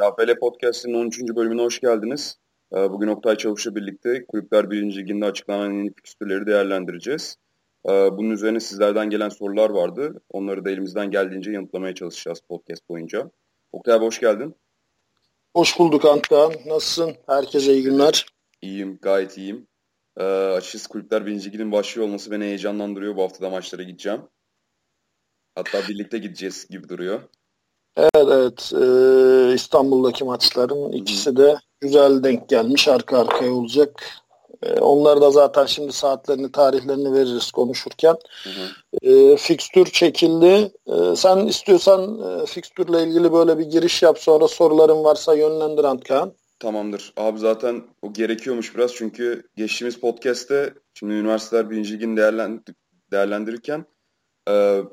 KFL Podcast'ın 13. bölümüne hoş geldiniz. Ee, bugün Oktay Çavuş'la birlikte Kulüpler 1. Liginde açıklanan yeni fikstürleri değerlendireceğiz. Ee, bunun üzerine sizlerden gelen sorular vardı. Onları da elimizden geldiğince yanıtlamaya çalışacağız podcast boyunca. Oktay abi hoş geldin. Hoş bulduk Antkan. Nasılsın? Herkese iyi günler. İyiyim, gayet iyiyim. Ee, açıkçası Kulüpler 1. Liginin başlıyor olması beni heyecanlandırıyor. Bu hafta da maçlara gideceğim. Hatta birlikte gideceğiz gibi duruyor. Evet evet ee, İstanbul'daki maçların ikisi de güzel denk gelmiş arka arkaya olacak. Ee, onları da zaten şimdi saatlerini tarihlerini veririz konuşurken. Hı hı. E, fikstür çekildi. E, sen istiyorsan e, fikstürle ilgili böyle bir giriş yap sonra soruların varsa yönlendir Antkan. Tamamdır. Abi zaten o gerekiyormuş biraz çünkü geçtiğimiz podcast'te şimdi üniversiteler birinci ligini değerlendirirken ee,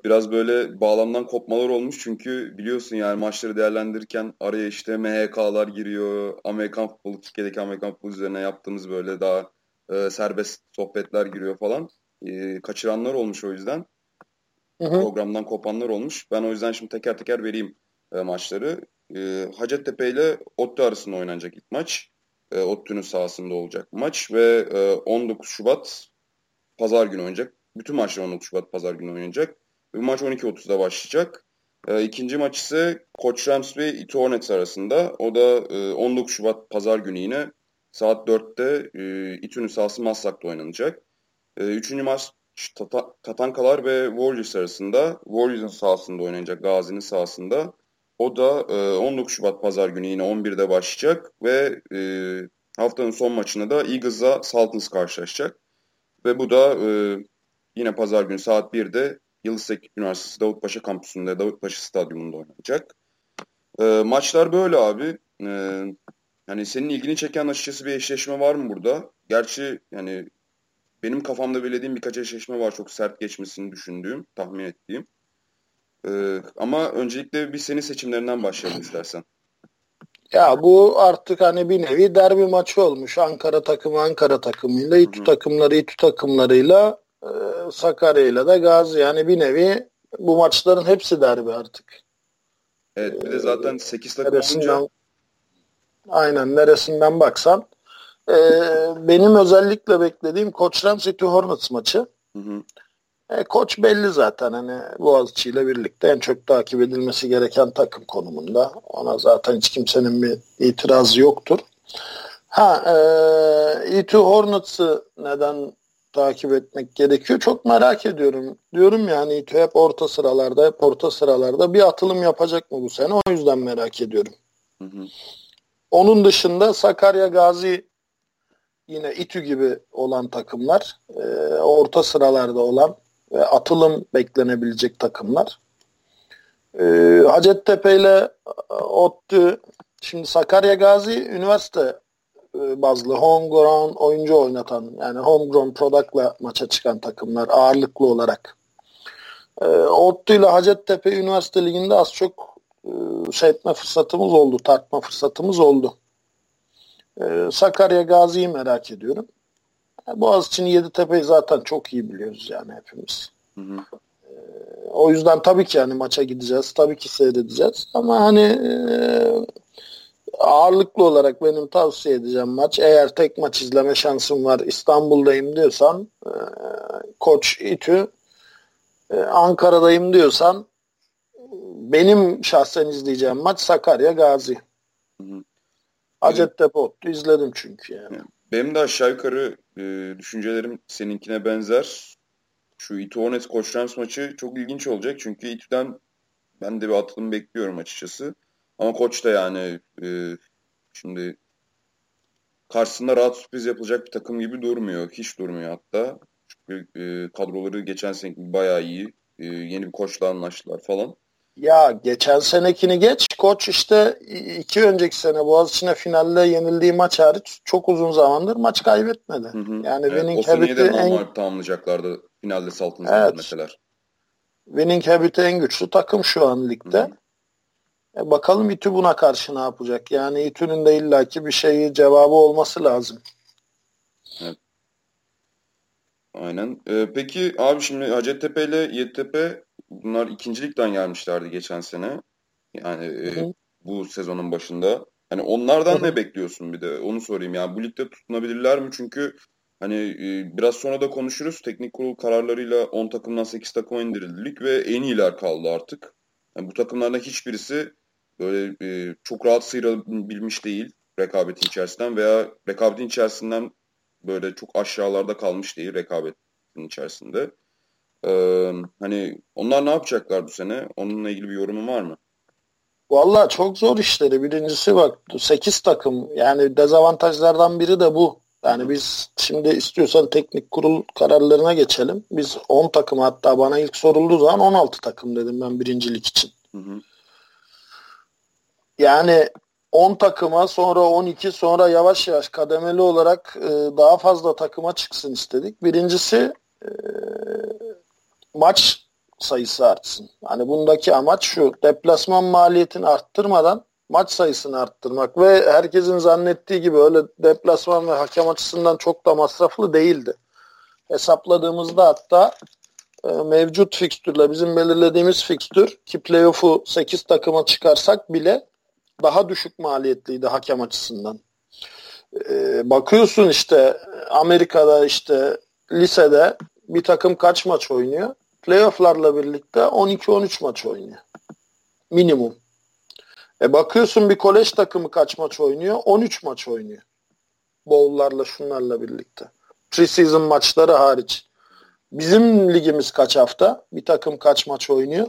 biraz böyle bağlamdan kopmalar olmuş çünkü biliyorsun yani maçları değerlendirirken araya işte MHK'lar giriyor. Amerikan futbolu, Türkiye'deki Amerikan futbolu üzerine yaptığımız böyle daha e, serbest sohbetler giriyor falan. E, kaçıranlar olmuş o yüzden. Hı hı. Programdan kopanlar olmuş. Ben o yüzden şimdi teker teker vereyim e, maçları. E, Hacettepe ile ODTÜ arasında oynanacak ilk maç. E, ODTÜ'nün sahasında olacak maç ve e, 19 Şubat Pazar günü oynayacak. Bütün maçlar 19 Şubat Pazar günü oynanacak. Bu maç 12.30'da başlayacak. E, ikinci maç ise Koç Rams ve Ito Hornets arasında. O da e, 19 Şubat Pazar günü yine saat 4'te e, İTÜ'nün sahası Maslak'ta oynanacak. E, üçüncü maç Tata, Tatankalar ve Warriors arasında. Warriors'ın sahasında oynanacak, Gazi'nin sahasında. O da e, 19 Şubat Pazar günü yine 11'de başlayacak ve e, haftanın son maçında da Eagles'la Sultans karşılaşacak. Ve bu da e, Yine pazar günü saat 1'de Yıldız Teknik Üniversitesi Davutpaşa kampüsünde Davutpaşa Stadyumunda oynanacak. E, maçlar böyle abi. E, yani senin ilgini çeken açıkçası bir eşleşme var mı burada? Gerçi yani benim kafamda belirlediğim birkaç eşleşme var çok sert geçmesini düşündüğüm, tahmin ettiğim. Ee, ama öncelikle bir senin seçimlerinden başlayalım istersen. Ya bu artık hani bir nevi derbi maçı olmuş. Ankara takımı Ankara takımıyla, İTÜ takımları İTÜ takımlarıyla e, Sakarya ile de Gazi. Yani bir nevi bu maçların hepsi derbi artık. Evet bir de zaten 8 takım olunca aynen neresinden baksan e, benim özellikle beklediğim Koç Rams City Hornets maçı. Hı hı. E, koç belli zaten hani Boğaziçi ile birlikte en çok takip edilmesi gereken takım konumunda. Ona zaten hiç kimsenin bir itirazı yoktur. Ha, e, E2 Hornets'ı neden takip etmek gerekiyor. Çok merak ediyorum. Diyorum yani hep orta sıralarda, hep orta sıralarda bir atılım yapacak mı bu sene? O yüzden merak ediyorum. Hı hı. Onun dışında Sakarya Gazi yine İTÜ gibi olan takımlar, e, orta sıralarda olan ve atılım beklenebilecek takımlar. E, Hacettepe ile ODTÜ, şimdi Sakarya Gazi üniversite bazlı homegrown oyuncu oynatan yani homegrown product'la maça çıkan takımlar ağırlıklı olarak. E, ODTÜ ile Hacettepe Üniversite Ligi'nde az çok e, şey etme fırsatımız oldu, tartma fırsatımız oldu. E, Sakarya Gazi'yi merak ediyorum. E, Boğaziçi'nin Yeditepe'yi zaten çok iyi biliyoruz yani hepimiz. Hı hı. E, o yüzden tabii ki yani maça gideceğiz, tabii ki seyredeceğiz ama hani e, ağırlıklı olarak benim tavsiye edeceğim maç eğer tek maç izleme şansım var İstanbul'dayım diyorsan e, Koç İTÜ e, Ankara'dayım diyorsan benim şahsen izleyeceğim maç Sakarya Gazi. Hacettepe Ottu izledim çünkü yani. Benim de aşağı yukarı e, düşüncelerim seninkine benzer. Şu İTÜ Hornets Koç Rams maçı çok ilginç olacak. Çünkü İTÜ'den ben de bir atılım bekliyorum açıkçası. Ama koç da yani e, şimdi karşısında rahat sürpriz yapılacak bir takım gibi durmuyor. Hiç durmuyor hatta. Çünkü e, kadroları geçen seneki bayağı iyi. E, yeni bir koçla anlaştılar falan. Ya geçen senekini geç. Koç işte iki önceki sene Boğaziçi'ne finalde yenildiği maç hariç çok uzun zamandır maç kaybetmedi. Hı hı. Yani evet, winning habit'i en... tamamlayacaklardı finalde Salt'ın evet. mesela. Winning habit'i en güçlü takım şu an ligde. Hı hı. E bakalım İTÜ buna karşı ne yapacak? Yani İTÜ'nün de illaki bir şeyi cevabı olması lazım. Evet. Aynen. Ee, peki abi şimdi Hacettepe ile Yeditepe bunlar ikincilikten gelmişlerdi geçen sene. Yani e, bu sezonun başında. Hani onlardan ne bekliyorsun bir de onu sorayım. Yani bu ligde tutunabilirler mi? Çünkü hani e, biraz sonra da konuşuruz. Teknik kurul kararlarıyla 10 takımdan 8 takıma indirildi lig ve en iyiler kaldı artık. Yani bu takımlardan hiçbirisi böyle e, çok rahat sıyrılabilmiş değil rekabetin içerisinden veya rekabetin içerisinden böyle çok aşağılarda kalmış değil rekabetin içerisinde. Ee, hani onlar ne yapacaklar bu sene? Onunla ilgili bir yorumun var mı? Valla çok zor işleri. Birincisi bak 8 takım yani dezavantajlardan biri de bu. Yani biz şimdi istiyorsan teknik kurul kararlarına geçelim. Biz 10 takım hatta bana ilk sorulduğu zaman 16 takım dedim ben birincilik için. Hı hı. Yani 10 takıma sonra 12 sonra yavaş yavaş kademeli olarak e, daha fazla takıma çıksın istedik. Birincisi e, maç sayısı artsın. Hani bundaki amaç şu deplasman maliyetini arttırmadan maç sayısını arttırmak ve herkesin zannettiği gibi öyle deplasman ve hakem açısından çok da masraflı değildi. Hesapladığımızda hatta e, mevcut fikstürle bizim belirlediğimiz fikstür ki playoff'u 8 takıma çıkarsak bile daha düşük maliyetliydi hakem açısından. E, bakıyorsun işte Amerika'da işte lisede bir takım kaç maç oynuyor? Playoff'larla birlikte 12-13 maç oynuyor. Minimum. E bakıyorsun bir kolej takımı kaç maç oynuyor? 13 maç oynuyor. Bowl'larla şunlarla birlikte. Preseason maçları hariç. Bizim ligimiz kaç hafta? Bir takım kaç maç oynuyor?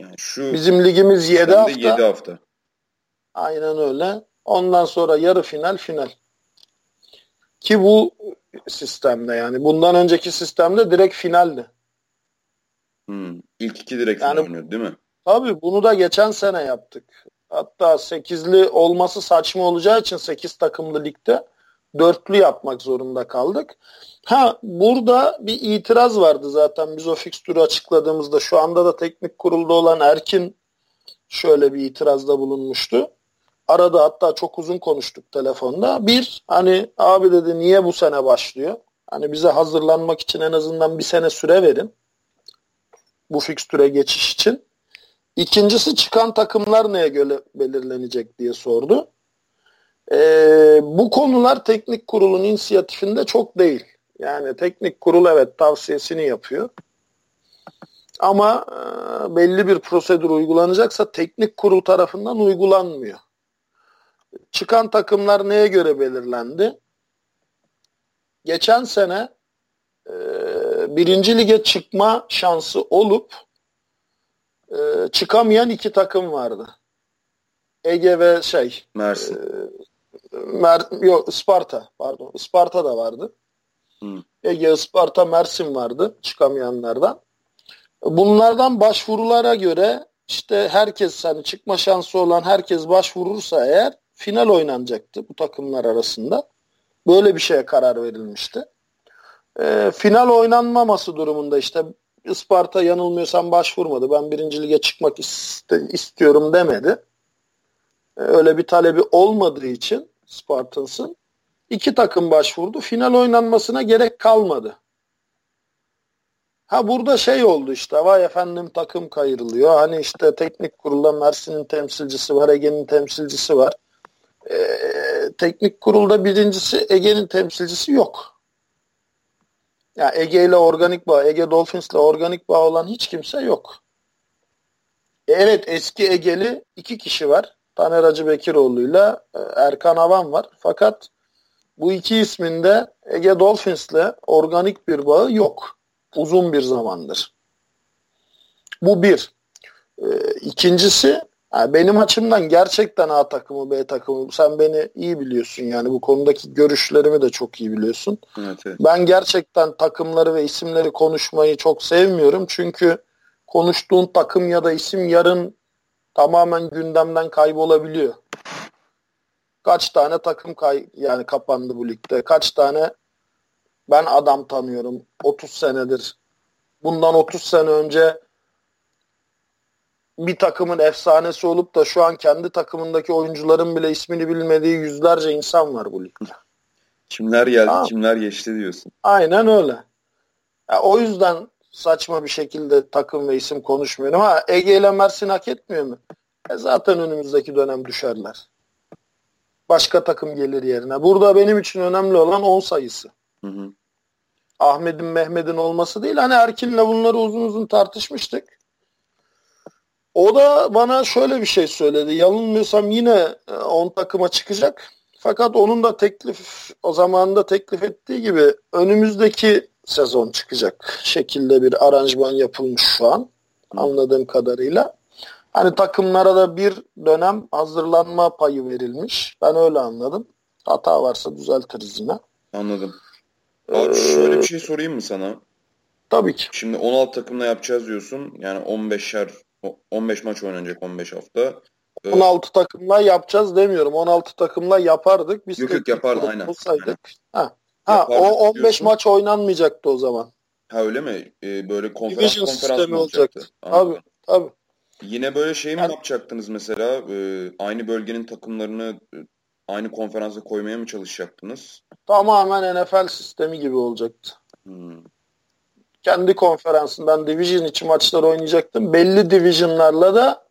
Yani şu Bizim ligimiz 7 hafta. 7 hafta. Aynen öyle. Ondan sonra yarı final final. Ki bu sistemde yani bundan önceki sistemde direkt finaldi. Hmm. İlk iki direkt yani, oynuyordu değil mi? Tabii bunu da geçen sene yaptık. Hatta 8'li olması saçma olacağı için 8 takımlı ligde dörtlü yapmak zorunda kaldık. Ha burada bir itiraz vardı zaten biz o fikstürü açıkladığımızda şu anda da teknik kurulda olan Erkin şöyle bir itirazda bulunmuştu. Arada hatta çok uzun konuştuk telefonda. Bir hani abi dedi niye bu sene başlıyor? Hani bize hazırlanmak için en azından bir sene süre verin bu fikstüre geçiş için. İkincisi çıkan takımlar neye göre belirlenecek diye sordu. Ee, bu konular teknik kurulun inisiyatifinde çok değil. Yani teknik kurul evet tavsiyesini yapıyor. Ama e, belli bir prosedür uygulanacaksa teknik kurul tarafından uygulanmıyor. Çıkan takımlar neye göre belirlendi? Geçen sene e, birinci lige çıkma şansı olup e, çıkamayan iki takım vardı. Ege ve şey Mersin. E, Mer yok Isparta pardon. Isparta da vardı. Hı. Ege, Isparta, Mersin vardı çıkamayanlardan. Bunlardan başvurulara göre işte herkes hani çıkma şansı olan herkes başvurursa eğer final oynanacaktı bu takımlar arasında. Böyle bir şeye karar verilmişti. E, final oynanmaması durumunda işte Isparta yanılmıyorsam başvurmadı. Ben birinci lige çıkmak iste, istiyorum demedi. E, öyle bir talebi olmadığı için Spartans'ın iki takım başvurdu. Final oynanmasına gerek kalmadı. Ha burada şey oldu işte vay efendim takım kayırılıyor. Hani işte teknik kurulda Mersin'in temsilcisi var, Ege'nin temsilcisi var. Ee, teknik kurulda birincisi Ege'nin temsilcisi yok. Ya Ege ile organik bağ, Ege Dolphins ile organik bağ olan hiç kimse yok. Evet eski Ege'li iki kişi var. Taner Hacı Bekiroğlu ile e, Erkan Avan var. Fakat bu iki isminde Ege Dolphins ile organik bir bağı yok. Uzun bir zamandır. Bu bir. E, ikincisi benim açımdan gerçekten A takımı B takımı sen beni iyi biliyorsun yani bu konudaki görüşlerimi de çok iyi biliyorsun. Evet, evet. Ben gerçekten takımları ve isimleri konuşmayı çok sevmiyorum çünkü konuştuğun takım ya da isim yarın tamamen gündemden kaybolabiliyor. Kaç tane takım kay yani kapandı bu ligde? Kaç tane ben adam tanıyorum 30 senedir. Bundan 30 sene önce bir takımın efsanesi olup da şu an kendi takımındaki oyuncuların bile ismini bilmediği yüzlerce insan var bu ligde. Kimler geldi, ha. kimler geçti diyorsun. Aynen öyle. Ya, o yüzden saçma bir şekilde takım ve isim konuşmuyorum. Ha Ege ile Mersin hak etmiyor mu? E zaten önümüzdeki dönem düşerler. Başka takım gelir yerine. Burada benim için önemli olan 10 sayısı. Hı hı. Ahmet'in Mehmet'in olması değil. Hani Erkin'le bunları uzun uzun tartışmıştık. O da bana şöyle bir şey söyledi. Yanılmıyorsam yine 10 e, takıma çıkacak. Fakat onun da teklif o zamanında teklif ettiği gibi önümüzdeki sezon çıkacak şekilde bir aranjman yapılmış şu an anladığım kadarıyla. Hani takımlara da bir dönem hazırlanma payı verilmiş. Ben öyle anladım. Hata varsa düzeltiriz yine. Anladım. Abi ee, şöyle bir şey sorayım mı sana? Tabii ki. Şimdi 16 takımla yapacağız diyorsun. Yani 15'er 15 maç oynanacak 15 hafta. 16 ee, takımla yapacağız demiyorum. 16 takımla yapardık. Biz yok yok yapardın aynen. aynen. Ha. Ha o 15 diyorsun. maç oynanmayacaktı o zaman. Ha öyle mi? Ee, böyle konferans Division konferans mı olacaktı? olacaktı? Tabii tabii. Yine böyle şey mi yani, yapacaktınız mesela? Ee, aynı bölgenin takımlarını e, aynı konferansa koymaya mı çalışacaktınız? Tamamen NFL sistemi gibi olacaktı. Hmm. Kendi konferansından division içi maçlar oynayacaktım. Belli divisionlarla da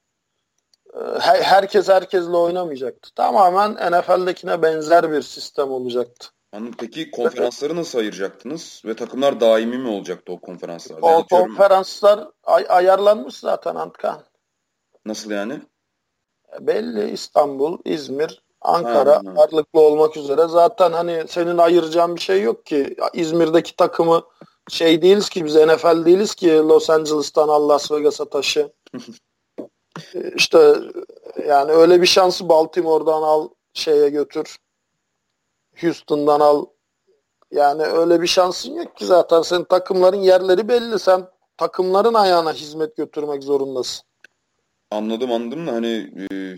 e, herkes herkesle oynamayacaktı. Tamamen NFL'dekine benzer bir sistem olacaktı. Anladım. Peki konferansları nasıl ayıracaktınız? Ve takımlar daimi mi olacaktı o konferanslarda? O konferanslar ay- ayarlanmış zaten Antkan. Nasıl yani? Belli İstanbul, İzmir, Ankara ha, ha. ağırlıklı olmak üzere. Zaten hani senin ayıracağın bir şey yok ki. İzmir'deki takımı şey değiliz ki biz NFL değiliz ki Los Angeles'tan Las Vegas'a taşı. İşte yani öyle bir şansı Baltimore'dan al şeye götür. Houston'dan al. Yani öyle bir şansın yok ki zaten. Senin takımların yerleri belli. Sen takımların ayağına hizmet götürmek zorundasın. Anladım anladım da hani e,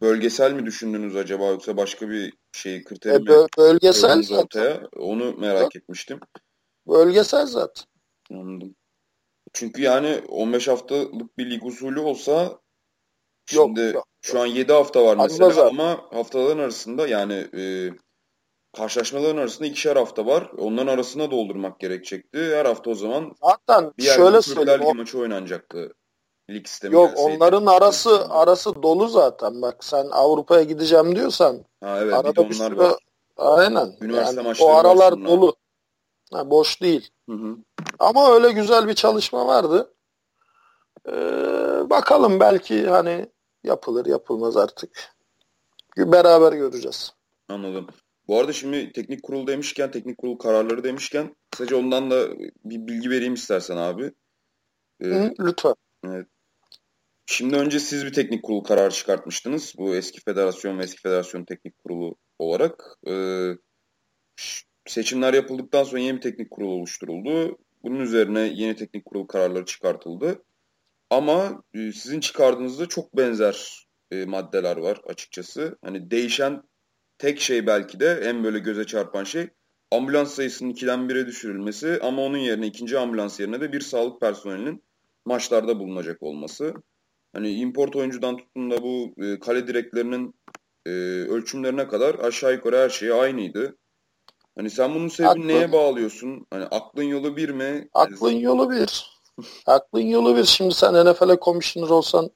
bölgesel mi düşündünüz acaba yoksa başka bir şey kriteri e, bö- bölgesel zaten. Ortaya? Onu merak Bö- etmiştim. Bölgesel zaten. Anladım. Çünkü yani 15 haftalık bir lig usulü olsa şimdi yok, yok, şu an 7 hafta var mesela zaten. ama haftaların arasında yani e, karşılaşmaların arasında ikişer hafta var. Onların arasına doldurmak gerekecekti. Her hafta o zaman zaten bir şöyle söyleyeyim. O... maçı oynanacaktı lig sistemi Yok gelseydi. onların arası arası dolu zaten. Bak sen Avrupa'ya gideceğim diyorsan. Ha evet arada bir de onlar sürü, var. Aynen. Üniversite yani o aralar dolu. Ha, boş değil. Hı hı. Ama öyle güzel bir çalışma vardı. Ee, bakalım belki hani yapılır yapılmaz artık. Beraber göreceğiz. Anladım. Bu arada şimdi teknik kurul demişken, teknik kurul kararları demişken kısaca ondan da bir bilgi vereyim istersen abi. Ee, Hı, lütfen. Evet. Şimdi önce siz bir teknik kurul kararı çıkartmıştınız. Bu eski federasyon ve eski federasyon teknik kurulu olarak. Ee, seçimler yapıldıktan sonra yeni bir teknik kurul oluşturuldu. Bunun üzerine yeni teknik kurul kararları çıkartıldı. Ama e, sizin çıkardığınızda çok benzer e, maddeler var açıkçası. Hani değişen tek şey belki de en böyle göze çarpan şey ambulans sayısının 2'den 1'e düşürülmesi ama onun yerine ikinci ambulans yerine de bir sağlık personelinin maçlarda bulunacak olması. Hani import oyuncudan tutun da bu e, kale direklerinin e, ölçümlerine kadar aşağı yukarı her şey aynıydı. Hani sen bunun sebebini Aklın, neye bağlıyorsun? Hani aklın yolu bir mi? Aklın yani... yolu bir. aklın yolu bir. Şimdi sen NFL'e komisyoner olsan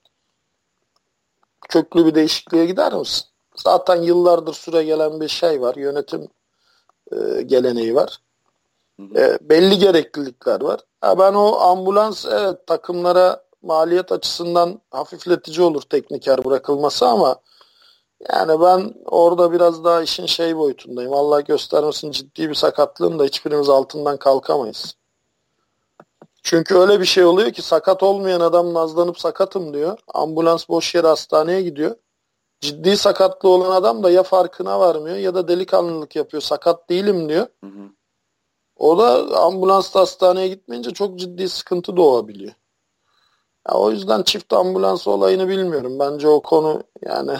köklü bir değişikliğe gider misin? Zaten yıllardır süre gelen bir şey var. Yönetim e, geleneği var. E, belli gereklilikler var. Ha, ben o ambulans evet, takımlara maliyet açısından hafifletici olur tekniker bırakılması ama yani ben orada biraz daha işin şey boyutundayım. Allah göstermesin ciddi bir sakatlığın da hiçbirimiz altından kalkamayız. Çünkü öyle bir şey oluyor ki sakat olmayan adam nazlanıp sakatım diyor. Ambulans boş yere hastaneye gidiyor. Ciddi sakatlı olan adam da ya farkına varmıyor ya da delikanlılık yapıyor. Sakat değilim diyor. Hı hı. O da ambulansla hastaneye gitmeyince çok ciddi sıkıntı doğabiliyor. Ya o yüzden çift ambulans olayını bilmiyorum. Bence o konu yani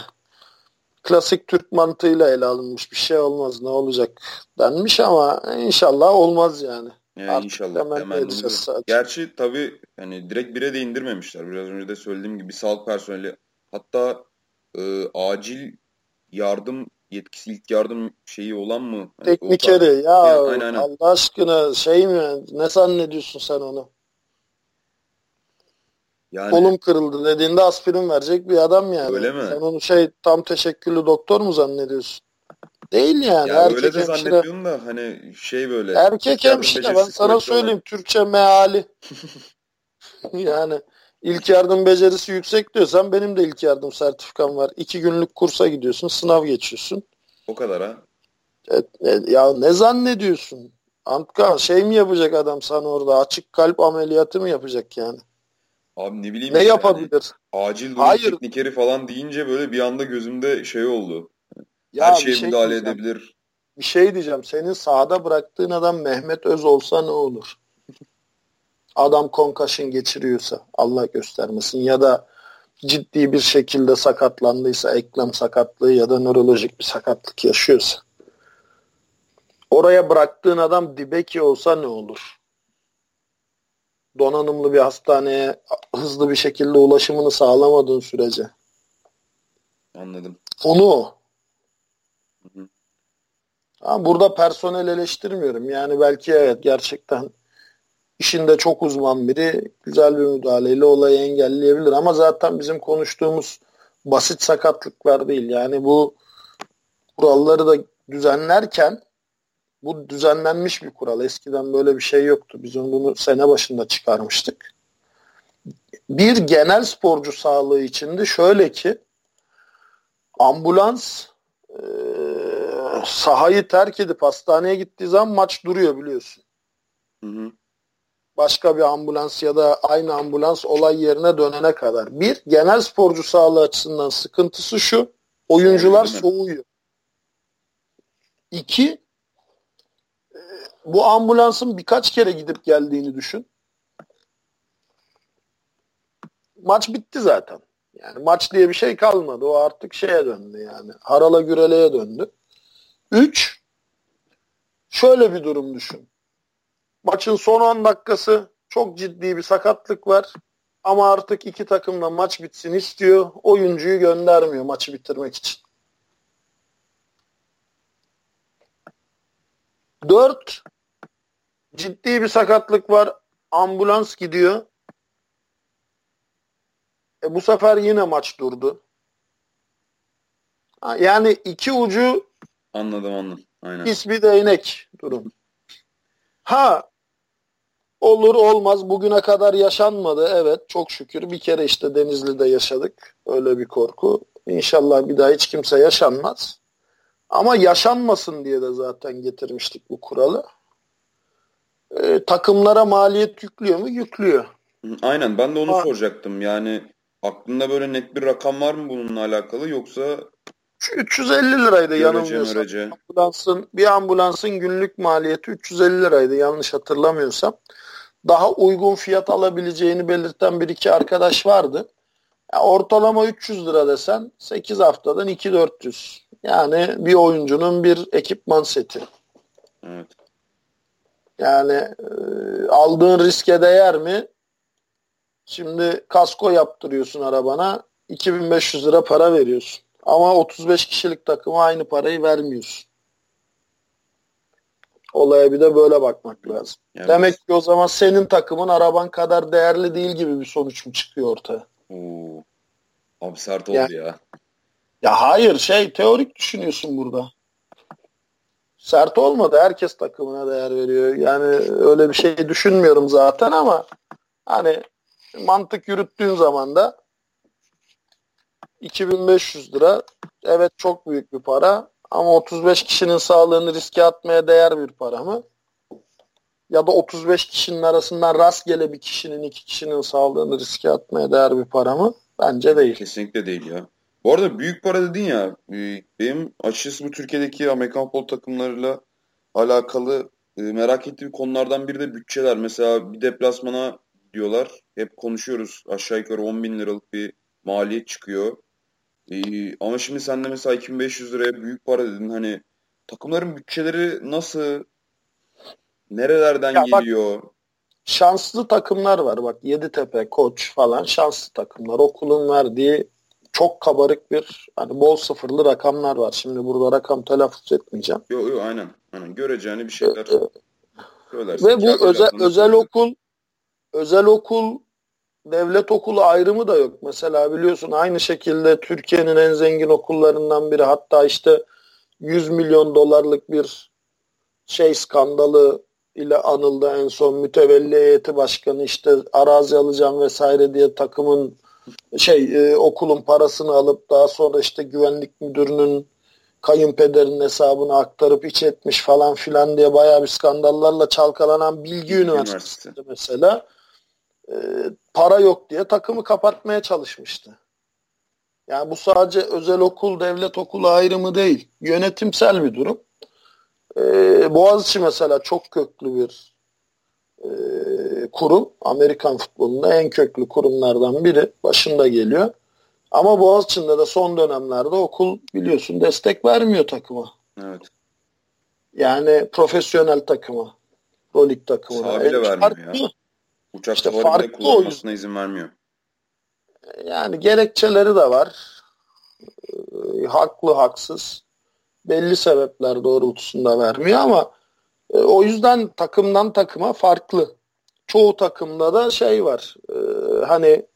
klasik Türk mantığıyla ele alınmış bir şey olmaz ne olacak denmiş ama inşallah olmaz yani. Yani Artık inşallah hemen Gerçi tabii hani direkt bire de indirmemişler. Biraz önce de söylediğim gibi sağlık personeli hatta e, acil yardım yetkisi ilk yardım şeyi olan mı? Hani Teknikeri ya yani, aynen, aynen. Allah aşkına şey mi ne zannediyorsun sen onu? Yani... Kolum kırıldı dediğinde aspirin verecek bir adam yani. Öyle mi? Sen onu şey tam teşekküllü doktor mu zannediyorsun? Değil yani. Ya erkek öyle de hemşire... zannediyorsun da hani şey böyle. Erkek hemşire ben sana söyleyeyim olan. Türkçe meali. yani ilk yardım becerisi yüksek diyorsan benim de ilk yardım sertifikam var. İki günlük kursa gidiyorsun sınav geçiyorsun. O kadar ha. Evet, ya ne zannediyorsun? Antka şey mi yapacak adam sana orada? Açık kalp ameliyatı mı yapacak yani? Abi ne bileyim. Ne yani, yapabilir? Acil durum Hayır. teknikeri falan deyince böyle bir anda gözümde şey oldu. Ya Her şeye şey müdahale edebilir. Bir şey diyeceğim. Senin sahada bıraktığın adam Mehmet Öz olsa ne olur? Adam konkaşın geçiriyorsa Allah göstermesin ya da ciddi bir şekilde sakatlandıysa eklem sakatlığı ya da nörolojik bir sakatlık yaşıyorsa oraya bıraktığın adam Dibeki olsa ne olur? Donanımlı bir hastaneye hızlı bir şekilde ulaşımını sağlamadığın sürece. Anladım. Onu o. Ama burada personel eleştirmiyorum. Yani belki evet gerçekten işinde çok uzman biri güzel bir müdahaleyle olayı engelleyebilir. Ama zaten bizim konuştuğumuz basit sakatlıklar değil. Yani bu kuralları da düzenlerken bu düzenlenmiş bir kural. Eskiden böyle bir şey yoktu. Biz bunu sene başında çıkarmıştık. Bir genel sporcu sağlığı içinde şöyle ki ambulans e, sahayı terk edip hastaneye gittiği zaman maç duruyor biliyorsun. Hı hı. Başka bir ambulans ya da aynı ambulans olay yerine dönene kadar. Bir, genel sporcu sağlığı açısından sıkıntısı şu. Oyuncular soğuyor. İki, bu ambulansın birkaç kere gidip geldiğini düşün. Maç bitti zaten. Yani maç diye bir şey kalmadı. O artık şeye döndü yani. Harala güreleye döndü. Üç, şöyle bir durum düşün. Maçın son 10 dakikası çok ciddi bir sakatlık var. Ama artık iki takım da maç bitsin istiyor. Oyuncuyu göndermiyor maçı bitirmek için. Dört, ciddi bir sakatlık var. Ambulans gidiyor. E bu sefer yine maç durdu. Yani iki ucu anladım anladım. Aynen. İsmi değnek durum. Ha olur olmaz bugüne kadar yaşanmadı. Evet çok şükür bir kere işte Denizli'de yaşadık. Öyle bir korku. İnşallah bir daha hiç kimse yaşanmaz. Ama yaşanmasın diye de zaten getirmiştik bu kuralı e, takımlara maliyet yüklüyor mu? Yüklüyor. Aynen ben de onu ha. soracaktım. Yani aklında böyle net bir rakam var mı bununla alakalı yoksa 350 liraydı yanılmıyorsam. Ambulansın, bir ambulansın günlük maliyeti 350 liraydı yanlış hatırlamıyorsam. Daha uygun fiyat alabileceğini belirten bir iki arkadaş vardı. Ya ortalama 300 lira desen 8 haftadan 2400. Yani bir oyuncunun bir ekipman seti. Evet. Yani e, aldığın riske değer mi? Şimdi kasko yaptırıyorsun arabana 2500 lira para veriyorsun. Ama 35 kişilik takıma aynı parayı vermiyorsun. Olaya bir de böyle bakmak lazım. Evet. Demek ki o zaman senin takımın araban kadar değerli değil gibi bir sonuç mu çıkıyor ortaya? Oo. Abi sert oldu yani, ya. Ya hayır şey teorik düşünüyorsun burada sert olmadı. Herkes takımına değer veriyor. Yani öyle bir şey düşünmüyorum zaten ama hani mantık yürüttüğün zaman da 2500 lira evet çok büyük bir para ama 35 kişinin sağlığını riske atmaya değer bir para mı? Ya da 35 kişinin arasından rastgele bir kişinin iki kişinin sağlığını riske atmaya değer bir para mı? Bence değil. Kesinlikle değil ya. Bu arada büyük para dedin ya. E, benim açıkçası bu Türkiye'deki Amerikan futbol takımlarıyla alakalı e, merak ettiğim konulardan biri de bütçeler. Mesela bir deplasmana diyorlar. Hep konuşuyoruz. Aşağı yukarı 10 bin liralık bir maliyet çıkıyor. Ee, ama şimdi sen de mesela 2500 liraya büyük para dedin. Hani takımların bütçeleri nasıl? Nerelerden ya geliyor? Bak, şanslı takımlar var. Bak Yeditepe, Koç falan şanslı takımlar. Okulun verdiği çok kabarık bir hani bol sıfırlı rakamlar var. Şimdi burada rakam telaffuz etmeyeceğim. Yok yok aynen. aynen. Göreceğini bir şeyler ee, söylersin. Ve bu özel, özel okul özel okul devlet okulu ayrımı da yok. Mesela biliyorsun aynı şekilde Türkiye'nin en zengin okullarından biri hatta işte 100 milyon dolarlık bir şey skandalı ile anıldı en son mütevelli heyeti başkanı işte arazi alacağım vesaire diye takımın şey e, okulun parasını alıp daha sonra işte güvenlik müdürünün kayınpederin hesabını aktarıp iç etmiş falan filan diye bayağı bir skandallarla çalkalanan Bilgi Üniversitesi, Üniversitesi. mesela e, para yok diye takımı kapatmaya çalışmıştı. Yani bu sadece özel okul, devlet okulu ayrımı değil. Yönetimsel bir durum. Ee, Boğaziçi mesela çok köklü bir e, kurum. Amerikan futbolunda en köklü kurumlardan biri. Başında geliyor. Ama Boğaziçi'nde de son dönemlerde okul biliyorsun destek vermiyor takıma. Evet. Yani profesyonel takıma. Pro lig takımına. Sağ bile vermiyor farklı. ya. Uçak işte farklı kullanmasına izin vermiyor. Yani gerekçeleri de var. Ee, haklı haksız. Belli sebepler doğrultusunda vermiyor ama e, o yüzden takımdan takıma farklı. Çoğu takımda da şey var. E, hani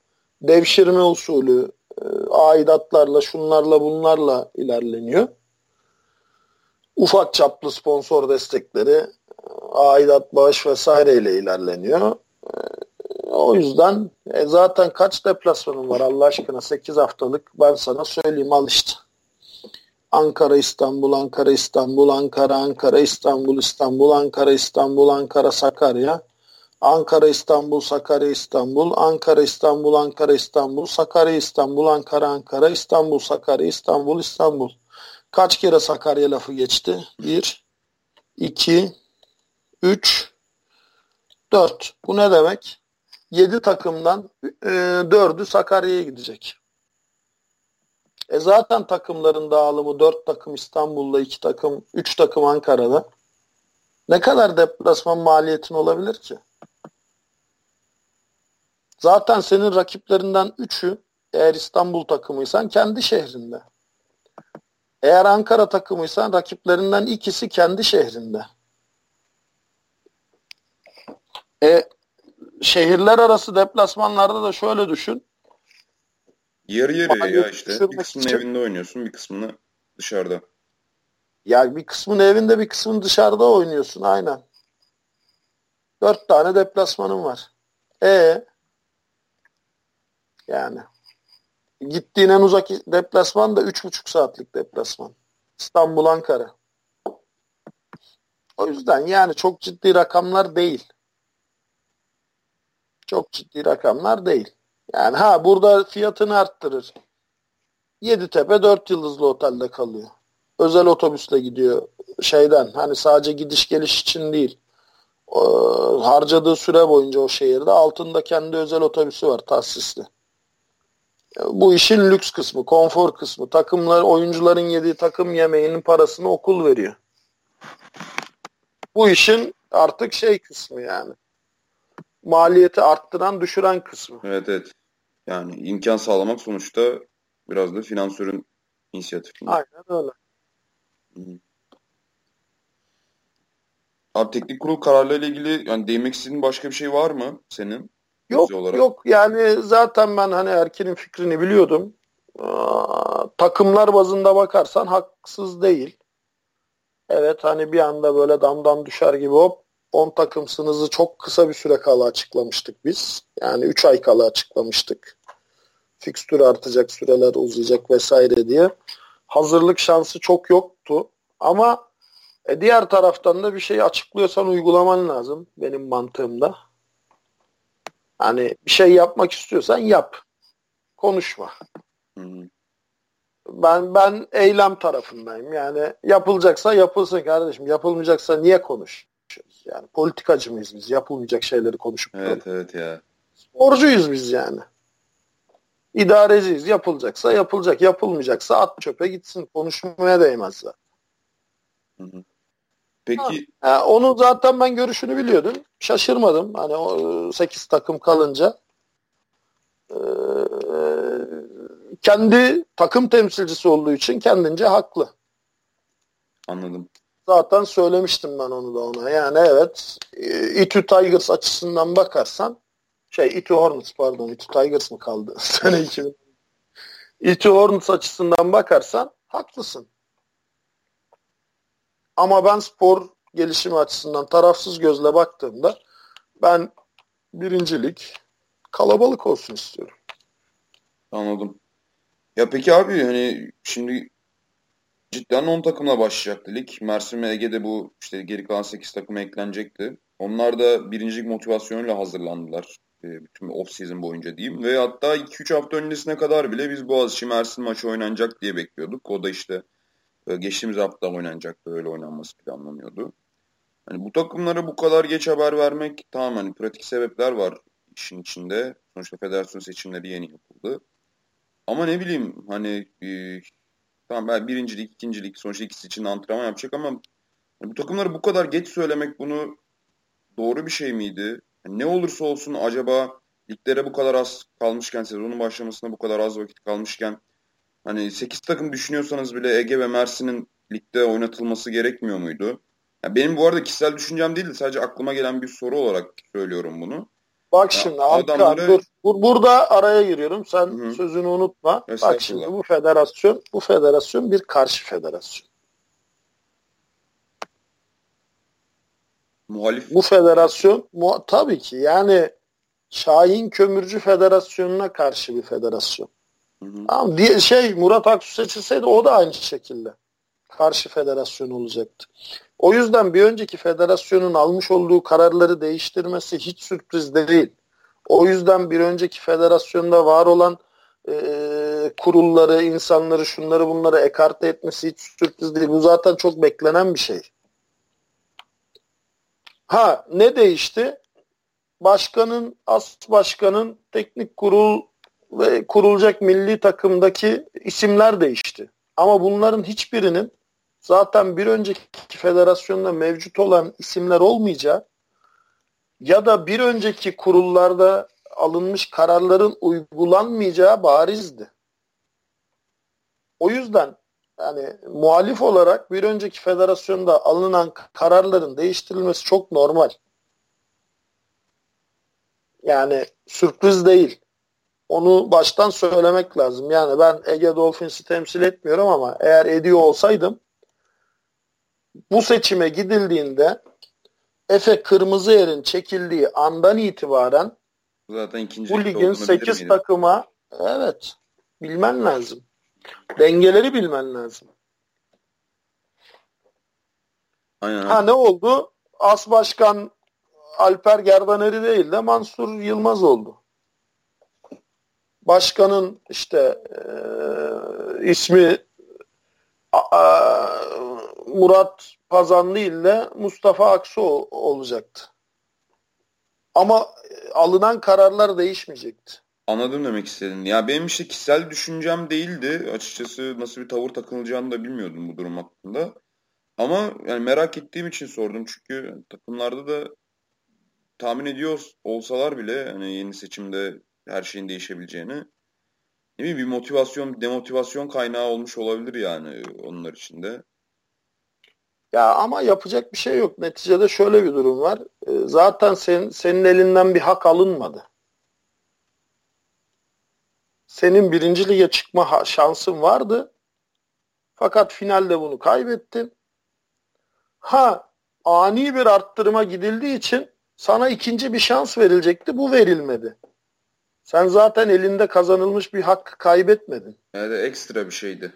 devşirme usulü, e, aidatlarla, şunlarla bunlarla ilerleniyor. Ufak çaplı sponsor destekleri, aidat, bağış vesaireyle ilerleniyor. O yüzden e, zaten kaç deplasmanım var Allah aşkına? 8 haftalık. Ben sana söyleyeyim al işte. Ankara İstanbul Ankara İstanbul Ankara Ankara İstanbul İstanbul Ankara İstanbul Ankara Sakarya. Ankara İstanbul Sakarya İstanbul. Ankara İstanbul Ankara İstanbul. Sakarya İstanbul Ankara Ankara. İstanbul Sakarya İstanbul İstanbul. Kaç kere Sakarya lafı geçti? 1 2 3 4 Bu ne demek? 7 takımdan e, 4'ü Sakarya'ya gidecek. E zaten takımların dağılımı 4 takım İstanbul'da, 2 takım, 3 takım Ankara'da. Ne kadar deplasman maliyetin olabilir ki? Zaten senin rakiplerinden 3'ü eğer İstanbul takımıysan kendi şehrinde. Eğer Ankara takımıysan rakiplerinden ikisi kendi şehrinde. E şehirler arası deplasmanlarda da şöyle düşün. Yarı yarıya ya işte. Bir kısmını için. evinde oynuyorsun, bir kısmını dışarıda. Ya bir kısmını evinde, bir kısmını dışarıda oynuyorsun aynen. Dört tane deplasmanın var. E yani gittiğin en uzak deplasman da üç buçuk saatlik deplasman. İstanbul, Ankara. O yüzden yani çok ciddi rakamlar değil. Çok ciddi rakamlar değil. Yani ha burada fiyatını arttırır. Yeditepe dört yıldızlı otelde kalıyor. Özel otobüsle gidiyor şeyden hani sadece gidiş geliş için değil. Ee, harcadığı süre boyunca o şehirde altında kendi özel otobüsü var tahsisli. Bu işin lüks kısmı, konfor kısmı. Takımlar, oyuncuların yediği takım yemeğinin parasını okul veriyor. Bu işin artık şey kısmı yani maliyeti arttıran, düşüren kısmı. Evet evet. Yani imkan sağlamak sonuçta biraz da finansörün inisiyatifinde. Aynen öyle. Abi teknik kurul kararlarıyla ilgili yani değinmek istediğin başka bir şey var mı senin? Yok yok yani zaten ben hani Erkin'in fikrini biliyordum. Aa, takımlar bazında bakarsan haksız değil. Evet hani bir anda böyle damdan düşer gibi hop 10 takımsınızı çok kısa bir süre kala açıklamıştık biz. Yani 3 ay kala açıklamıştık. Fikstür artacak, süreler uzayacak vesaire diye. Hazırlık şansı çok yoktu. Ama e, diğer taraftan da bir şeyi açıklıyorsan uygulaman lazım benim mantığımda. Hani bir şey yapmak istiyorsan yap. Konuşma. Ben ben eylem tarafındayım. Yani yapılacaksa yapılsın kardeşim. Yapılmayacaksa niye konuş? Yani politikacı mıyız biz? Yapılmayacak şeyleri konuşup Evet duralım. evet ya. Sporcuyuz biz yani. İdareciyiz. Yapılacaksa yapılacak. Yapılmayacaksa at çöpe gitsin. Konuşmaya değmez zaten. Peki. Ha, yani onun zaten ben görüşünü biliyordum. Şaşırmadım. Hani o 8 takım kalınca. Ee, kendi takım temsilcisi olduğu için kendince haklı. Anladım zaten söylemiştim ben onu da ona. Yani evet İTÜ Tigers açısından bakarsan Şey Iti Hornets pardon. Iti Tigers mı kaldı? Sene 2000. Iti Hornets açısından bakarsan haklısın. Ama ben spor gelişimi açısından tarafsız gözle baktığımda ben birincilik kalabalık olsun istiyorum. Anladım. Ya peki abi hani şimdi cidden 10 takımla başlayacaktı lig. Mersin ve Ege'de bu işte geri kalan 8 takıma eklenecekti. Onlar da birincilik motivasyonuyla hazırlandılar. E, bütün off season boyunca diyeyim. Ve hatta 2-3 hafta öncesine kadar bile biz Boğaziçi Mersin maçı oynanacak diye bekliyorduk. O da işte e, geçtiğimiz hafta oynanacaktı. Öyle oynanması planlanıyordu. Hani bu takımlara bu kadar geç haber vermek tamam hani pratik sebepler var işin içinde. Sonuçta federasyon seçimleri yeni yapıldı. Ama ne bileyim hani e, tamam ben birincilik, ikincilik sonuçta ikisi için antrenman yapacak ama yani bu takımları bu kadar geç söylemek bunu doğru bir şey miydi? Yani ne olursa olsun acaba liglere bu kadar az kalmışken, sezonun başlamasına bu kadar az vakit kalmışken hani 8 takım düşünüyorsanız bile Ege ve Mersin'in ligde oynatılması gerekmiyor muydu? Yani benim bu arada kişisel düşüncem değil de sadece aklıma gelen bir soru olarak söylüyorum bunu. Bak şimdi adamları... dur. Bur burada araya giriyorum. Sen Hı-hı. sözünü unutma. Bak şimdi bu federasyon bu federasyon bir karşı federasyon. Muhalif. Bu federasyon mu tabii ki yani Şahin Kömürcü Federasyonu'na karşı bir federasyon. Hı hı. Tamam, diye, şey Murat Aksu seçilseydi o da aynı şekilde karşı federasyon olacaktı. O yüzden bir önceki federasyonun almış olduğu kararları değiştirmesi hiç sürpriz değil. O yüzden bir önceki federasyonda var olan e, kurulları, insanları, şunları bunları ekarte etmesi hiç sürpriz değil. Bu zaten çok beklenen bir şey. Ha ne değişti? Başkanın, as başkanın teknik kurul ve kurulacak milli takımdaki isimler değişti. Ama bunların hiçbirinin zaten bir önceki federasyonda mevcut olan isimler olmayacağı ya da bir önceki kurullarda alınmış kararların uygulanmayacağı barizdi. O yüzden yani muhalif olarak bir önceki federasyonda alınan kararların değiştirilmesi çok normal. Yani sürpriz değil. Onu baştan söylemek lazım. Yani ben Ege Dolphins'i temsil etmiyorum ama eğer ediyor olsaydım bu seçime gidildiğinde Efe Kırmızıyer'in çekildiği andan itibaren Zaten ikinci bu ligin 8 takıma evet bilmen lazım. Dengeleri bilmen lazım. Aynen. Ha ne oldu? As Başkan Alper Gerdaneri değil de Mansur Yılmaz oldu. Başkanın işte e, ismi a, a, Murat Pazanlı ile Mustafa Aksu olacaktı. Ama alınan kararlar değişmeyecekti. Anladım demek istedin. Ya benim işte kişisel düşüncem değildi. Açıkçası nasıl bir tavır takılacağını da bilmiyordum bu durum hakkında. Ama yani merak ettiğim için sordum. Çünkü takımlarda da tahmin ediyor olsalar bile hani yeni seçimde her şeyin değişebileceğini ne bileyim bir motivasyon, demotivasyon kaynağı olmuş olabilir yani onlar için de. Ya ama yapacak bir şey yok. Neticede şöyle bir durum var. Ee, zaten sen, senin elinden bir hak alınmadı. Senin birinci lige çıkma şansın vardı. Fakat finalde bunu kaybettin. Ha ani bir arttırıma gidildiği için sana ikinci bir şans verilecekti. Bu verilmedi. Sen zaten elinde kazanılmış bir hak kaybetmedin. Yani ekstra bir şeydi.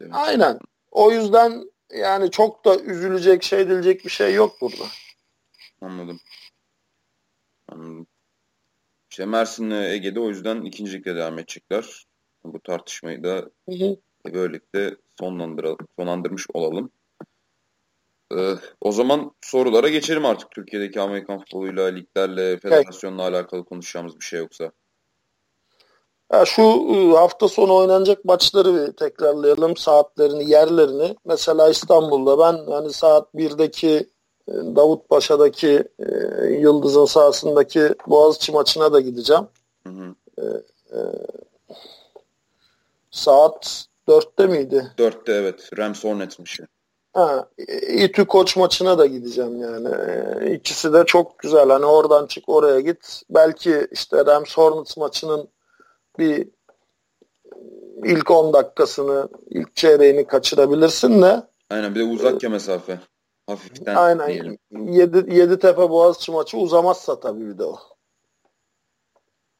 Demek. Aynen. O yüzden yani çok da üzülecek şey edilecek bir şey yok burada. Anladım. Anladım. İşte Mersin'le Ege'de o yüzden ikincilikle devam edecekler. Bu tartışmayı da hı hı. böylelikle sonlandırmış olalım. Ee, o zaman sorulara geçelim artık. Türkiye'deki Amerikan futboluyla, liglerle, federasyonla alakalı konuşacağımız bir şey yoksa. Şu ıı, hafta sonu oynanacak maçları bir tekrarlayalım. Saatlerini, yerlerini. Mesela İstanbul'da ben hani saat 1'deki ıı, Davutpaşa'daki e, Yıldız'ın sahasındaki Boğaziçi maçına da gideceğim. Hı hı. E, e, saat 4'te miydi? 4'te evet. Rams Hornets maçı. Ha, İTÜ koç maçına da gideceğim yani. İkisi de çok güzel. Hani oradan çık oraya git. Belki işte Rams Hornets maçının bir ilk 10 dakikasını, ilk çeyreğini kaçırabilirsin de. Aynen bir de uzak ya mesafe. Hafiften Aynen. diyelim. Yedi, Yeditepe Boğaziçi maçı uzamazsa tabii bir de o.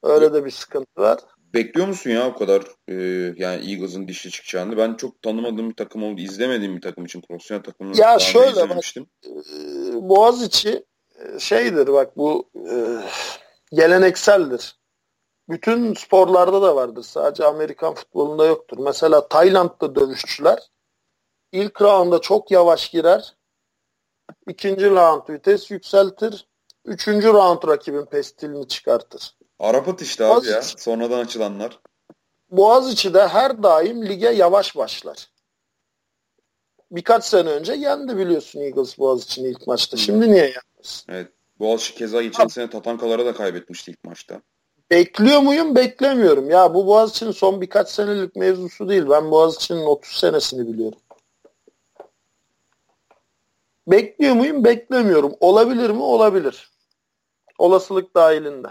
Öyle de bir sıkıntı var. Bekliyor musun ya o kadar e, yani Eagles'ın dişli çıkacağını? Ben çok tanımadığım bir takım oldu. izlemediğim bir takım için profesyonel takımını ya şöyle bak e, Boğaziçi e, şeydir bak bu e, gelenekseldir. Bütün sporlarda da vardır. Sadece Amerikan futbolunda yoktur. Mesela Tayland'da dövüşçüler ilk rounda çok yavaş girer. ikinci round vites yükseltir. Üçüncü round rakibin pestilini çıkartır. Arap'at işte abi ya. Sonradan açılanlar. Boğaziçi de her daim lige yavaş başlar. Birkaç sene önce yendi biliyorsun Eagles Boğaziçi'nin ilk maçta. Şimdi niye yenmez? Evet. Boğaziçi keza geçen sene Tatankalara da kaybetmişti ilk maçta. Bekliyor muyum? Beklemiyorum. Ya bu Boğaziçi'nin son birkaç senelik mevzusu değil. Ben Boğaziçi'nin 30 senesini biliyorum. Bekliyor muyum? Beklemiyorum. Olabilir mi? Olabilir. Olasılık dahilinde.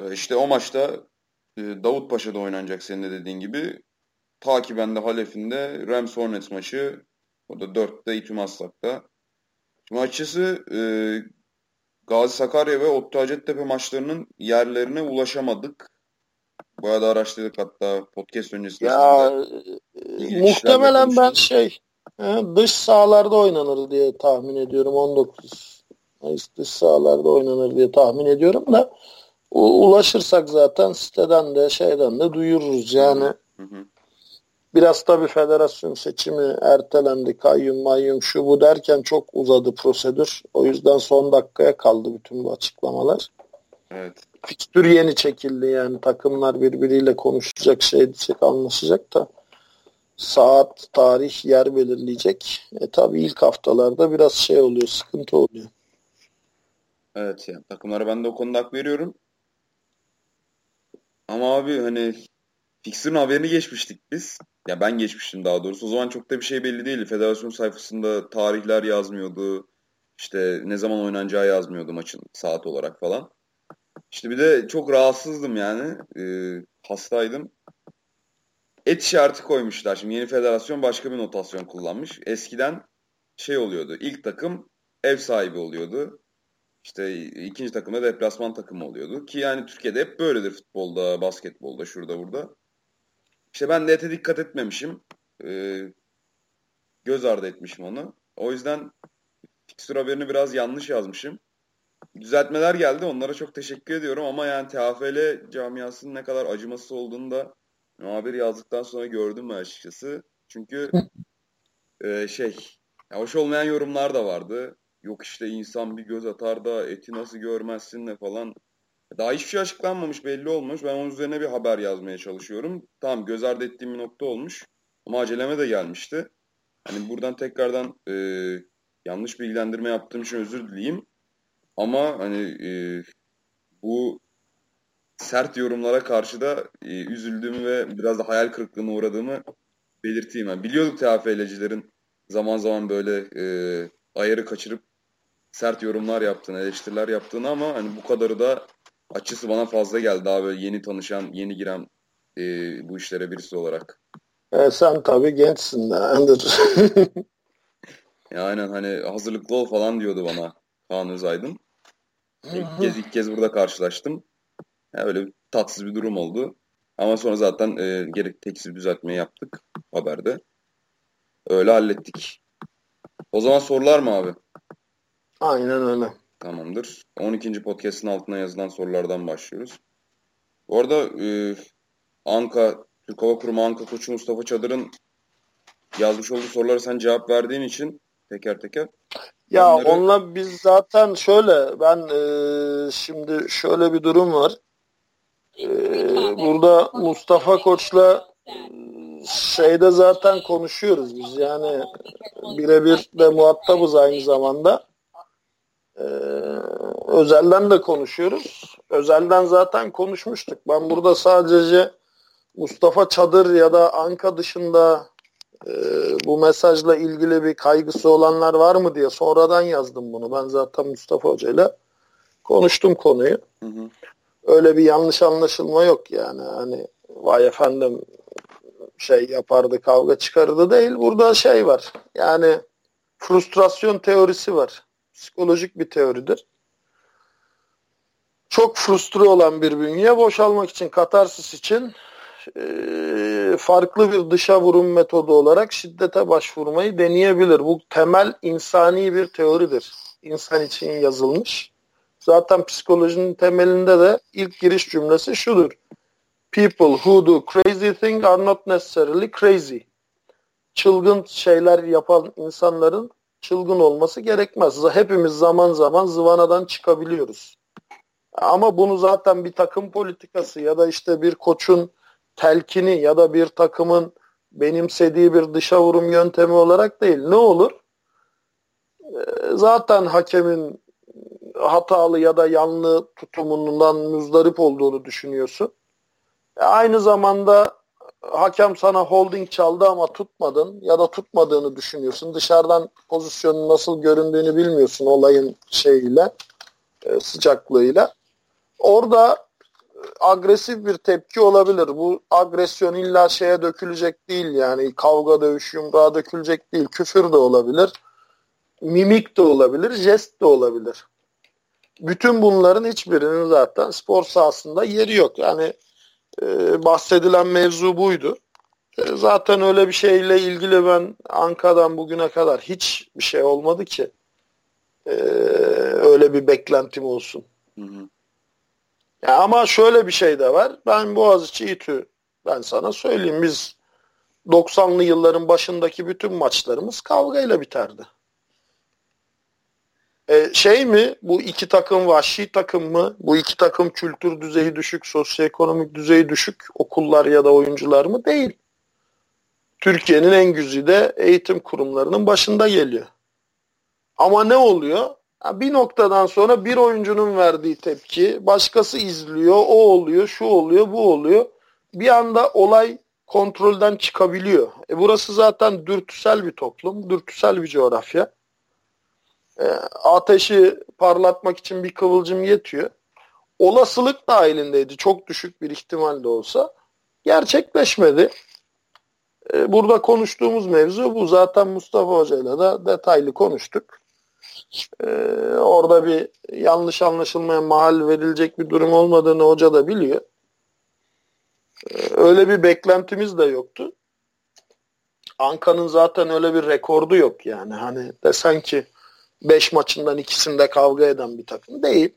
Ee, işte o maçta e, Davut Paşa'da oynanacak senin de dediğin gibi. Takiben de Halef'inde Rams Hornets maçı. O da 4'te İTÜ Maslak'ta. Şimdi e, Gazi Sakarya ve Ottu Hacettepe maçlarının yerlerine ulaşamadık. Bayağı da araştırdık hatta podcast öncesinde. Ya e, muhtemelen ben şey dış sahalarda oynanır diye tahmin ediyorum 19 Mayıs dış sahalarda oynanır diye tahmin ediyorum da ulaşırsak zaten siteden de şeyden de duyururuz yani. Hı hı. Biraz tabii federasyon seçimi ertelendi. Kayyum mayyum şu bu derken çok uzadı prosedür. O yüzden son dakikaya kaldı bütün bu açıklamalar. Evet. Fikstür yeni çekildi yani takımlar birbiriyle konuşacak şey diyecek anlaşacak da saat, tarih, yer belirleyecek. E tabii ilk haftalarda biraz şey oluyor, sıkıntı oluyor. Evet yani takımlara ben de o konuda hak veriyorum. Ama abi hani Fixer'ın haberini geçmiştik biz. Ya ben geçmiştim daha doğrusu. O zaman çok da bir şey belli değildi. Federasyon sayfasında tarihler yazmıyordu. İşte ne zaman oynanacağı yazmıyordu maçın saat olarak falan. İşte bir de çok rahatsızdım yani. Ee, hastaydım. Et işareti koymuşlar. Şimdi yeni federasyon başka bir notasyon kullanmış. Eskiden şey oluyordu. İlk takım ev sahibi oluyordu. İşte ikinci takımda deplasman takımı oluyordu. Ki yani Türkiye'de hep böyledir futbolda, basketbolda, şurada burada. İşte ben nete dikkat etmemişim. Ee, göz ardı etmişim onu. O yüzden fikstür haberini biraz yanlış yazmışım. Düzeltmeler geldi. Onlara çok teşekkür ediyorum ama yani TFL camiasının ne kadar acımasız olduğunu da muhabir yazdıktan sonra gördüm ben açıkçası. Çünkü e, şey hoş olmayan yorumlar da vardı. Yok işte insan bir göz atar da eti nasıl görmezsin ne falan. Daha hiçbir şey açıklanmamış belli olmuş. Ben onun üzerine bir haber yazmaya çalışıyorum. Tamam göz ardı ettiğim bir nokta olmuş. Ama aceleme de gelmişti. Hani buradan tekrardan e, yanlış bilgilendirme yaptığım için özür dileyeyim. Ama hani e, bu sert yorumlara karşı da e, üzüldüğümü ve biraz da hayal kırıklığına uğradığımı belirteyim. Yani biliyorduk TFL'cilerin zaman zaman böyle e, ayarı kaçırıp sert yorumlar yaptığını, eleştiriler yaptığını ama hani bu kadarı da açısı bana fazla geldi. Daha böyle yeni tanışan, yeni giren e, bu işlere birisi olarak. E, sen tabii gençsin de. ya aynen hani hazırlıklı ol falan diyordu bana Kaan Özaydın. İlk kez, ilk kez burada karşılaştım. Yani öyle tatsız bir durum oldu. Ama sonra zaten e, gerek tekstil düzeltmeyi yaptık haberde. Öyle hallettik. O zaman sorular mı abi? Aynen öyle. Tamamdır. 12. podcast'ın altına yazılan sorulardan başlıyoruz. Bu arada e, Anka, Türk Hava Kurumu Anka Koçu Mustafa Çadır'ın yazmış olduğu sorulara sen cevap verdiğin için teker teker. Ya onları... onunla biz zaten şöyle ben e, şimdi şöyle bir durum var. E, burada Mustafa Koç'la şeyde zaten konuşuyoruz biz yani birebir de muhatabız aynı zamanda. Ee, özelden de konuşuyoruz. Özelden zaten konuşmuştuk. Ben burada sadece Mustafa Çadır ya da Anka dışında e, bu mesajla ilgili bir kaygısı olanlar var mı diye sonradan yazdım bunu. Ben zaten Mustafa Hoca ile konuştum konuyu. Hı hı. Öyle bir yanlış anlaşılma yok yani. Hani vay efendim şey yapardı kavga çıkardı değil. Burada şey var. Yani frustrasyon teorisi var. Psikolojik bir teoridir. Çok frustre olan bir bünye boşalmak için, katarsis için e, farklı bir dışa vurum metodu olarak şiddete başvurmayı deneyebilir. Bu temel insani bir teoridir. İnsan için yazılmış. Zaten psikolojinin temelinde de ilk giriş cümlesi şudur. People who do crazy things are not necessarily crazy. Çılgın şeyler yapan insanların çılgın olması gerekmez. Hepimiz zaman zaman zıvanadan çıkabiliyoruz. Ama bunu zaten bir takım politikası ya da işte bir koçun telkini ya da bir takımın benimsediği bir dışa vurum yöntemi olarak değil. Ne olur? Ee, zaten hakemin hatalı ya da yanlı tutumundan müzdarip olduğunu düşünüyorsun. E, aynı zamanda hakem sana holding çaldı ama tutmadın ya da tutmadığını düşünüyorsun. Dışarıdan pozisyonun nasıl göründüğünü bilmiyorsun olayın şeyiyle, e, sıcaklığıyla. Orada agresif bir tepki olabilir. Bu agresyon illa şeye dökülecek değil yani kavga dövüş yumruğa dökülecek değil. Küfür de olabilir. Mimik de olabilir. Jest de olabilir. Bütün bunların hiçbirinin zaten spor sahasında yeri yok. Yani e, bahsedilen mevzu buydu. E, zaten öyle bir şeyle ilgili ben Ankara'dan bugüne kadar hiç bir şey olmadı ki. E, öyle bir beklentim olsun. Hı hı. Ya ama şöyle bir şey de var. Ben Boğaziçi İTÜ ben sana söyleyeyim biz 90'lı yılların başındaki bütün maçlarımız kavgayla biterdi. E, şey mi bu iki takım vahşi takım mı? Bu iki takım kültür düzeyi düşük, sosyoekonomik düzeyi düşük okullar ya da oyuncular mı? Değil. Türkiye'nin en güzide eğitim kurumlarının başında geliyor. Ama ne oluyor? Bir noktadan sonra bir oyuncunun verdiği tepki, başkası izliyor, o oluyor, şu oluyor, bu oluyor. Bir anda olay kontrolden çıkabiliyor. E burası zaten dürtüsel bir toplum, dürtüsel bir coğrafya. E, ateşi parlatmak için bir kıvılcım yetiyor. Olasılık dahilindeydi. Çok düşük bir ihtimal de olsa. Gerçekleşmedi. E, burada konuştuğumuz mevzu bu. Zaten Mustafa Hoca ile de detaylı konuştuk. Ee, orada bir yanlış anlaşılmaya mahal verilecek bir durum olmadığını hoca da biliyor. Öyle bir beklentimiz de yoktu. Anka'nın zaten öyle bir rekordu yok yani. Hani desen ki 5 maçından ikisinde kavga eden bir takım değil.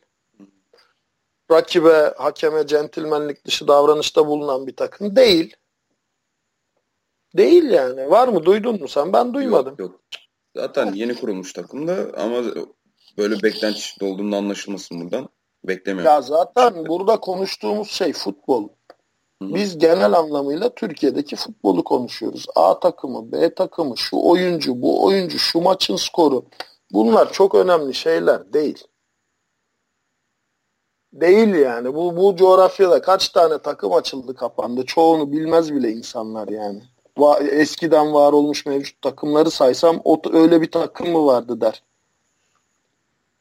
Rakibe, hakeme centilmenlik dışı davranışta bulunan bir takım değil. Değil yani. Var mı? Duydun mu sen? Ben duymadım. Yok, yok. Zaten yeni kurulmuş takımda ama böyle beklenti olduğunda anlaşılmasın buradan. Beklemiyorum. Ya zaten burada konuştuğumuz şey futbol. Biz genel anlamıyla Türkiye'deki futbolu konuşuyoruz. A takımı, B takımı, şu oyuncu, bu oyuncu, şu maçın skoru. Bunlar çok önemli şeyler değil. Değil yani. Bu, bu coğrafyada kaç tane takım açıldı kapandı. Çoğunu bilmez bile insanlar yani eskiden var olmuş mevcut takımları saysam o öyle bir takım mı vardı der.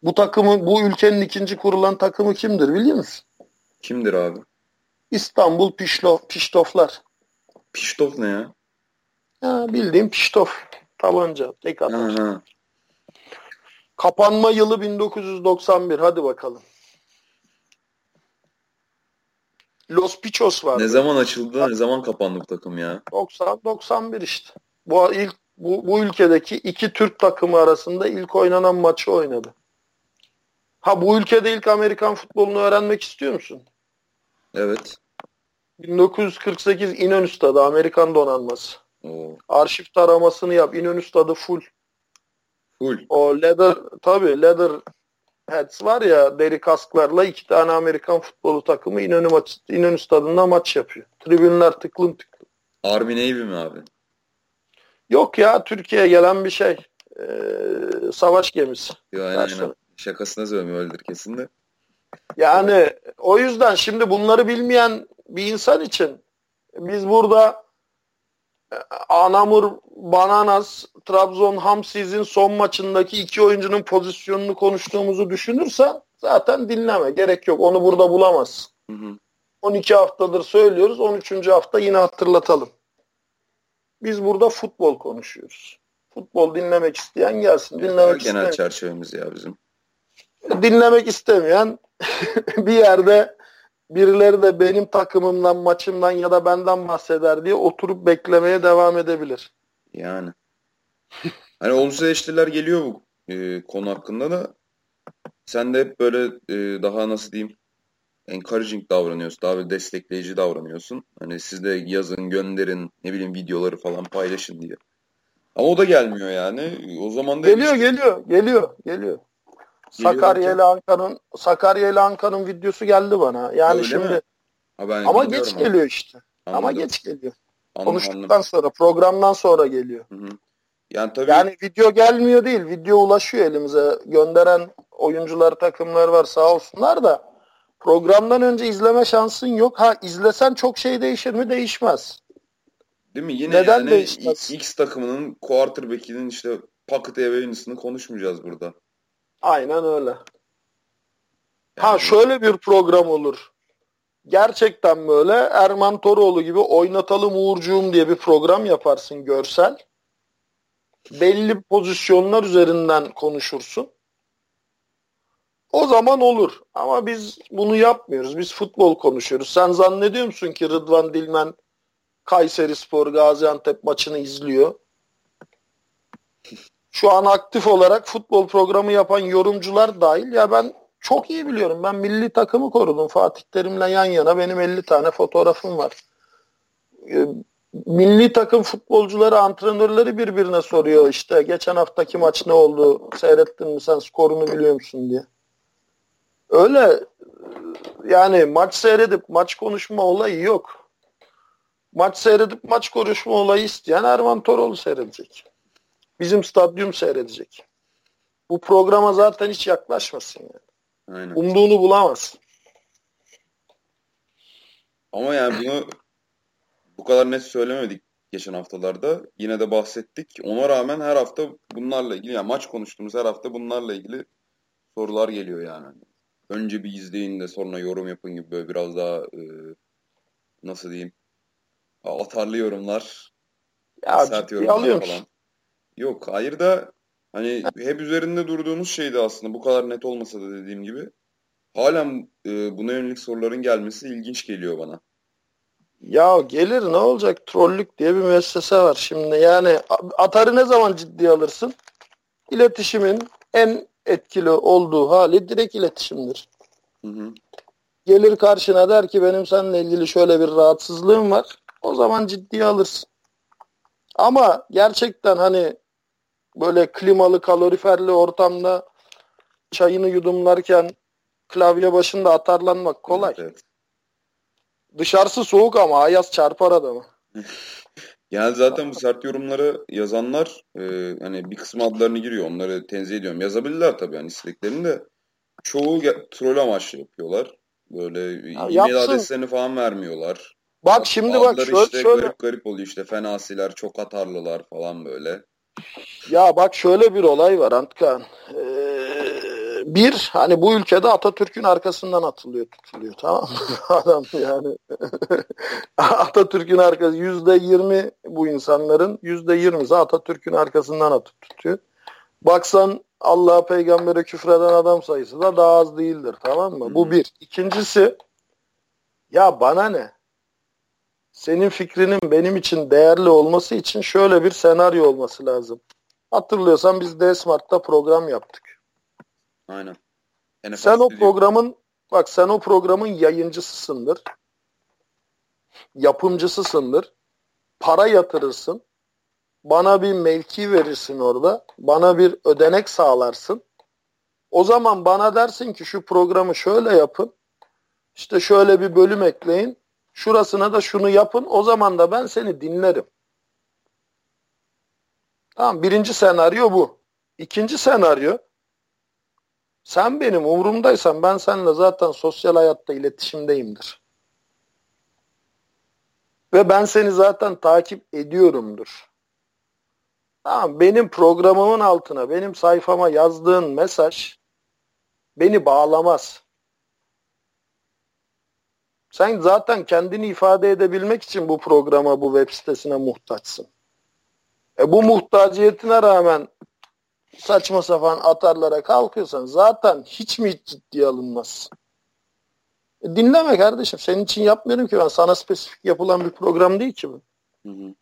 Bu takımı bu ülkenin ikinci kurulan takımı kimdir biliyor musun? Kimdir abi? İstanbul Pişlof, Piştoflar. Piştof ne ya? Ha, bildiğim Piştof. Tabanca. Tek atar. Kapanma yılı 1991. Hadi bakalım. Los Pichos var. Ne zaman açıldı? Ne zaman kapandı bu takım ya? 90 91 işte. Bu ilk bu, bu ülkedeki iki Türk takımı arasında ilk oynanan maçı oynadı. Ha bu ülkede ilk Amerikan futbolunu öğrenmek istiyor musun? Evet. 1948 İnönü Stadı Amerikan donanması. Oo. Arşiv taramasını yap. İnönü Stadı full. Full. O leather tabii leather Heads var ya deri kasklarla iki tane Amerikan futbolu takımı İnönü, maç, İnönü stadında maç yapıyor. Tribünler tıklım tıklım. Army Navy mi abi? Yok ya Türkiye'ye gelen bir şey. Ee, savaş gemisi. Yok aynen, aynen. Şakasına söylemiyor öyledir kesin de. Yani o yüzden şimdi bunları bilmeyen bir insan için Biz burada Anamur Bananas Trabzon Hamsiz'in son maçındaki iki oyuncunun pozisyonunu konuştuğumuzu düşünürsen zaten dinleme. Gerek yok. Onu burada bulamazsın. Hı hı. 12 haftadır söylüyoruz. 13. hafta yine hatırlatalım. Biz burada futbol konuşuyoruz. Futbol dinlemek isteyen gelsin. Dinlemek genel istemeyen... çerçevemiz ya bizim. Dinlemek istemeyen bir yerde birileri de benim takımımdan, maçımdan ya da benden bahseder diye oturup beklemeye devam edebilir. Yani. Hani olumsuz eleştiriler geliyor bu e, konu hakkında da sen de hep böyle e, daha nasıl diyeyim encouraging davranıyorsun. Daha böyle destekleyici davranıyorsun. Hani siz de yazın, gönderin, ne bileyim videoları falan paylaşın diye. Ama o da gelmiyor yani. O zaman da geliyor, geliyor, geliyor, geliyor. Sakarya ile Ankara'nın Sakarya ile Ankara'nın videosu geldi bana. Yani Öyle şimdi ha, ben ama geç ama. geliyor işte. Anladım. Ama geç geliyor. Anladım, Konuştuktan anladım. sonra, programdan sonra geliyor. Hı hı. Yani tabii Yani video gelmiyor değil. Video ulaşıyor elimize. Gönderen oyuncular, takımlar var sağ olsunlar da programdan önce izleme şansın yok. Ha izlesen çok şey değişir mi? Değişmez. Değil mi? Yine Neden yani değişmez? X takımının quarterback'inin işte pocket evidence'ını konuşmayacağız burada. Aynen öyle. Ha şöyle bir program olur. Gerçekten böyle Erman Toroğlu gibi oynatalım Uğurcuğum diye bir program yaparsın görsel. Belli pozisyonlar üzerinden konuşursun. O zaman olur. Ama biz bunu yapmıyoruz. Biz futbol konuşuyoruz. Sen zannediyor musun ki Rıdvan Dilmen Kayseri Spor Gaziantep maçını izliyor? Şu an aktif olarak futbol programı yapan yorumcular dahil ya ben çok iyi biliyorum. Ben milli takımı korudum. Fatih Terim'le yan yana benim 50 tane fotoğrafım var. Ee, milli takım futbolcuları, antrenörleri birbirine soruyor işte geçen haftaki maç ne oldu, seyrettin mi sen skorunu biliyor musun diye. Öyle yani maç seyredip maç konuşma olayı yok. Maç seyredip maç konuşma olayı isteyen Erman Toroğlu seyredecek. Bizim stadyum seyredecek. Bu programa zaten hiç yaklaşmasın yani. Aynen. Umduğunu bulamaz. Ama yani bunu bu kadar net söylemedik geçen haftalarda. Yine de bahsettik. Ona rağmen her hafta bunlarla ilgili yani maç konuştuğumuz her hafta bunlarla ilgili sorular geliyor yani önce bir izleyin de sonra yorum yapın gibi böyle biraz daha e, nasıl diyeyim atarlı yorumlar ya, sert yorumlar falan. Yok hayır da hani hep üzerinde durduğumuz şeydi aslında bu kadar net olmasa da dediğim gibi. Halen e, buna yönelik soruların gelmesi ilginç geliyor bana. Ya gelir ne olacak trollük diye bir müessese var şimdi yani atarı ne zaman ciddiye alırsın? İletişimin en etkili olduğu hali direkt iletişimdir. Hı hı. Gelir karşına der ki benim seninle ilgili şöyle bir rahatsızlığım var. O zaman ciddiye alırsın. Ama gerçekten hani böyle klimalı kaloriferli ortamda çayını yudumlarken klavye başında atarlanmak kolay. Evet. Dışarısı soğuk ama ayaz çarpar adamı. Yani zaten bu sert yorumları yazanlar e, hani bir kısmı adlarını giriyor. Onları tenzih ediyorum. Yazabilirler tabii yani istediklerini de. Çoğu troll amaçlı yapıyorlar. Böyle ya e-mail adreslerini falan vermiyorlar. Bak şimdi bak şöyle, işte şöyle. garip garip oluyor işte fenasiler, çok atarlılar falan böyle. Ya bak şöyle bir olay var Antkan. Ee, bir hani bu ülkede Atatürk'ün arkasından atılıyor tutuluyor tamam mı? Adam yani Atatürk'ün arkası yüzde yirmi bu insanların yüzde yirmisi Atatürk'ün arkasından atıp tutuyor. Baksan Allah'a peygambere küfreden adam sayısı da daha az değildir tamam mı? hı Bu bir. İkincisi ya bana ne? Senin fikrinin benim için değerli olması için şöyle bir senaryo olması lazım. Hatırlıyorsan biz D-Smart'ta program yaptık. Aynen. NFL sen o programın bak sen o programın yayıncısısındır. Yapımcısısındır. Para yatırırsın. Bana bir mevki verirsin orada. Bana bir ödenek sağlarsın. O zaman bana dersin ki şu programı şöyle yapın. İşte şöyle bir bölüm ekleyin. Şurasına da şunu yapın. O zaman da ben seni dinlerim. Tamam birinci senaryo bu. İkinci senaryo sen benim umurumdaysan ben seninle zaten sosyal hayatta iletişimdeyimdir. Ve ben seni zaten takip ediyorumdur. Tamam benim programımın altına, benim sayfama yazdığın mesaj beni bağlamaz. Sen zaten kendini ifade edebilmek için bu programa, bu web sitesine muhtaçsın. E bu muhtaciyetine rağmen saçma sapan atarlara kalkıyorsan zaten hiç mi hiç ciddiye alınmaz? E dinleme kardeşim. Senin için yapmıyorum ki ben. Sana spesifik yapılan bir program değil ki bu. Hı hı.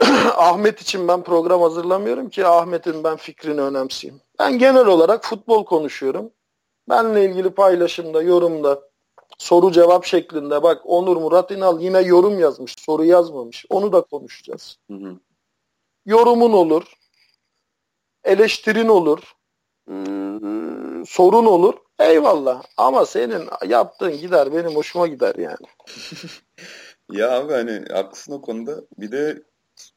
Ahmet için ben program hazırlamıyorum ki Ahmet'in ben fikrini önemseyeyim. Ben genel olarak futbol konuşuyorum. Benle ilgili paylaşımda, yorumda, soru cevap şeklinde bak Onur Murat İnal yine yorum yazmış, soru yazmamış. Onu da konuşacağız. Hı hı. Yorumun olur, eleştirin olur, ıı, sorun olur. Eyvallah. Ama senin yaptığın gider benim hoşuma gider yani. ya abi hani haklısın o konuda. Bir de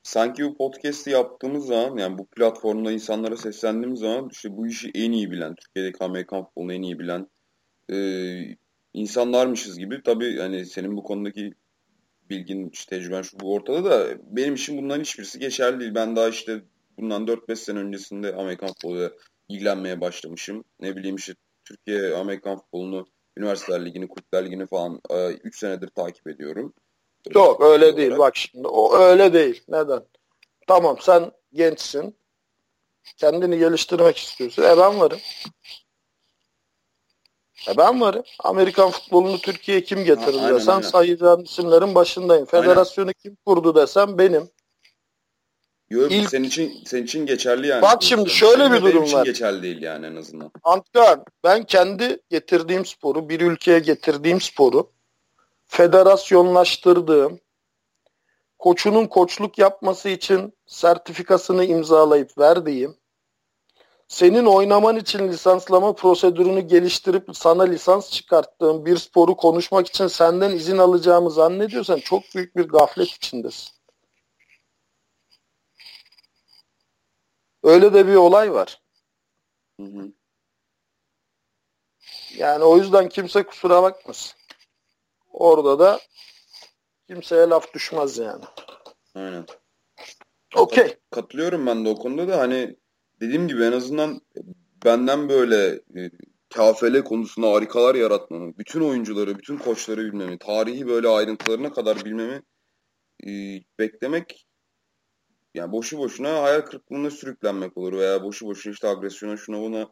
sanki bu podcast'i yaptığımız zaman yani bu platformda insanlara seslendiğimiz zaman işte bu işi en iyi bilen, Türkiye'deki Amerikan futbolunu en iyi bilen e, insanlarmışız gibi. Tabii hani senin bu konudaki bilgin, işte, tecrüben şu bu ortada da benim için bunların hiçbirisi geçerli değil. Ben daha işte bundan 4-5 sene öncesinde Amerikan futboluyla ilgilenmeye başlamışım. Ne bileyim işte Türkiye Amerikan futbolunu, Üniversiteler Ligi'ni, Kulüpler Ligi'ni falan 3 e, senedir takip ediyorum. Yok öyle olarak. değil. Bak şimdi o öyle değil. Neden? Tamam sen gençsin. Kendini geliştirmek istiyorsun. E ben varım. E ben varım. Amerikan futbolunu Türkiye'ye kim getirir ha, desen sayacağım isimlerin başındayım. Federasyonu aynen. kim kurdu desem benim. Yok İlk... senin için senin için geçerli yani. Bak şimdi şöyle senin bir durum için var. geçerli değil yani en azından. Antkan ben kendi getirdiğim sporu, bir ülkeye getirdiğim sporu federasyonlaştırdığım, koçunun koçluk yapması için sertifikasını imzalayıp verdiğim, senin oynaman için lisanslama prosedürünü geliştirip sana lisans çıkarttığım bir sporu konuşmak için senden izin alacağımı zannediyorsan çok büyük bir gaflet içindesin. Öyle de bir olay var. Hı hı. Yani o yüzden kimse kusura bakmasın. Orada da kimseye laf düşmez yani. Aynen. Okey. Katılıyorum ben de o konuda da hani dediğim gibi en azından benden böyle e, kafele konusunda harikalar yaratmamı, bütün oyuncuları, bütün koçları bilmemi, tarihi böyle ayrıntılarına kadar bilmemi e, beklemek yani boşu boşuna hayal kırıklığına sürüklenmek olur veya boşu boşuna işte agresyona şuna buna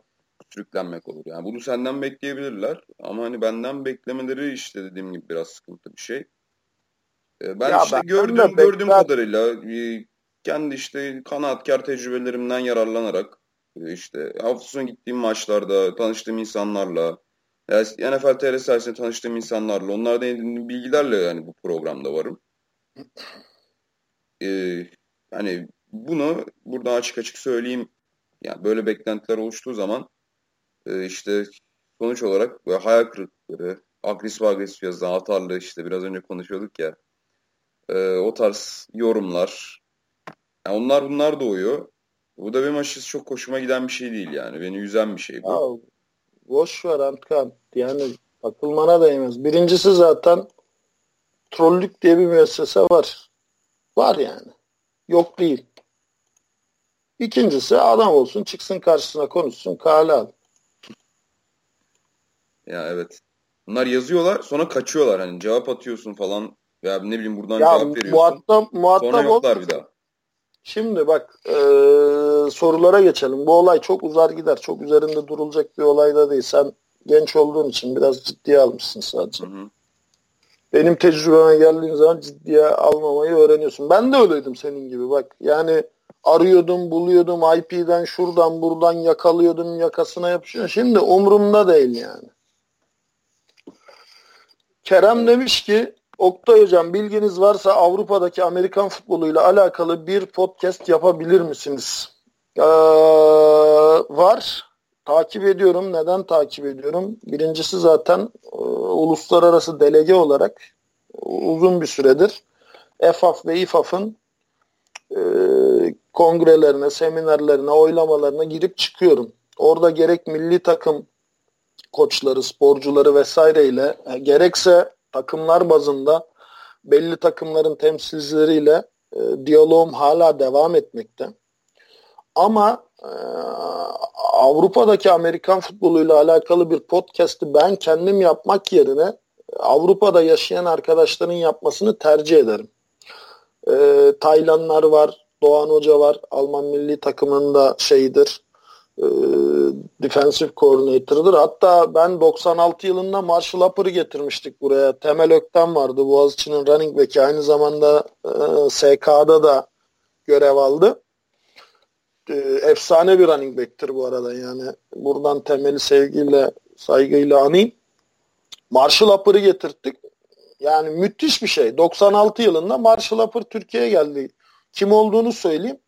sürüklenmek olur. Yani bunu senden bekleyebilirler ama hani benden beklemeleri işte dediğim gibi biraz sıkıntı bir şey. Ee, ben ya işte ben gördüğüm, gördüğüm bekler... kadarıyla e, kendi işte kanaatkar tecrübelerimden yararlanarak e, işte hafta sonu gittiğim maçlarda tanıştığım insanlarla yani NFL TR sayesinde tanıştığım insanlarla onlardan edindiğim bilgilerle yani bu programda varım. Ee, yani bunu burada açık açık söyleyeyim. Yani böyle beklentiler oluştuğu zaman e, işte sonuç olarak böyle hayal kırıklıkları, agresif agresif yazılan atarlı işte biraz önce konuşuyorduk ya. E, o tarz yorumlar. Yani onlar bunlar doğuyor. Bu da benim açıkçası çok hoşuma giden bir şey değil yani. Beni üzen bir şey bu. Ya, boş ver Antkan. Yani takılmana değmez. Birincisi zaten trollük diye bir müessese var. Var yani. Yok değil. İkincisi adam olsun çıksın karşısına konuşsun kale al. Ya evet. Bunlar yazıyorlar sonra kaçıyorlar hani cevap atıyorsun falan veya ne bileyim buradan ya, cevap veriyorsun. Muhatap, muhatap sonra yoklar bir daha. Şimdi bak e, sorulara geçelim. Bu olay çok uzar gider. Çok üzerinde durulacak bir olay da değil. Sen genç olduğun için biraz ciddiye almışsın sadece. Hı hı. Benim tecrübeme geldiğin zaman ciddiye almamayı öğreniyorsun. Ben de öyleydim senin gibi bak. Yani arıyordum, buluyordum, IP'den şuradan buradan yakalıyordum, yakasına yapışıyor. Şimdi umurumda değil yani. Kerem demiş ki Oktay Hocam bilginiz varsa Avrupa'daki Amerikan futboluyla alakalı bir podcast yapabilir misiniz? Ee, var. Takip ediyorum. Neden takip ediyorum? Birincisi zaten e, uluslararası delege olarak uzun bir süredir EFAF ve İFAF'ın e, kongrelerine, seminerlerine, oylamalarına girip çıkıyorum. Orada gerek milli takım koçları, sporcuları vesaireyle e, gerekse takımlar bazında belli takımların temsilcileriyle e, diyaloğum hala devam etmekte. Ama e, Avrupa'daki Amerikan futboluyla alakalı bir podcast'i ben kendim yapmak yerine Avrupa'da yaşayan arkadaşların yapmasını tercih ederim. E, Taylanlar var, Doğan Hoca var, Alman milli takımında şeydir, e, defensive coordinator'dır. Hatta ben 96 yılında Marshall Upper'ı getirmiştik buraya. Temel Ökten vardı. Boğaziçi'nin running back'i. Aynı zamanda e, SK'da da görev aldı. E, efsane bir running back'tir bu arada. Yani buradan temeli sevgiyle, saygıyla anayım. Marshall Upper'ı getirttik. Yani müthiş bir şey. 96 yılında Marshall Upper Türkiye'ye geldi. Kim olduğunu söyleyeyim.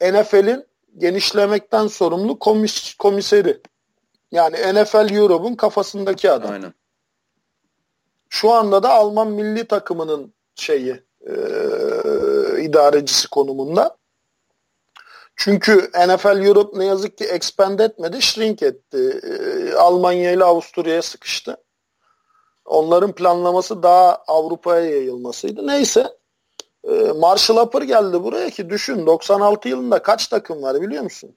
NFL'in genişlemekten sorumlu komis komiseri. Yani NFL Europe'un kafasındaki adam. Aynen. Şu anda da Alman milli takımının şeyi e, idarecisi konumunda. Çünkü NFL Europe ne yazık ki expand etmedi, shrink etti. E, Almanya ile Avusturya'ya sıkıştı. Onların planlaması daha Avrupa'ya yayılmasıydı. Neyse Marshall Upper geldi buraya ki düşün 96 yılında kaç takım var biliyor musun?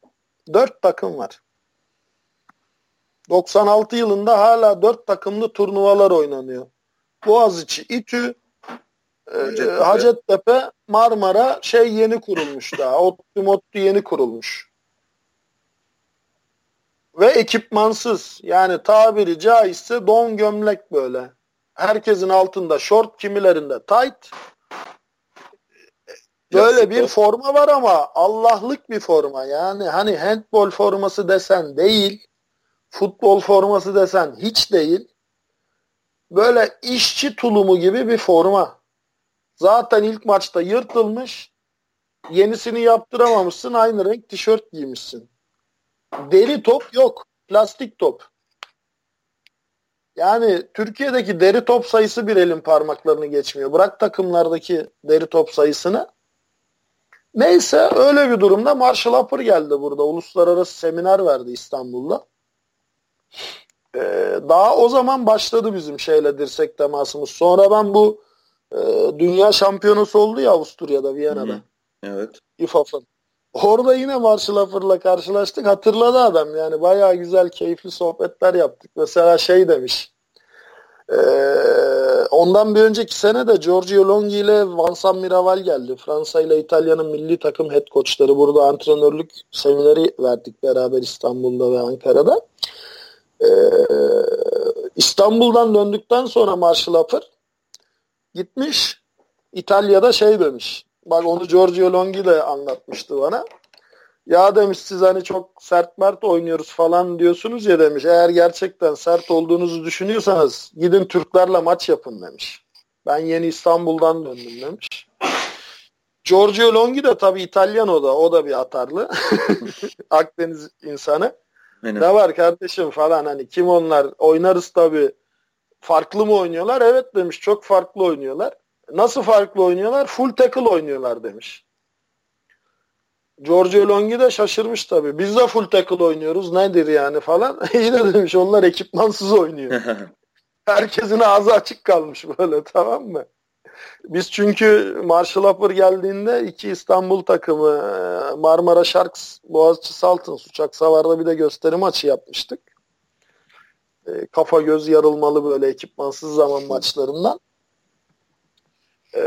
4 takım var. 96 yılında hala 4 takımlı turnuvalar oynanıyor. Boğaziçi, İTÜ, e, Hacettepe. Hacettepe, Marmara şey yeni kurulmuş daha. Ottu Mottu yeni kurulmuş. Ve ekipmansız. Yani tabiri caizse don gömlek böyle. Herkesin altında short, kimilerinde tight. Böyle bir forma var ama Allah'lık bir forma. Yani hani handball forması desen değil, futbol forması desen hiç değil. Böyle işçi tulumu gibi bir forma. Zaten ilk maçta yırtılmış. Yenisini yaptıramamışsın. Aynı renk tişört giymişsin. Deri top yok. Plastik top. Yani Türkiye'deki deri top sayısı bir elin parmaklarını geçmiyor. Bırak takımlardaki deri top sayısını. Neyse öyle bir durumda Marshall Upper geldi burada. Uluslararası seminer verdi İstanbul'da. Ee, daha o zaman başladı bizim şeyle dirsek temasımız. Sonra ben bu e, dünya şampiyonası oldu ya Avusturya'da, Viyana'da. Hı. Evet. İFAF'ın. Orada yine Marshall Upper'la karşılaştık. Hatırladı adam yani. Bayağı güzel, keyifli sohbetler yaptık. Mesela şey demiş. Ee, ondan bir önceki sene de Giorgio Longhi ile Vincent Miraval geldi. Fransa ile İtalya'nın milli takım head coachları. Burada antrenörlük semineri verdik beraber İstanbul'da ve Ankara'da. Ee, İstanbul'dan döndükten sonra Marshall Upper gitmiş İtalya'da şey demiş. Bak onu Giorgio Longhi de anlatmıştı bana. Ya demiş siz hani çok sert mert oynuyoruz falan diyorsunuz ya demiş. Eğer gerçekten sert olduğunuzu düşünüyorsanız gidin Türklerle maç yapın demiş. Ben yeni İstanbul'dan döndüm demiş. Giorgio Longhi de tabii İtalyan o da. O da bir atarlı. Akdeniz insanı. Benim. Ne var kardeşim falan hani kim onlar oynarız tabii. Farklı mı oynuyorlar? Evet demiş çok farklı oynuyorlar. Nasıl farklı oynuyorlar? Full tackle oynuyorlar demiş. Giorgio Longhi de şaşırmış tabii. Biz de full tackle oynuyoruz. Nedir yani falan. Yine demiş onlar ekipmansız oynuyor. Herkesin ağzı açık kalmış böyle tamam mı? Biz çünkü Marshall Upper geldiğinde iki İstanbul takımı e, Marmara Sharks, Boğaziçi Saltons uçak savarda bir de gösteri maçı yapmıştık. E, kafa göz yarılmalı böyle ekipmansız zaman maçlarından. E,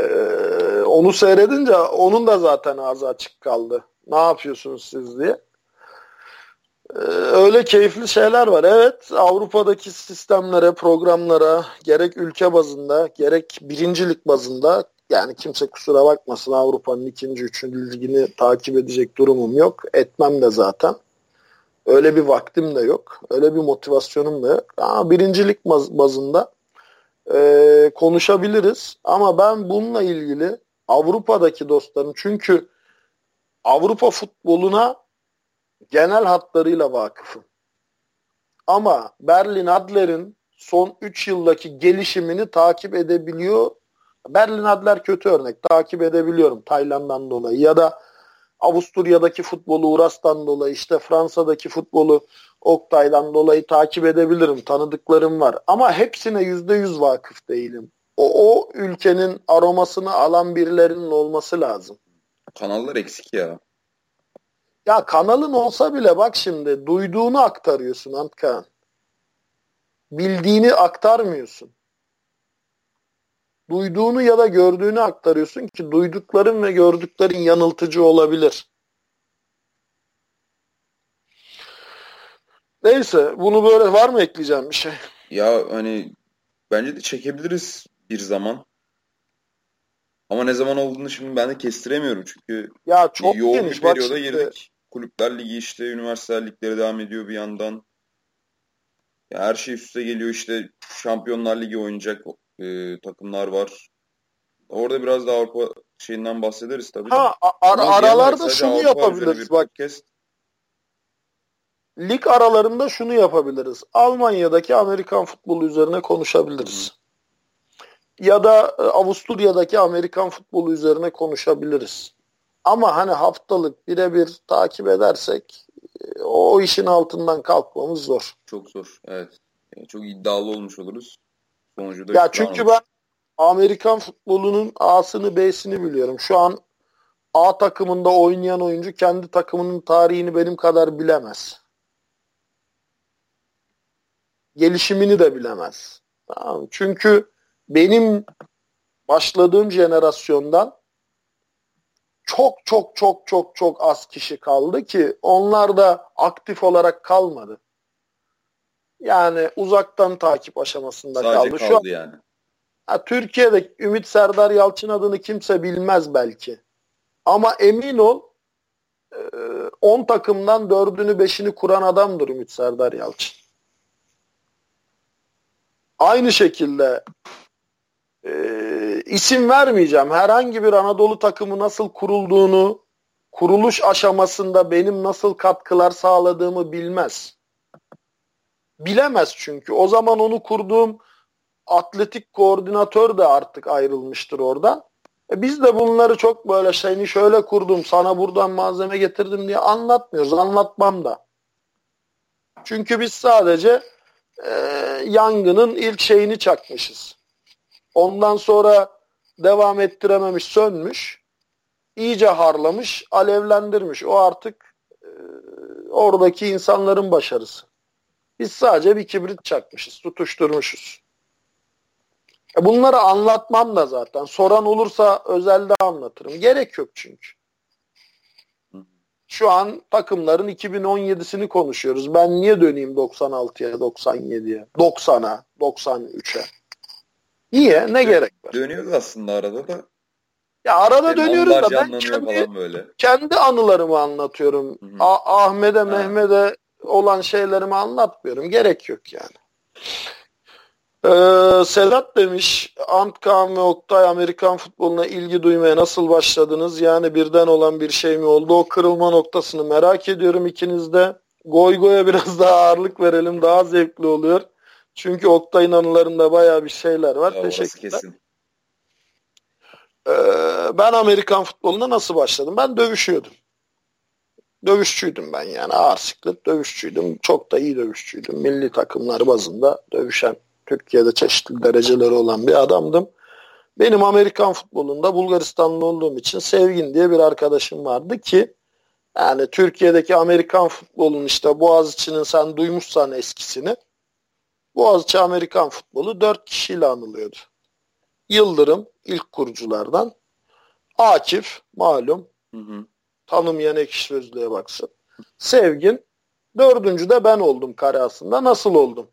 onu seyredince onun da zaten ağzı açık kaldı ne yapıyorsunuz siz diye. Ee, öyle keyifli şeyler var. Evet Avrupa'daki sistemlere, programlara gerek ülke bazında gerek birincilik bazında yani kimse kusura bakmasın Avrupa'nın ikinci, üçüncü ligini takip edecek durumum yok. Etmem de zaten. Öyle bir vaktim de yok. Öyle bir motivasyonum da yok. Ama birincilik bazında e, konuşabiliriz. Ama ben bununla ilgili Avrupa'daki dostlarım çünkü Avrupa futboluna genel hatlarıyla vakıfım. Ama Berlin Adler'in son 3 yıldaki gelişimini takip edebiliyor. Berlin Adler kötü örnek. Takip edebiliyorum Tayland'dan dolayı ya da Avusturya'daki futbolu Uras'tan dolayı işte Fransa'daki futbolu Oktay'dan dolayı takip edebilirim. Tanıdıklarım var. Ama hepsine %100 vakıf değilim. o, o ülkenin aromasını alan birilerinin olması lazım. Kanallar eksik ya. Ya kanalın olsa bile bak şimdi duyduğunu aktarıyorsun Antkan. Bildiğini aktarmıyorsun. Duyduğunu ya da gördüğünü aktarıyorsun ki duydukların ve gördüklerin yanıltıcı olabilir. Neyse bunu böyle var mı ekleyeceğim bir şey? Ya hani bence de çekebiliriz bir zaman. Ama ne zaman olduğunu şimdi ben de kestiremiyorum çünkü ya çok yoğun geniş. bir periyoda girdik. Kulüpler Ligi işte üniversiteler ligleri devam ediyor bir yandan. Ya her şey üste geliyor işte Şampiyonlar Ligi oynayacak e, takımlar var. Orada biraz da Avrupa şeyinden bahsederiz tabii. Ha, ar- aralarda şunu yapabiliriz bak. Podcast. Lig aralarında şunu yapabiliriz. Almanya'daki Amerikan futbolu üzerine konuşabiliriz. Hı ya da e, Avusturya'daki Amerikan futbolu üzerine konuşabiliriz. Ama hani haftalık birebir takip edersek e, o işin altından kalkmamız zor. Çok zor. Evet. Yani çok iddialı olmuş oluruz. Sonucu da ya çünkü olmuş. ben Amerikan futbolunun A'sını B'sini biliyorum. Şu an A takımında oynayan oyuncu kendi takımının tarihini benim kadar bilemez. Gelişimini de bilemez. Tamam. Çünkü benim başladığım jenerasyondan çok çok çok çok çok az kişi kaldı ki onlar da aktif olarak kalmadı. Yani uzaktan takip aşamasında Sadece kaldı. kaldı Şu an, yani. Ha, Türkiye'de Ümit Serdar Yalçın adını kimse bilmez belki. Ama emin ol 10 e, takımdan 4'ünü 5'ini kuran adamdır Ümit Serdar Yalçın. Aynı şekilde e, isim vermeyeceğim. Herhangi bir Anadolu takımı nasıl kurulduğunu, kuruluş aşamasında benim nasıl katkılar sağladığımı bilmez. Bilemez çünkü. O zaman onu kurduğum atletik koordinatör de artık ayrılmıştır oradan. E biz de bunları çok böyle seni şöyle kurdum, sana buradan malzeme getirdim diye anlatmıyoruz. Anlatmam da. Çünkü biz sadece e, yangının ilk şeyini çakmışız. Ondan sonra devam ettirememiş, sönmüş. iyice harlamış, alevlendirmiş. O artık e, oradaki insanların başarısı. Biz sadece bir kibrit çakmışız, tutuşturmuşuz. E bunları anlatmam da zaten. Soran olursa özelde anlatırım. Gerek yok çünkü. Şu an takımların 2017'sini konuşuyoruz. Ben niye döneyim 96'ya, 97'ye, 90'a, 93'e? Niye? Ne gerek var? Dönüyoruz aslında arada da. Ya arada yani dönüyoruz da ben kendi, böyle. kendi anılarımı anlatıyorum. Ahmet'e, Mehmet'e olan şeylerimi anlatmıyorum. Gerek yok yani. Ee, Sedat demiş Antkan ve Oktay Amerikan futboluna ilgi duymaya nasıl başladınız? Yani birden olan bir şey mi oldu? O kırılma noktasını merak ediyorum ikiniz de. Goy goya biraz daha ağırlık verelim. Daha zevkli oluyor. Çünkü Oktay'ın anılarında bayağı bir şeyler var. Ya, Teşekkürler. Kesin. Ee, ben Amerikan futboluna nasıl başladım? Ben dövüşüyordum. Dövüşçüydüm ben yani ağır siklet dövüşçüydüm. Çok da iyi dövüşçüydüm. Milli takımlar bazında dövüşen Türkiye'de çeşitli dereceleri olan bir adamdım. Benim Amerikan futbolunda Bulgaristanlı olduğum için Sevgin diye bir arkadaşım vardı ki yani Türkiye'deki Amerikan futbolun işte Boğaziçi'nin sen duymuşsan eskisini Boğaziçi Amerikan futbolu dört kişiyle anılıyordu. Yıldırım ilk kuruculardan. Akif malum. Hı hı. Tanımayan ekşi sözlüğe baksın. Sevgin. Dördüncü de ben oldum kare aslında. Nasıl oldum?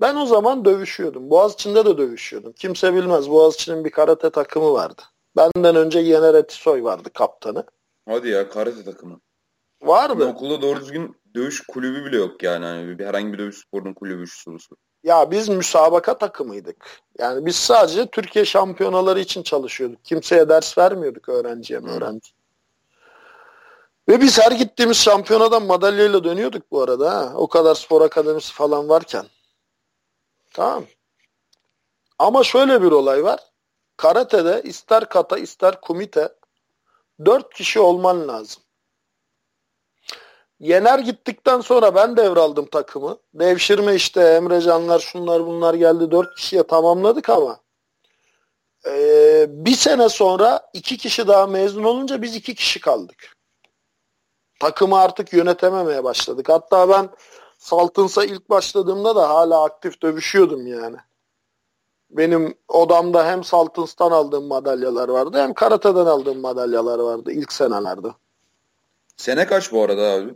Ben o zaman dövüşüyordum. Boğaziçi'nde de dövüşüyordum. Kimse bilmez. Boğaziçi'nin bir karate takımı vardı. Benden önce Yener Etisoy vardı kaptanı. Hadi ya karate takımı. Vardı. Yani okulda doğru düzgün dövüş kulübü bile yok yani. yani bir, herhangi bir dövüş sporunun kulübü şusu. Ya biz müsabaka takımıydık. Yani biz sadece Türkiye şampiyonaları için çalışıyorduk. Kimseye ders vermiyorduk öğrenciye mi öğrenci. Ve biz her gittiğimiz şampiyonadan madalyayla dönüyorduk bu arada. Ha? O kadar spor akademisi falan varken. Tamam. Ama şöyle bir olay var. Karate'de ister kata ister kumite dört kişi olman lazım. Yener gittikten sonra ben devraldım takımı. Devşirme işte Emre Canlar şunlar bunlar geldi. Dört kişiye tamamladık ama bir sene sonra iki kişi daha mezun olunca biz iki kişi kaldık. Takımı artık yönetememeye başladık. Hatta ben Saltıns'a ilk başladığımda da hala aktif dövüşüyordum yani. Benim odamda hem Saltıns'tan aldığım madalyalar vardı hem Karate'den aldığım madalyalar vardı ilk senelerde. Sene kaç bu arada abi?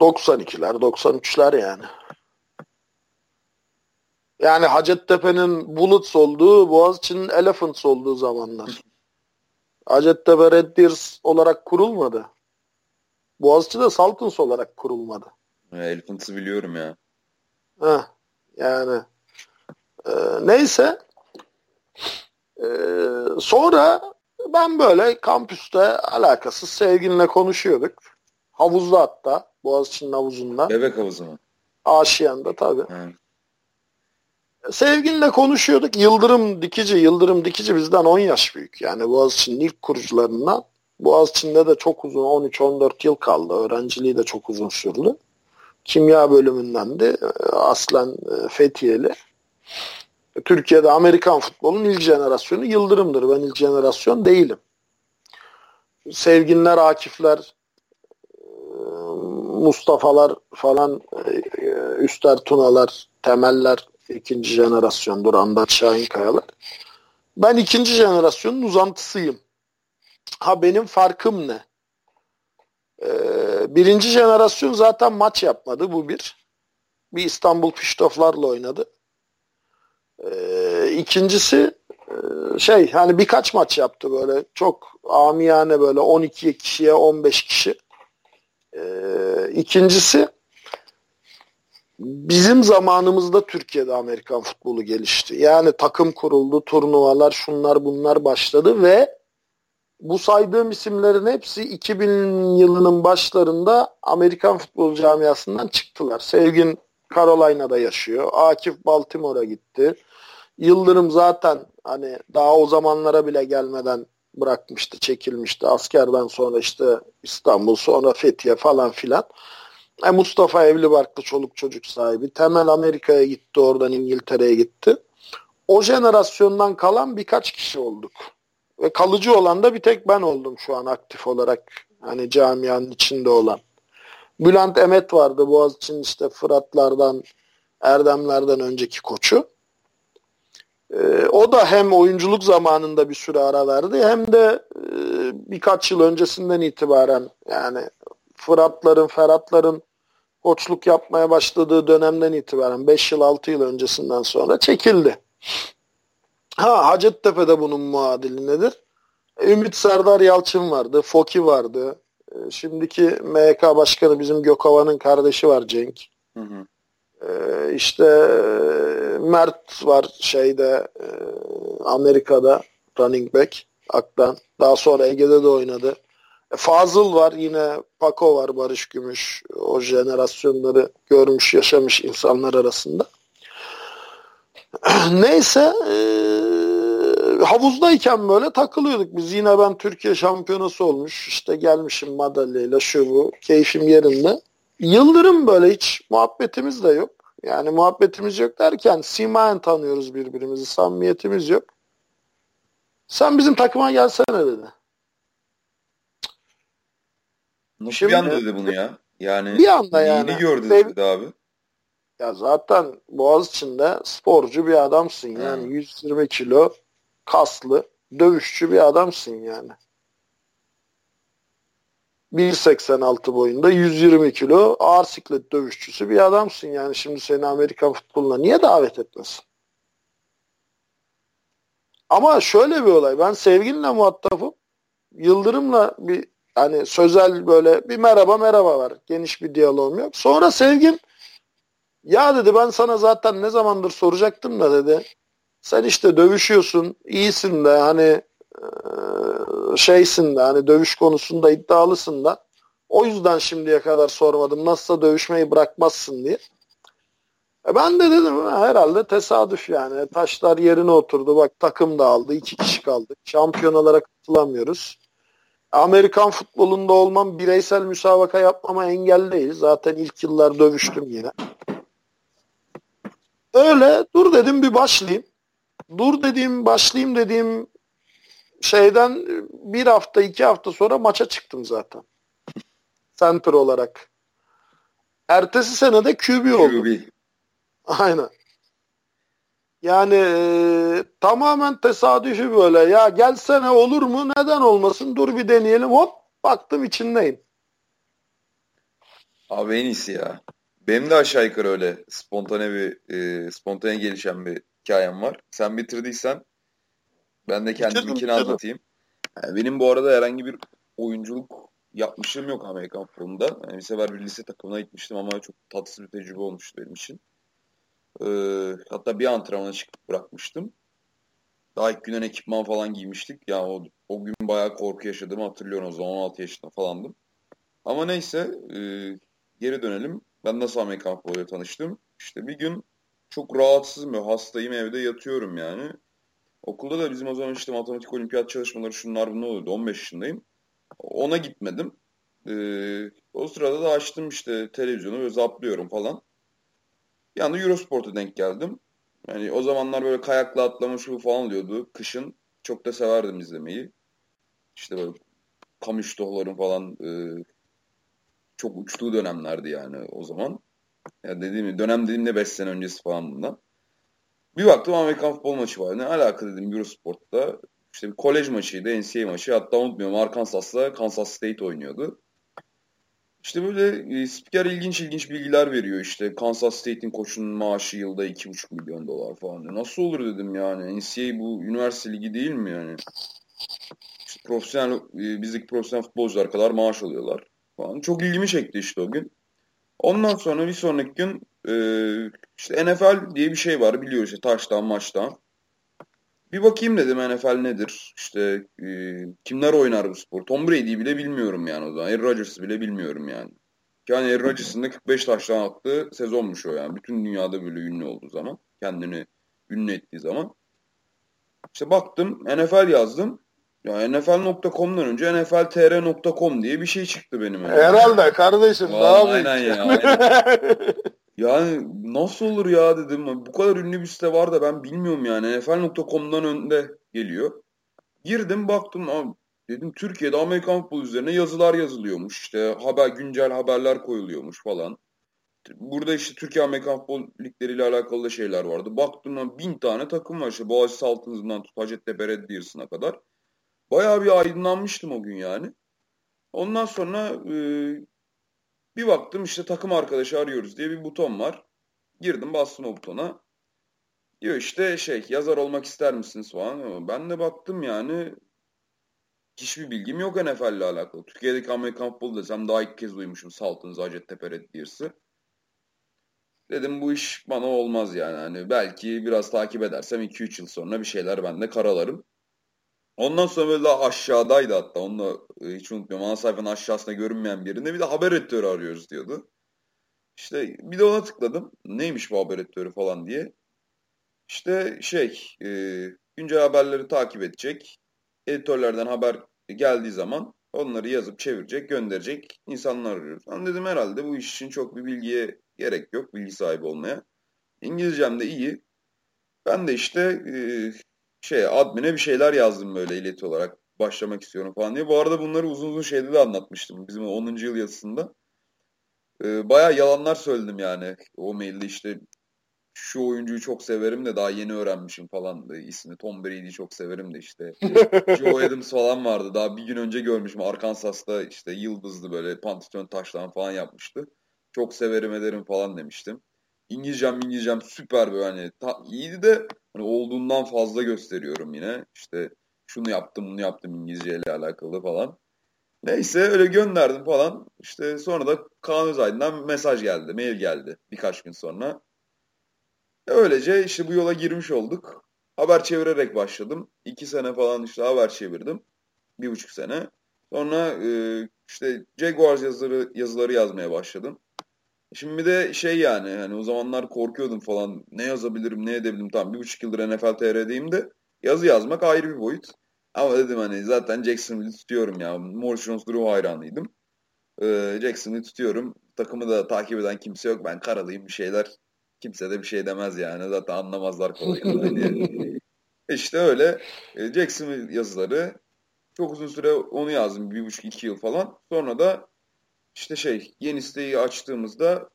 92'ler, 93'ler yani. Yani Hacettepe'nin Bullets olduğu, Boğaziçi'nin Elephants olduğu zamanlar. Hacettepe Red Deers olarak kurulmadı. Boğaziçi de Saltons olarak kurulmadı. Elephants'ı biliyorum ya. Heh, yani e, neyse e, sonra ben böyle kampüste alakasız sevginle konuşuyorduk. Havuzda hatta. Boğaziçi'nin havuzunda. Bebek havuzu mu? Aşiyan'da tabii. Hı. Sevginle konuşuyorduk. Yıldırım Dikici, Yıldırım Dikici bizden 10 yaş büyük. Yani Boğaziçi'nin ilk kurucularından. Boğaziçi'nde de çok uzun 13-14 yıl kaldı. Öğrenciliği de çok uzun sürdü. Kimya bölümünden de aslen e, Fethiyeli. Türkiye'de Amerikan futbolunun ilk jenerasyonu Yıldırım'dır. Ben ilk jenerasyon değilim. Sevginler, Akifler, e, Mustafa'lar falan, e, Üster Tunalar, Temeller ikinci jenerasyondur. Andat Şahin Kayalar. Ben ikinci jenerasyonun uzantısıyım. Ha benim farkım ne? Birinci jenerasyon zaten maç yapmadı. Bu bir. Bir İstanbul Piştoflarla oynadı. Ee, ikincisi e, şey hani birkaç maç yaptı böyle çok amiyane böyle 12 kişiye 15 kişi. Ee, ikincisi bizim zamanımızda Türkiye'de Amerikan futbolu gelişti. Yani takım kuruldu, turnuvalar, şunlar bunlar başladı ve bu saydığım isimlerin hepsi 2000 yılının başlarında Amerikan futbol camiasından çıktılar. Sevgin Carolina'da yaşıyor. Akif Baltimore'a gitti. Yıldırım zaten hani daha o zamanlara bile gelmeden bırakmıştı, çekilmişti. Askerden sonra işte İstanbul, sonra Fethiye falan filan. E, Mustafa evli barklı çoluk çocuk sahibi. Temel Amerika'ya gitti, oradan İngiltere'ye gitti. O jenerasyondan kalan birkaç kişi olduk. Ve kalıcı olan da bir tek ben oldum şu an aktif olarak. Hani camianın içinde olan. Bülent Emet vardı Boğaziçi'nin işte Fıratlardan, Erdemlerden önceki koçu. Ee, o da hem oyunculuk zamanında bir süre ara verdi hem de e, birkaç yıl öncesinden itibaren yani Fıratların, Ferhatların koçluk yapmaya başladığı dönemden itibaren 5 yıl 6 yıl öncesinden sonra çekildi. Ha Hacettepe'de bunun muadili nedir? Ümit Serdar Yalçın vardı, Foki vardı. E, şimdiki MYK başkanı bizim Gökova'nın kardeşi var Cenk. Hı hı. Ee, işte e, Mert var şeyde e, Amerika'da running back aktan. Daha sonra Ege'de de oynadı. Fazıl var yine Paco var Barış Gümüş. O jenerasyonları görmüş yaşamış insanlar arasında. Neyse e, havuzdayken böyle takılıyorduk biz. Yine ben Türkiye şampiyonası olmuş. İşte gelmişim madalyayla şu bu. Keyfim yerinde. Yıldırım böyle hiç muhabbetimiz de yok. Yani muhabbetimiz yok derken simayen tanıyoruz birbirimizi. Samimiyetimiz yok. Sen bizim takıma gelsene dedi. Nasıl Şimdi, bir anda dedi bunu ya? Yani bir anda yani. Yeni gördü dedi abi. Ya zaten Boğaziçi'nde sporcu bir adamsın yani. Hmm. 120 kilo kaslı, dövüşçü bir adamsın yani. 1.86 boyunda 120 kilo ağır siklet dövüşçüsü bir adamsın yani şimdi seni Amerikan futboluna niye davet etmesin? Ama şöyle bir olay ben sevgilinle muhatapım Yıldırım'la bir hani sözel böyle bir merhaba merhaba var geniş bir diyalogum yok. Sonra sevgim ya dedi ben sana zaten ne zamandır soracaktım da dedi sen işte dövüşüyorsun iyisin de hani şeysin de hani dövüş konusunda iddialısın da o yüzden şimdiye kadar sormadım. Nasılsa dövüşmeyi bırakmazsın diye. E ben de dedim herhalde tesadüf yani. Taşlar yerine oturdu. Bak takım da aldı. iki kişi kaldı. Şampiyonalara katılamıyoruz. Amerikan futbolunda olmam bireysel müsabaka yapmama engel değil. Zaten ilk yıllar dövüştüm yine. Öyle dur dedim bir başlayayım. Dur dediğim başlayayım dediğim şeyden bir hafta iki hafta sonra maça çıktım zaten. Center olarak. Ertesi sene de QB oldum. QB. Aynen. Yani e, tamamen tesadüfi böyle. Ya gelsene olur mu? Neden olmasın? Dur bir deneyelim. Hop baktım içindeyim. Abi en iyisi ya. Benim de aşağı yukarı öyle spontane bir e, spontane gelişen bir hikayem var. Sen bitirdiysen ben de kendiminkini anlatayım. Yani benim bu arada herhangi bir oyunculuk yapmışlığım yok Amerikan futbolunda. Yani bir sefer bir lise takımına gitmiştim ama çok tatsız bir tecrübe olmuştu benim için. Ee, hatta bir antrenmana çıkıp bırakmıştım. Daha ilk günden ekipman falan giymiştik. Yani o, o gün bayağı korku yaşadığımı hatırlıyorum o zaman 16 yaşında falandım. Ama neyse e, geri dönelim. Ben nasıl Amerikan futboluyla tanıştım? İşte bir gün çok rahatsızım hastayım evde yatıyorum yani. Okulda da bizim o zaman işte matematik olimpiyat çalışmaları şunlar bunlar oluyordu. 15 yaşındayım. Ona gitmedim. Ee, o sırada da açtım işte televizyonu ve zaplıyorum falan. Bir anda Eurosport'a denk geldim. Yani o zamanlar böyle kayakla atlama şu falan oluyordu. Kışın çok da severdim izlemeyi. İşte böyle kamıştohların falan e, çok uçtuğu dönemlerdi yani o zaman. Ya dediğim dönem dediğimde 5 sene öncesi falan bundan. Bir baktım Amerikan futbol maçı var. Ne alaka dedim Eurosport'ta. İşte bir kolej maçıydı, NCAA maçı. Hatta unutmuyorum Arkansas'la Kansas State oynuyordu. İşte böyle e, spiker ilginç ilginç bilgiler veriyor. İşte Kansas State'in koçunun maaşı yılda 2,5 milyon dolar falan. Nasıl olur dedim yani. NCAA bu üniversite ligi değil mi yani? İşte profesyonel, e, bizdeki profesyonel futbolcular kadar maaş alıyorlar falan. Çok ilgimi çekti işte o gün. Ondan sonra bir sonraki gün e, işte NFL diye bir şey var biliyoruz işte taştan maçtan. Bir bakayım dedim NFL nedir? İşte e, kimler oynar bu spor? Tom Brady'yi bile bilmiyorum yani o zaman. Aaron Rodgers'ı bile bilmiyorum yani. Yani Aaron Rodgers'ın da 45 taştan attığı sezonmuş o yani. Bütün dünyada böyle ünlü olduğu zaman. Kendini ünlü ettiği zaman. İşte baktım NFL yazdım. Ya NFL.com'dan önce NFLTR.com diye bir şey çıktı benim önüme. Herhalde kardeşim. Vallahi aynen ya. Aynen. yani nasıl olur ya dedim. Bu kadar ünlü bir site var da ben bilmiyorum yani. NFL.com'dan önde geliyor. Girdim baktım abi dedim Türkiye'de Amerikan futbolu üzerine yazılar yazılıyormuş. İşte haber güncel haberler koyuluyormuş falan. Burada işte Türkiye Amerikan futbol ligleriyle alakalı da şeyler vardı. Baktım lan bin tane takım var işte Boğaziçi Saltınız'dan tut Hacettepe Red Deers'ına kadar. Bayağı bir aydınlanmıştım o gün yani. Ondan sonra e, bir baktım işte takım arkadaşı arıyoruz diye bir buton var. Girdim bastım o butona. Diyor işte şey yazar olmak ister misiniz falan. Ben de baktım yani hiçbir bilgim yok NFL ile alakalı. Türkiye'deki Amerikan futbolu desem daha ilk kez duymuşum Saltınız Hacettepe Red Deers'ı. Dedim bu iş bana olmaz yani. Hani belki biraz takip edersem 2-3 yıl sonra bir şeyler ben de karalarım. Ondan sonra böyle daha aşağıdaydı hatta. Onu da e, hiç unutmuyorum. Ana sayfanın aşağısında görünmeyen birinde bir de haber editörü arıyoruz diyordu. İşte bir de ona tıkladım. Neymiş bu haber editörü falan diye. İşte şey e, güncel haberleri takip edecek. Editörlerden haber geldiği zaman onları yazıp çevirecek, gönderecek insanlar arıyoruz. Ben dedim herhalde bu iş için çok bir bilgiye gerek yok. Bilgi sahibi olmaya. İngilizcem de iyi. Ben de işte e, şey admin'e bir şeyler yazdım böyle ileti olarak başlamak istiyorum falan diye. Bu arada bunları uzun uzun şeyde de anlatmıştım bizim 10. yıl yazısında. Ee, bayağı yalanlar söyledim yani o mailde işte şu oyuncuyu çok severim de daha yeni öğrenmişim falan ismi Tom Brady'yi çok severim de işte Joe Adams falan vardı daha bir gün önce görmüşüm Arkansas'ta işte yıldızlı böyle pantisyon taşlan falan yapmıştı. Çok severim ederim falan demiştim. İngilizcem İngilizcem süper böyle hani ta, iyiydi de hani olduğundan fazla gösteriyorum yine. İşte şunu yaptım bunu yaptım İngilizce ile alakalı falan. Neyse öyle gönderdim falan. İşte sonra da Kaan Özaydın'dan mesaj geldi, mail geldi birkaç gün sonra. Öylece işte bu yola girmiş olduk. Haber çevirerek başladım. İki sene falan işte haber çevirdim. Bir buçuk sene. Sonra e, işte Jaguars yazıları, yazıları yazmaya başladım. Şimdi bir de şey yani hani o zamanlar korkuyordum falan ne yazabilirim ne edebilirim tamam bir buçuk yıldır NFL TR'deyim de yazı yazmak ayrı bir boyut. Ama dedim hani zaten Jacksonville'i tutuyorum ya. Morris Jones-Drew hayranıydım. Ee, Jacksonville'i tutuyorum. Takımı da takip eden kimse yok. Ben karalıyım bir şeyler. Kimse de bir şey demez yani. Zaten anlamazlar kolay kolay diye. İşte öyle e, Jackson yazıları çok uzun süre onu yazdım. Bir buçuk iki yıl falan. Sonra da işte şey yeni siteyi açtığımızda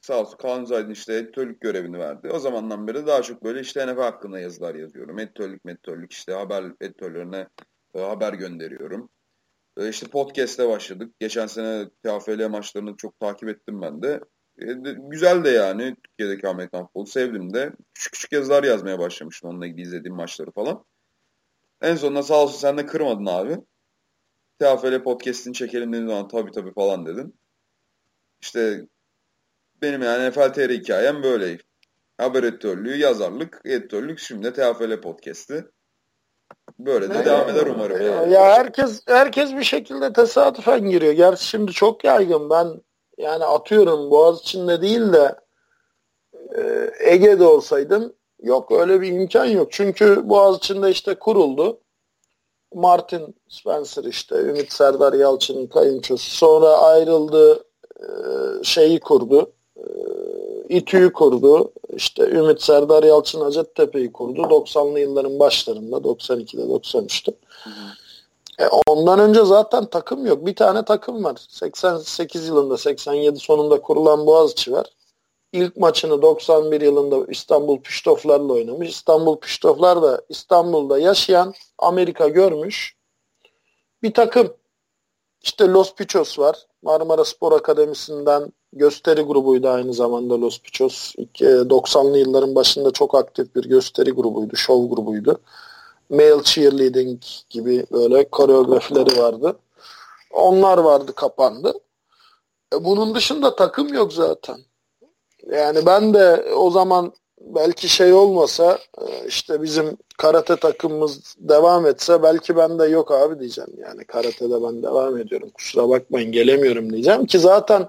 sağ olsun Kaan Zaydın işte editörlük görevini verdi. O zamandan beri daha çok böyle işte NFL hakkında yazılar yazıyorum. Editörlük, meditörlük işte haber editörlerine e, haber gönderiyorum. E, işte podcast'e başladık. Geçen sene TFL maçlarını çok takip ettim ben de. E, güzel de yani Türkiye'deki Amerikan futbolu sevdim de. Küçük küçük yazılar yazmaya başlamıştım onunla ilgili izlediğim maçları falan. En sonunda sağ olsun sen de kırmadın abi. TFL podcast'ini çekelim dediğin zaman tabii tabii falan dedin. İşte benim yani NFL TR hikayem böyle. Haber editörlüğü, yazarlık, editörlük, şimdi de TFL podcast'i. Böyle de ne devam eder umarım. Yani. Ya herkes herkes bir şekilde tesadüfen giriyor. Gerçi şimdi çok yaygın. Ben yani atıyorum Boğaz içinde değil de e, Ege'de olsaydım yok öyle bir imkan yok. Çünkü Boğaz içinde işte kuruldu. Martin Spencer işte Ümit Serdar Yalçın'ın kayınçosu. Sonra ayrıldı e, şeyi kurdu. E, İTÜ'yü kurdu. İşte Ümit Serdar Yalçın Hacettepe'yi kurdu. 90'lı yılların başlarında 92'de 93'te. E ondan önce zaten takım yok. Bir tane takım var. 88 yılında 87 sonunda kurulan Boğaziçi var. İlk maçını 91 yılında İstanbul Püştoflar'la oynamış. İstanbul Püştoflar da İstanbul'da yaşayan Amerika görmüş bir takım. İşte Los Pichos var. Marmara Spor Akademisi'nden gösteri grubuydu aynı zamanda Los Pichos. 90'lı e, yılların başında çok aktif bir gösteri grubuydu, şov grubuydu. Male cheerleading gibi böyle koreografileri vardı. Onlar vardı kapandı. E bunun dışında takım yok zaten. Yani ben de o zaman belki şey olmasa e, işte bizim karate takımımız devam etse belki ben de yok abi diyeceğim. Yani karatede ben devam ediyorum. Kusura bakmayın gelemiyorum diyeceğim ki zaten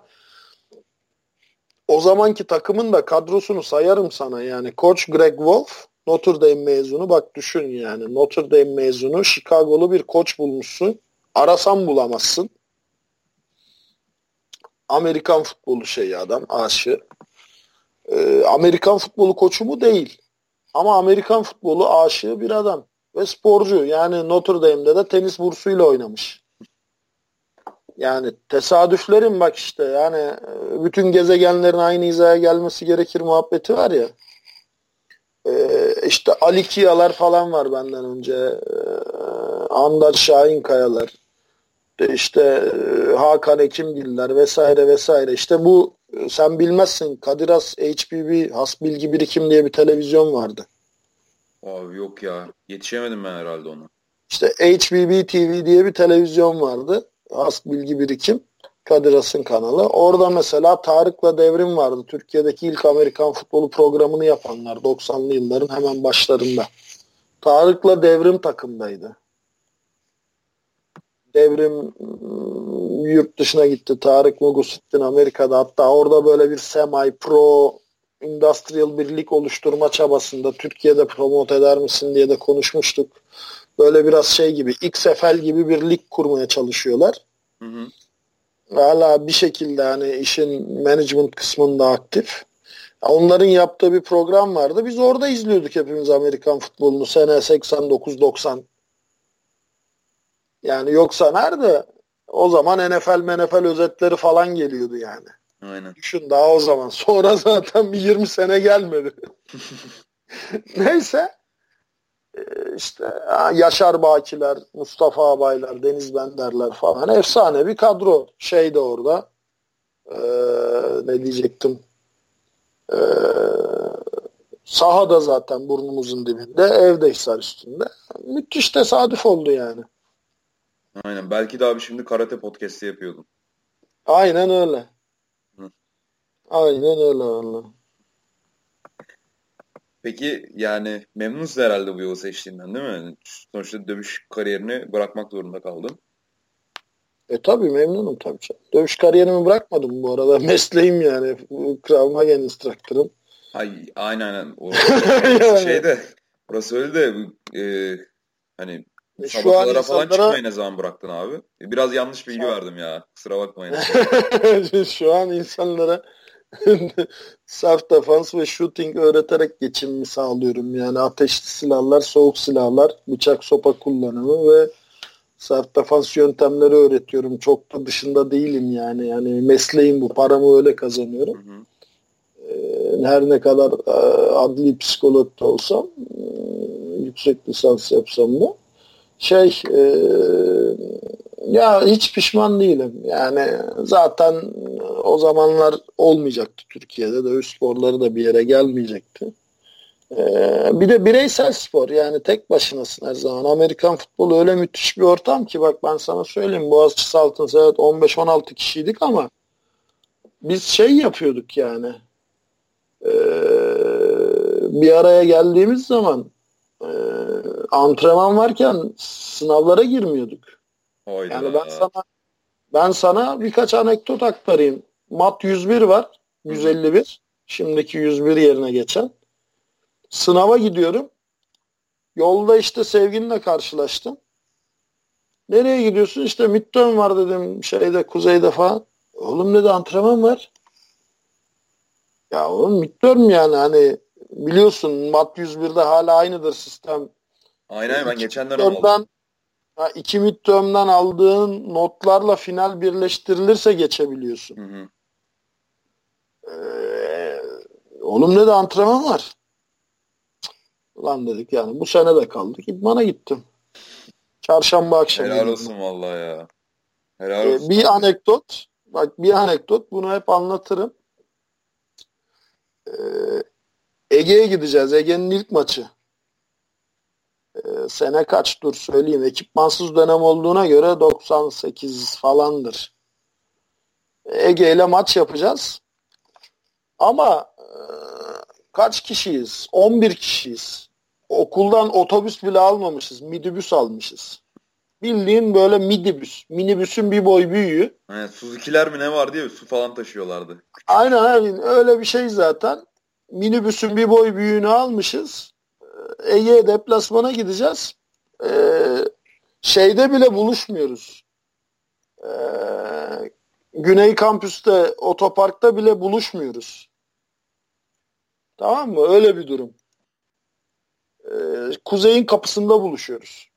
o zamanki takımın da kadrosunu sayarım sana yani. Koç Greg Wolf Notre Dame mezunu bak düşün yani Notre Dame mezunu Chicago'lu bir koç bulmuşsun. Arasan bulamazsın. Amerikan futbolu şeyi adam aşığı. Ee, Amerikan futbolu koçu mu değil. Ama Amerikan futbolu aşığı bir adam. Ve sporcu. Yani Notre Dame'de de tenis bursuyla oynamış. Yani tesadüflerin bak işte yani e, bütün gezegenlerin aynı hizaya gelmesi gerekir muhabbeti var ya. Ee, işte Ali Kiyalar falan var benden önce. Ee, Andar Şahin Kayalar. İşte e, Hakan Ekimgiller vesaire vesaire. İşte bu sen bilmezsin Kadir Has HBB Has Bilgi Birikim diye bir televizyon vardı. Abi yok ya. Yetişemedim ben herhalde ona. İşte HBB TV diye bir televizyon vardı. Has Bilgi Birikim. Kadir Has'ın kanalı. Orada mesela Tarık'la Devrim vardı. Türkiye'deki ilk Amerikan futbolu programını yapanlar 90'lı yılların hemen başlarında. Tarık'la Devrim takımdaydı. Devrim yurt dışına gitti. Tarık Mugusittin Amerika'da. Hatta orada böyle bir semi pro industrial birlik oluşturma çabasında Türkiye'de promote eder misin diye de konuşmuştuk. Böyle biraz şey gibi XFL gibi bir lig kurmaya çalışıyorlar. Hı hı. Hala bir şekilde hani işin management kısmında aktif. Onların yaptığı bir program vardı. Biz orada izliyorduk hepimiz Amerikan futbolunu sene 89-90. Yani yoksa nerede? O zaman NFL NFL özetleri falan geliyordu yani. Aynen. Düşün daha o zaman. Sonra zaten bir 20 sene gelmedi. Neyse. Ee, işte Yaşar Bakiler, Mustafa Abaylar, Deniz Benderler falan. Efsane bir kadro. Şey de orada. Ee, ne diyecektim? Ee, sahada zaten burnumuzun dibinde. Evde Hisar üstünde. Müthiş tesadüf oldu yani. Aynen. Belki de abi şimdi karate podcast'i yapıyordum. Aynen öyle. Hı. Aynen öyle valla. Peki yani memnunsun herhalde bu yolu seçtiğinden değil mi? Sonuçta dövüş kariyerini bırakmak zorunda kaldın. E tabi memnunum tabii. Dövüş kariyerimi bırakmadım bu arada. Mesleğim yani. Krav Maga instruktörüm. Ay, aynen aynen. O, şeyde orası öyle de e, hani e, şu an insanlara... falan çıkmayı ne zaman bıraktın abi? Biraz yanlış bilgi verdim ya. Kusura bakmayın. şu an insanlara self defense ve shooting öğreterek geçimimi sağlıyorum. Yani ateşli silahlar, soğuk silahlar, bıçak sopa kullanımı ve self defense yöntemleri öğretiyorum. Çok da dışında değilim yani. Yani mesleğim bu. Paramı öyle kazanıyorum. Hı hı. Ee, her ne kadar e, adli psikolog da olsam e, yüksek lisans yapsam da şey e, ya hiç pişman değilim. Yani zaten o zamanlar olmayacaktı Türkiye'de. Dövüş sporları da bir yere gelmeyecekti. Ee, bir de bireysel spor yani tek başınasın her zaman. Amerikan futbolu öyle müthiş bir ortam ki bak ben sana söyleyeyim Boğaziçi Saltın evet 15-16 kişiydik ama biz şey yapıyorduk yani ee, bir araya geldiğimiz zaman e, antrenman varken sınavlara girmiyorduk. Oyda. Yani ben sana ben sana birkaç anekdot aktarayım. Mat 101 var. 151. Şimdiki 101 yerine geçen. Sınava gidiyorum. Yolda işte sevgilinle karşılaştım. Nereye gidiyorsun? İşte midterm var dedim şeyde kuzeyde falan. Oğlum dedi antrenman var. Ya oğlum midterm yani hani biliyorsun mat 101'de hala aynıdır sistem. Aynen ben geçen dönem aldım. Ha, iki midterm'den aldığın notlarla final birleştirilirse geçebiliyorsun. Hı hı. Ee, oğlum ne de antrenman var. Lan dedik yani bu sene de kaldık. İdmana gittim. Çarşamba akşamı. Helal olsun vallahi ya. Helal ee, olsun. Bir anekdot. Bak bir anekdot. Bunu hep anlatırım. Ee, Ege'ye gideceğiz. Ege'nin ilk maçı. Ee, sene kaç dur söyleyeyim. Ekipmansız dönem olduğuna göre 98 falandır. Ege ile maç yapacağız. Ama e, kaç kişiyiz? 11 kişiyiz. Okuldan otobüs bile almamışız. Midibüs almışız. Bildiğin böyle midibüs. Minibüsün bir boy büyüğü. Evet, Suzuki'ler mi ne var diye su falan taşıyorlardı. Aynen aynen öyle bir şey zaten. Minibüsün bir boy büyüğünü almışız. Ege deplasmana gideceğiz. Ee, şeyde bile buluşmuyoruz. Ee, Güney kampüste otoparkta bile buluşmuyoruz. Tamam mı? Öyle bir durum. Ee, kuzeyin kapısında buluşuyoruz.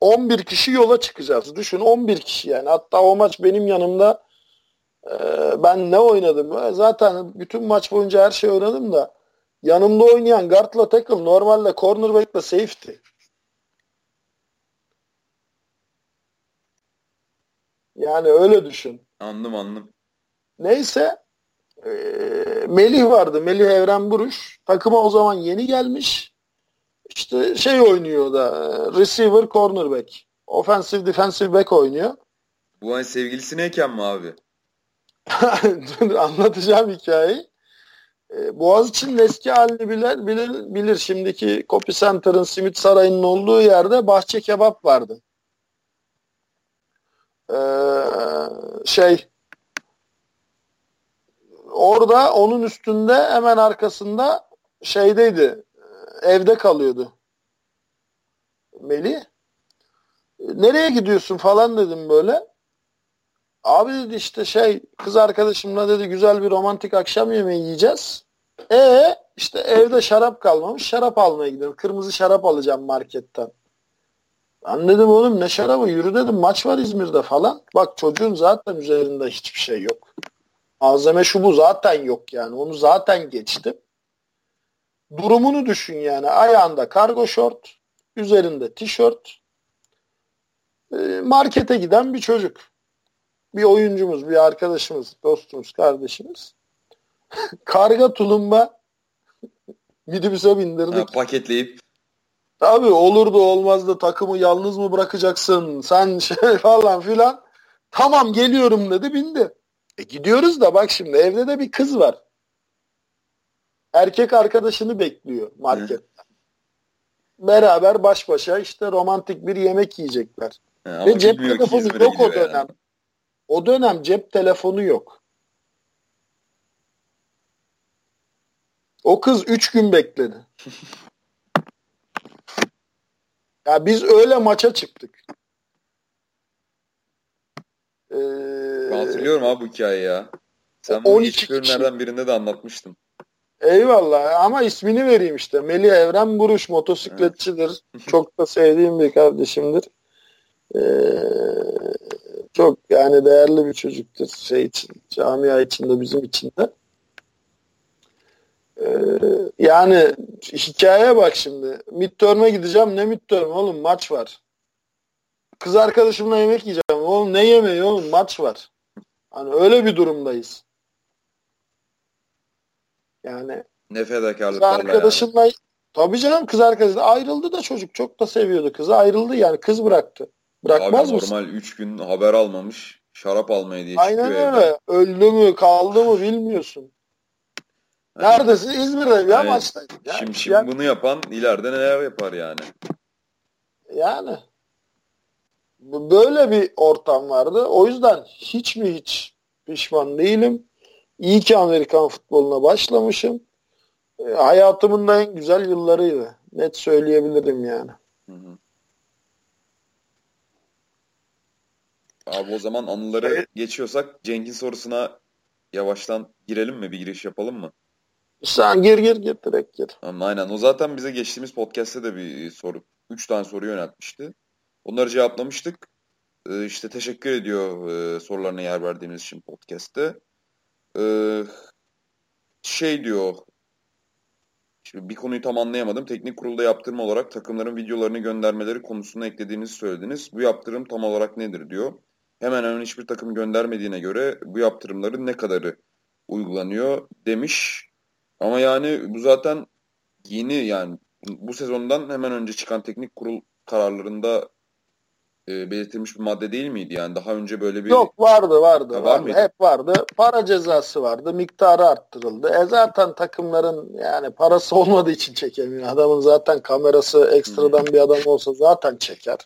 11 kişi yola çıkacağız. Düşün 11 kişi yani. Hatta o maç benim yanımda e, ben ne oynadım? Zaten bütün maç boyunca her şey oynadım da yanımda oynayan guardla tackle normalde cornerback'la safety. Yani öyle düşün. Anladım anladım. Neyse e, Melih vardı. Melih Evren Buruş. Takıma o zaman yeni gelmiş. İşte şey oynuyor da receiver cornerback. Offensive defensive back oynuyor. Bu ay sevgilisine mi abi? Anlatacağım hikayeyi. E, Boğaziçi'nin eski halini bilir, bilir, bilir. Şimdiki Copy Center'ın Simit Sarayı'nın olduğu yerde bahçe kebap vardı. Ee, şey orada onun üstünde hemen arkasında şeydeydi evde kalıyordu Melih. Nereye gidiyorsun falan dedim böyle. Abi dedi işte şey kız arkadaşımla dedi güzel bir romantik akşam yemeği yiyeceğiz. E işte evde şarap kalmamış şarap almaya gidiyorum. Kırmızı şarap alacağım marketten. Ben dedim oğlum ne şarabı yürü dedim maç var İzmir'de falan. Bak çocuğun zaten üzerinde hiçbir şey yok. Malzeme şu bu zaten yok yani onu zaten geçtim. Durumunu düşün yani ayağında kargo şort, üzerinde tişört, e, markete giden bir çocuk. Bir oyuncumuz, bir arkadaşımız, dostumuz, kardeşimiz. Karga tulumba minibüse bindirdik. Ha, paketleyip Tabii olur da olmaz da takımı yalnız mı bırakacaksın sen şey falan filan. Tamam geliyorum dedi bindi. E gidiyoruz da bak şimdi evde de bir kız var. Erkek arkadaşını bekliyor markette. Beraber baş başa işte romantik bir yemek yiyecekler. He, Ve cep telefonu yok o dönem. Yani. O dönem cep telefonu yok. O kız üç gün bekledi. Ya biz öyle maça çıktık. Ee, ben hatırlıyorum abi bu hikayeyi ya. Sen bunu ilk bölümlerden birinde de anlatmıştın. Eyvallah ama ismini vereyim işte. Melih Evren Buruş motosikletçidir. Evet. Çok da sevdiğim bir kardeşimdir. Ee, çok yani değerli bir çocuktur şey için, camia içinde bizim için de. Ee, yani hikaye bak şimdi. Midterm'e gideceğim. Ne midterm oğlum? Maç var. Kız arkadaşımla yemek yiyeceğim. Oğlum ne yemeği oğlum? Maç var. Hani öyle bir durumdayız. Yani ne fedakarlık kız arkadaşımla yani. tabii canım kız arkadaşı ayrıldı da çocuk çok da seviyordu kızı ayrıldı yani kız bıraktı. Bırakmaz Abi, mısın? Normal 3 gün haber almamış şarap almaya diye Aynen çıkıyor öyle. Evden. Öldü mü kaldı mı bilmiyorsun. Yani, Neredesin? İzmir'de ya maçta. Yani, şimdi, şimdi yani, bunu yapan ileride neler yapar yani. Yani. Böyle bir ortam vardı. O yüzden hiç mi hiç pişman değilim. İyi ki Amerikan futboluna başlamışım. E, hayatımın da en güzel yıllarıydı. Net söyleyebilirim yani. Hı hı. Abi o zaman anıları evet. geçiyorsak Cenk'in sorusuna yavaştan girelim mi? Bir giriş yapalım mı? Sen gir gir gir direkt gir. Tamam, aynen. O zaten bize geçtiğimiz podcast'te de bir soru. Üç tane soru yöneltmişti. Onları cevaplamıştık. Ee, işte teşekkür ediyor e, sorularına yer verdiğimiz için podcast'te. Ee, şey diyor. Şimdi bir konuyu tam anlayamadım. Teknik kurulda yaptırım olarak takımların videolarını göndermeleri konusunu eklediğinizi söylediniz. Bu yaptırım tam olarak nedir diyor. Hemen hemen hiçbir takım göndermediğine göre bu yaptırımların ne kadarı uygulanıyor demiş. Ama yani bu zaten yeni yani bu sezondan hemen önce çıkan teknik kurul kararlarında e, belirtilmiş bir madde değil miydi? Yani daha önce böyle bir... Yok vardı vardı. Ha, var vardı. Mıydı? Hep vardı. Para cezası vardı. Miktarı arttırıldı. E zaten takımların yani parası olmadığı için çekemiyor. Adamın zaten kamerası ekstradan bir adam olsa zaten çeker.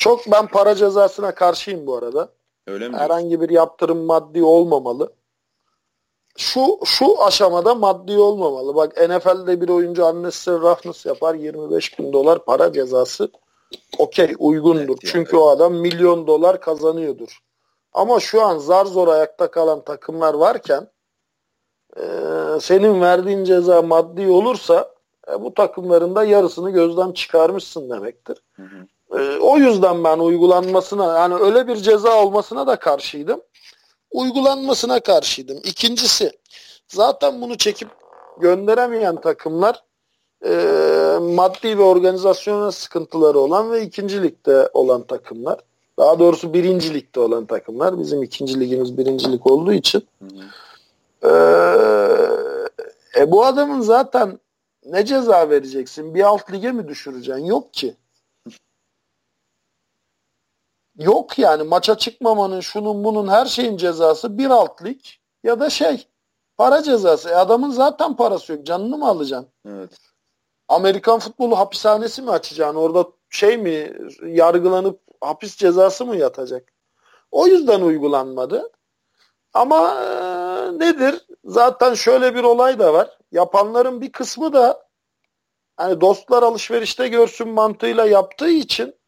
Çok ben para cezasına karşıyım bu arada. Öyle mi? Herhangi bir yaptırım maddi olmamalı. Şu şu aşamada maddi olmamalı. Bak NFL'de bir oyuncu annesi roughness yapar 25 bin dolar para cezası okey uygundur. Evet, Çünkü yani. o adam milyon dolar kazanıyordur. Ama şu an zar zor ayakta kalan takımlar varken e, senin verdiğin ceza maddi olursa e, bu takımların da yarısını gözden çıkarmışsın demektir. Hı hı. E, o yüzden ben uygulanmasına yani öyle bir ceza olmasına da karşıydım. Uygulanmasına karşıydım. İkincisi zaten bunu çekip gönderemeyen takımlar e, maddi ve organizasyonel sıkıntıları olan ve ikinci ligde olan takımlar. Daha doğrusu birinci ligde olan takımlar. Bizim ikinci ligimiz birincilik olduğu için. Ee, e, bu adamın zaten ne ceza vereceksin? Bir alt lige mi düşüreceksin? Yok ki. Yok yani maça çıkmamanın şunun bunun her şeyin cezası bir alt lig ya da şey para cezası. E adamın zaten parası yok. Canını mı alacaksın? Evet. Amerikan futbolu hapishanesi mi açacaksın? Orada şey mi yargılanıp hapis cezası mı yatacak? O yüzden uygulanmadı. Ama e, nedir? Zaten şöyle bir olay da var. Yapanların bir kısmı da hani dostlar alışverişte görsün mantığıyla yaptığı için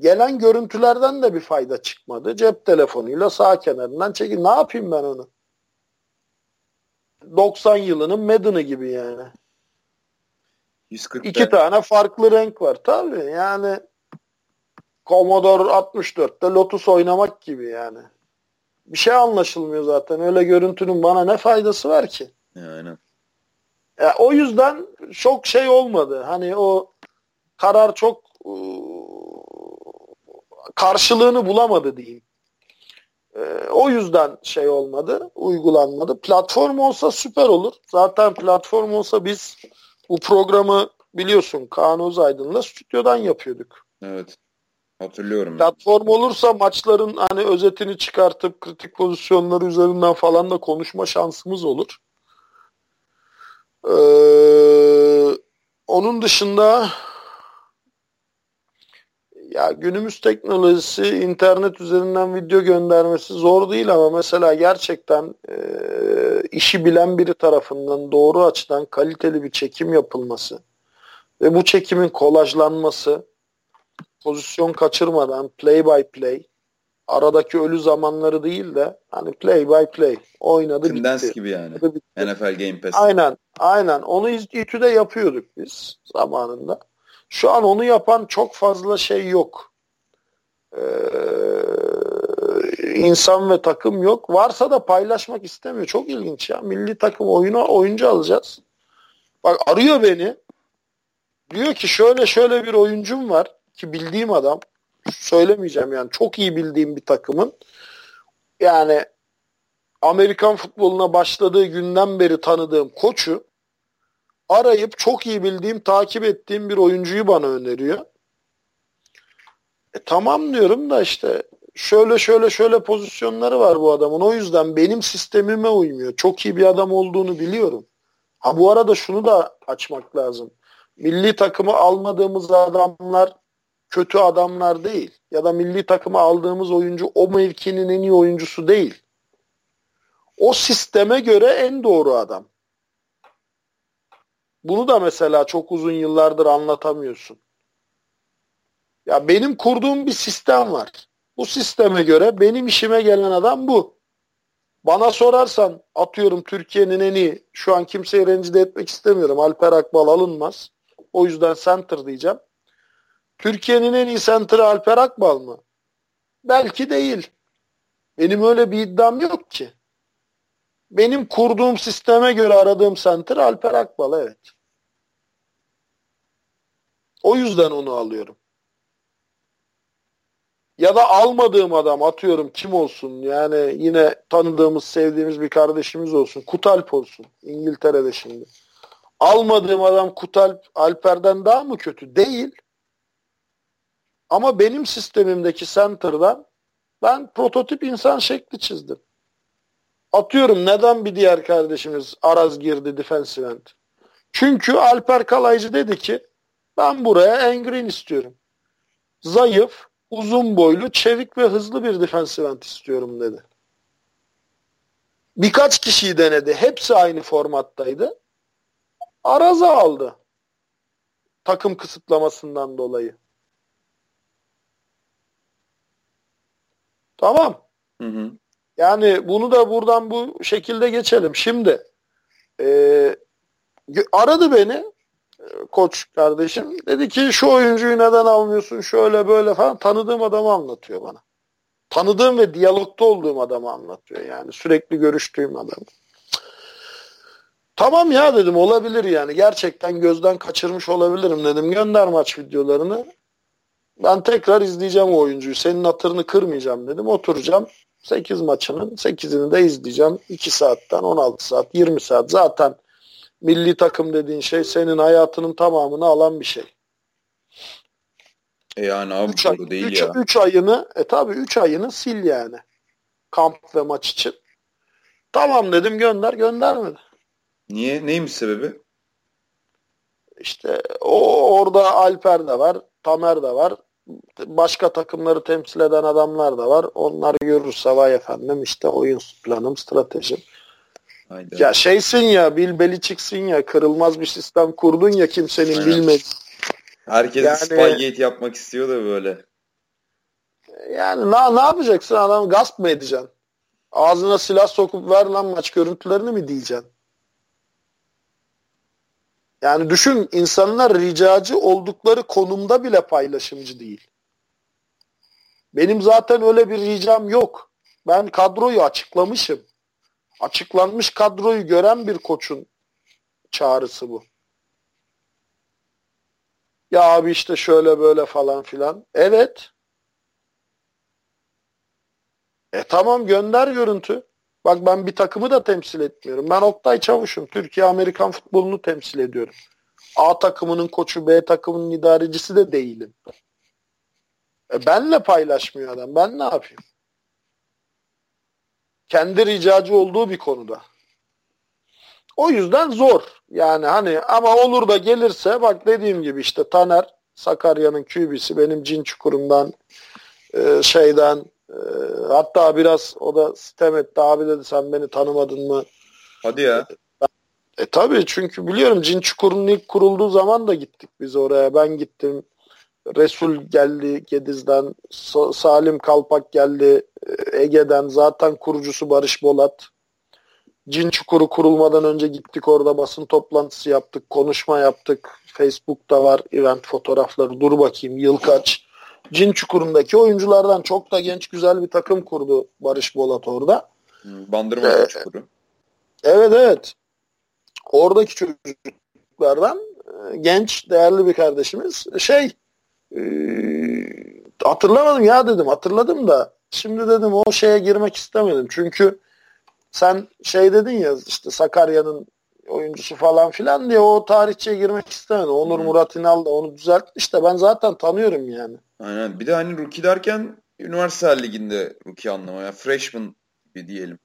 gelen görüntülerden de bir fayda çıkmadı. Cep telefonuyla sağ kenarından çekin. Ne yapayım ben onu? 90 yılının Madden'ı gibi yani. 140 İki tane farklı renk var tabii. Yani Commodore 64'te Lotus oynamak gibi yani. Bir şey anlaşılmıyor zaten. Öyle görüntünün bana ne faydası var ki? Aynen. Ya, o yüzden çok şey olmadı. Hani o karar çok karşılığını bulamadı diyeyim. o yüzden şey olmadı, uygulanmadı. Platform olsa süper olur. Zaten platform olsa biz bu programı biliyorsun Kaan Özaydın'la stüdyodan yapıyorduk. Evet. Hatırlıyorum. Platform olursa maçların hani özetini çıkartıp kritik pozisyonları üzerinden falan da konuşma şansımız olur. Ee, onun dışında ya günümüz teknolojisi internet üzerinden video göndermesi zor değil ama mesela gerçekten e, işi bilen biri tarafından doğru açıdan kaliteli bir çekim yapılması ve bu çekimin kolajlanması pozisyon kaçırmadan play by play aradaki ölü zamanları değil de hani play by play oynadı Tendens gibi yani. Bitti. NFL Game Pass. Aynen. Aynen. Onu İTÜ'de yapıyorduk biz zamanında. Şu an onu yapan çok fazla şey yok. Ee, insan ve takım yok. Varsa da paylaşmak istemiyor. Çok ilginç ya. Milli takım oyuna oyuncu alacağız. Bak arıyor beni. Diyor ki şöyle şöyle bir oyuncum var ki bildiğim adam söylemeyeceğim yani çok iyi bildiğim bir takımın yani Amerikan futboluna başladığı günden beri tanıdığım koçu arayıp çok iyi bildiğim, takip ettiğim bir oyuncuyu bana öneriyor. E, tamam diyorum da işte şöyle şöyle şöyle pozisyonları var bu adamın. O yüzden benim sistemime uymuyor. Çok iyi bir adam olduğunu biliyorum. Ha bu arada şunu da açmak lazım. Milli takımı almadığımız adamlar kötü adamlar değil. Ya da milli takıma aldığımız oyuncu o mevkinin en iyi oyuncusu değil. O sisteme göre en doğru adam. Bunu da mesela çok uzun yıllardır anlatamıyorsun. Ya benim kurduğum bir sistem var. Bu sisteme göre benim işime gelen adam bu. Bana sorarsan atıyorum Türkiye'nin en iyi şu an kimseyi rencide etmek istemiyorum. Alper Akbal alınmaz. O yüzden center diyeceğim. Türkiye'nin en iyi center'ı Alper Akbal mı? Belki değil. Benim öyle bir iddiam yok ki. Benim kurduğum sisteme göre aradığım center Alper Akbal evet. O yüzden onu alıyorum. Ya da almadığım adam atıyorum kim olsun yani yine tanıdığımız sevdiğimiz bir kardeşimiz olsun. Kutalp olsun İngiltere'de şimdi. Almadığım adam Kutalp Alper'den daha mı kötü? Değil. Ama benim sistemimdeki center'dan ben prototip insan şekli çizdim. Atıyorum neden bir diğer kardeşimiz Araz girdi defensive end? Çünkü Alper Kalaycı dedi ki ben buraya Engrin istiyorum. Zayıf, uzun boylu, çevik ve hızlı bir defensive end istiyorum dedi. Birkaç kişiyi denedi. Hepsi aynı formattaydı. Araz'a aldı. Takım kısıtlamasından dolayı. Tamam. Hı hı. Yani bunu da buradan bu şekilde geçelim. Şimdi e, aradı beni koç kardeşim. Dedi ki şu oyuncuyu neden almıyorsun şöyle böyle falan. Tanıdığım adamı anlatıyor bana. Tanıdığım ve diyalogta olduğum adamı anlatıyor yani. Sürekli görüştüğüm adamı. Tamam ya dedim olabilir yani. Gerçekten gözden kaçırmış olabilirim dedim. Gönder maç videolarını. Ben tekrar izleyeceğim o oyuncuyu. Senin hatırını kırmayacağım dedim. Oturacağım. 8 maçının 8'ini de izleyeceğim. 2 saatten 16 saat, 20 saat. Zaten milli takım dediğin şey senin hayatının tamamını alan bir şey. E yani abi üç ay, değil üç, ya. 3 ayını, e tabi 3 ayını sil yani. Kamp ve maç için. Tamam dedim gönder, göndermedi. Niye? Neymiş sebebi? İşte o orada Alper de var, Tamer de var başka takımları temsil eden adamlar da var. Onları görürse vay efendim işte oyun planım, stratejim. Haydi. Ya şeysin ya, Bill Belichick'sin ya, kırılmaz bir sistem kurdun ya kimsenin Aynen. bilmediği. Herkes yani, Spygate yapmak istiyor da böyle. Yani ne, ne yapacaksın adam gasp mı edeceksin? Ağzına silah sokup ver lan maç görüntülerini mi diyeceksin? Yani düşün insanlar ricacı oldukları konumda bile paylaşımcı değil. Benim zaten öyle bir ricam yok. Ben kadroyu açıklamışım. Açıklanmış kadroyu gören bir koçun çağrısı bu. Ya abi işte şöyle böyle falan filan. Evet. E tamam gönder görüntü. Bak ben bir takımı da temsil etmiyorum. Ben Oktay Çavuş'um. Türkiye Amerikan futbolunu temsil ediyorum. A takımının koçu, B takımının idarecisi de değilim. E benle paylaşmıyor adam. Ben ne yapayım? Kendi ricacı olduğu bir konuda. O yüzden zor. Yani hani ama olur da gelirse bak dediğim gibi işte Taner Sakarya'nın kübisi benim cin çukurumdan e, şeyden e, hatta biraz o da sitem etti abi dedi sen beni tanımadın mı? Hadi ya. E tabii çünkü biliyorum Cin Çukuru'nun ilk kurulduğu zaman da gittik biz oraya. Ben gittim. Resul geldi Gediz'den. Salim Kalpak geldi e, Ege'den. Zaten kurucusu Barış Bolat. Cin Çukuru kurulmadan önce gittik orada basın toplantısı yaptık. Konuşma yaptık. Facebook'ta var event fotoğrafları. Dur bakayım yıl kaç. Cin Çukuru'ndaki oyunculardan çok da genç güzel bir takım kurdu Barış Bolat orada. Bandırma ee, Çukuru. Evet evet. Oradaki çocuklardan e, genç değerli bir kardeşimiz şey e, hatırlamadım ya dedim hatırladım da şimdi dedim o şeye girmek istemedim çünkü sen şey dedin ya işte Sakarya'nın oyuncusu falan filan diye o tarihçiye girmek istemedim. Onur hmm. Murat İnal da onu düzeltmiş de ben zaten tanıyorum yani. Aynen. Bir de hani rookie derken üniversite liginde rookie anlamı. Yani freshman bir diyelim.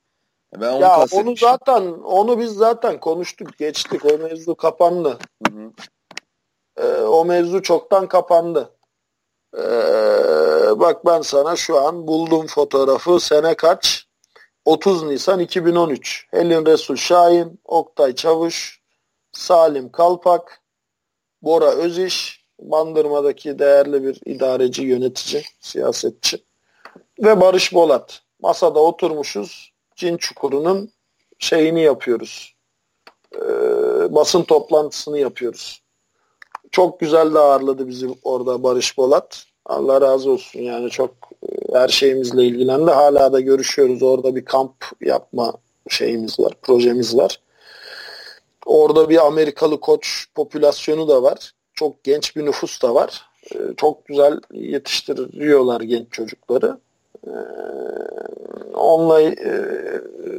Ben onu ya onu zaten onu biz zaten konuştuk geçtik o mevzu kapandı. Hı hı. Ee, o mevzu çoktan kapandı. Ee, bak ben sana şu an buldum fotoğrafı sene kaç? 30 Nisan 2013. Helin Resul Şahin, Oktay Çavuş, Salim Kalpak, Bora Öziş, Bandırma'daki değerli bir idareci, yönetici, siyasetçi ve Barış Bolat. Masada oturmuşuz. Cin Çukuru'nun şeyini yapıyoruz. Ee, basın toplantısını yapıyoruz. Çok güzel de ağırladı bizi orada Barış Bolat. Allah razı olsun yani çok e, her şeyimizle ilgilendi. Hala da görüşüyoruz. Orada bir kamp yapma şeyimiz var, projemiz var. Orada bir Amerikalı koç popülasyonu da var. Çok genç bir nüfus da var. E, çok güzel yetiştiriyorlar genç çocukları. E, onunla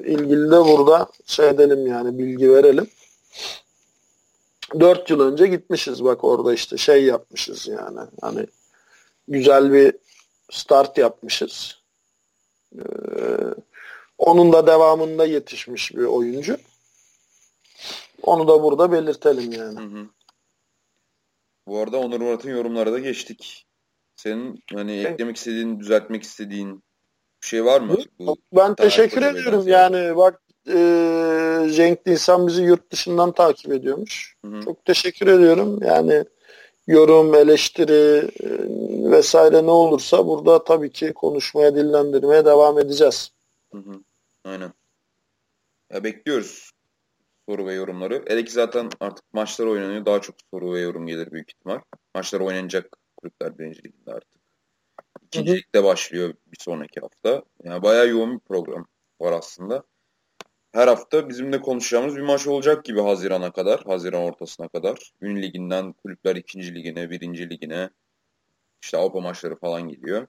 ilgili de burada şey edelim yani bilgi verelim. Dört yıl önce gitmişiz bak orada işte şey yapmışız yani. Hani güzel bir start yapmışız. Ee, onun da devamında yetişmiş bir oyuncu. Onu da burada belirtelim yani. Hı hı. Bu arada Onur Murat'ın yorumları da geçtik. Senin hani evet. eklemek istediğin, düzeltmek istediğin bir şey var mı? Bu, ben teşekkür ediyorum. Yani bak e, Cenk insan bizi yurt dışından takip ediyormuş. Hı hı. Çok teşekkür ediyorum. Yani yorum, eleştiri e, vesaire ne olursa burada tabii ki konuşmaya, dillendirmeye devam edeceğiz. Hı hı. Aynen. Ya bekliyoruz soru ve yorumları. Hele ki zaten artık maçlar oynanıyor. Daha çok soru ve yorum gelir büyük ihtimal. Maçlar oynanacak kulüpler birinci liginde artık. İkinci ligde başlıyor bir sonraki hafta. Yani bayağı yoğun bir program var aslında her hafta bizimle konuşacağımız bir maç olacak gibi Haziran'a kadar, Haziran ortasına kadar. Ün liginden kulüpler ikinci ligine, birinci ligine, işte Avrupa maçları falan geliyor.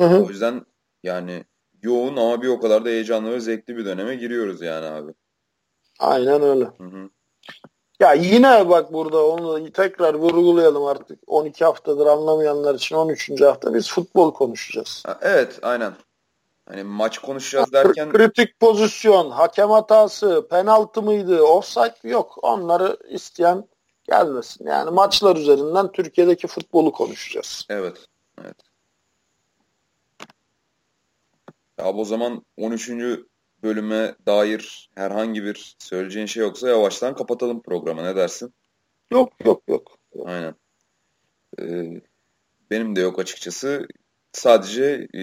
Hı hı. O yüzden yani yoğun ama bir o kadar da heyecanlı ve zevkli bir döneme giriyoruz yani abi. Aynen öyle. Hı hı. Ya yine bak burada onu tekrar vurgulayalım artık. 12 haftadır anlamayanlar için 13. hafta biz futbol konuşacağız. evet aynen. Hani maç konuşacağız derken... Kritik pozisyon, hakem hatası, penaltı mıydı, offside yok. Onları isteyen gelmesin. Yani maçlar üzerinden Türkiye'deki futbolu konuşacağız. Evet. Evet. Ya o zaman 13. bölüme dair herhangi bir söyleyeceğin şey yoksa yavaştan kapatalım programı. Ne dersin? Yok yok yok. Aynen. Ee, benim de yok açıkçası. Sadece e,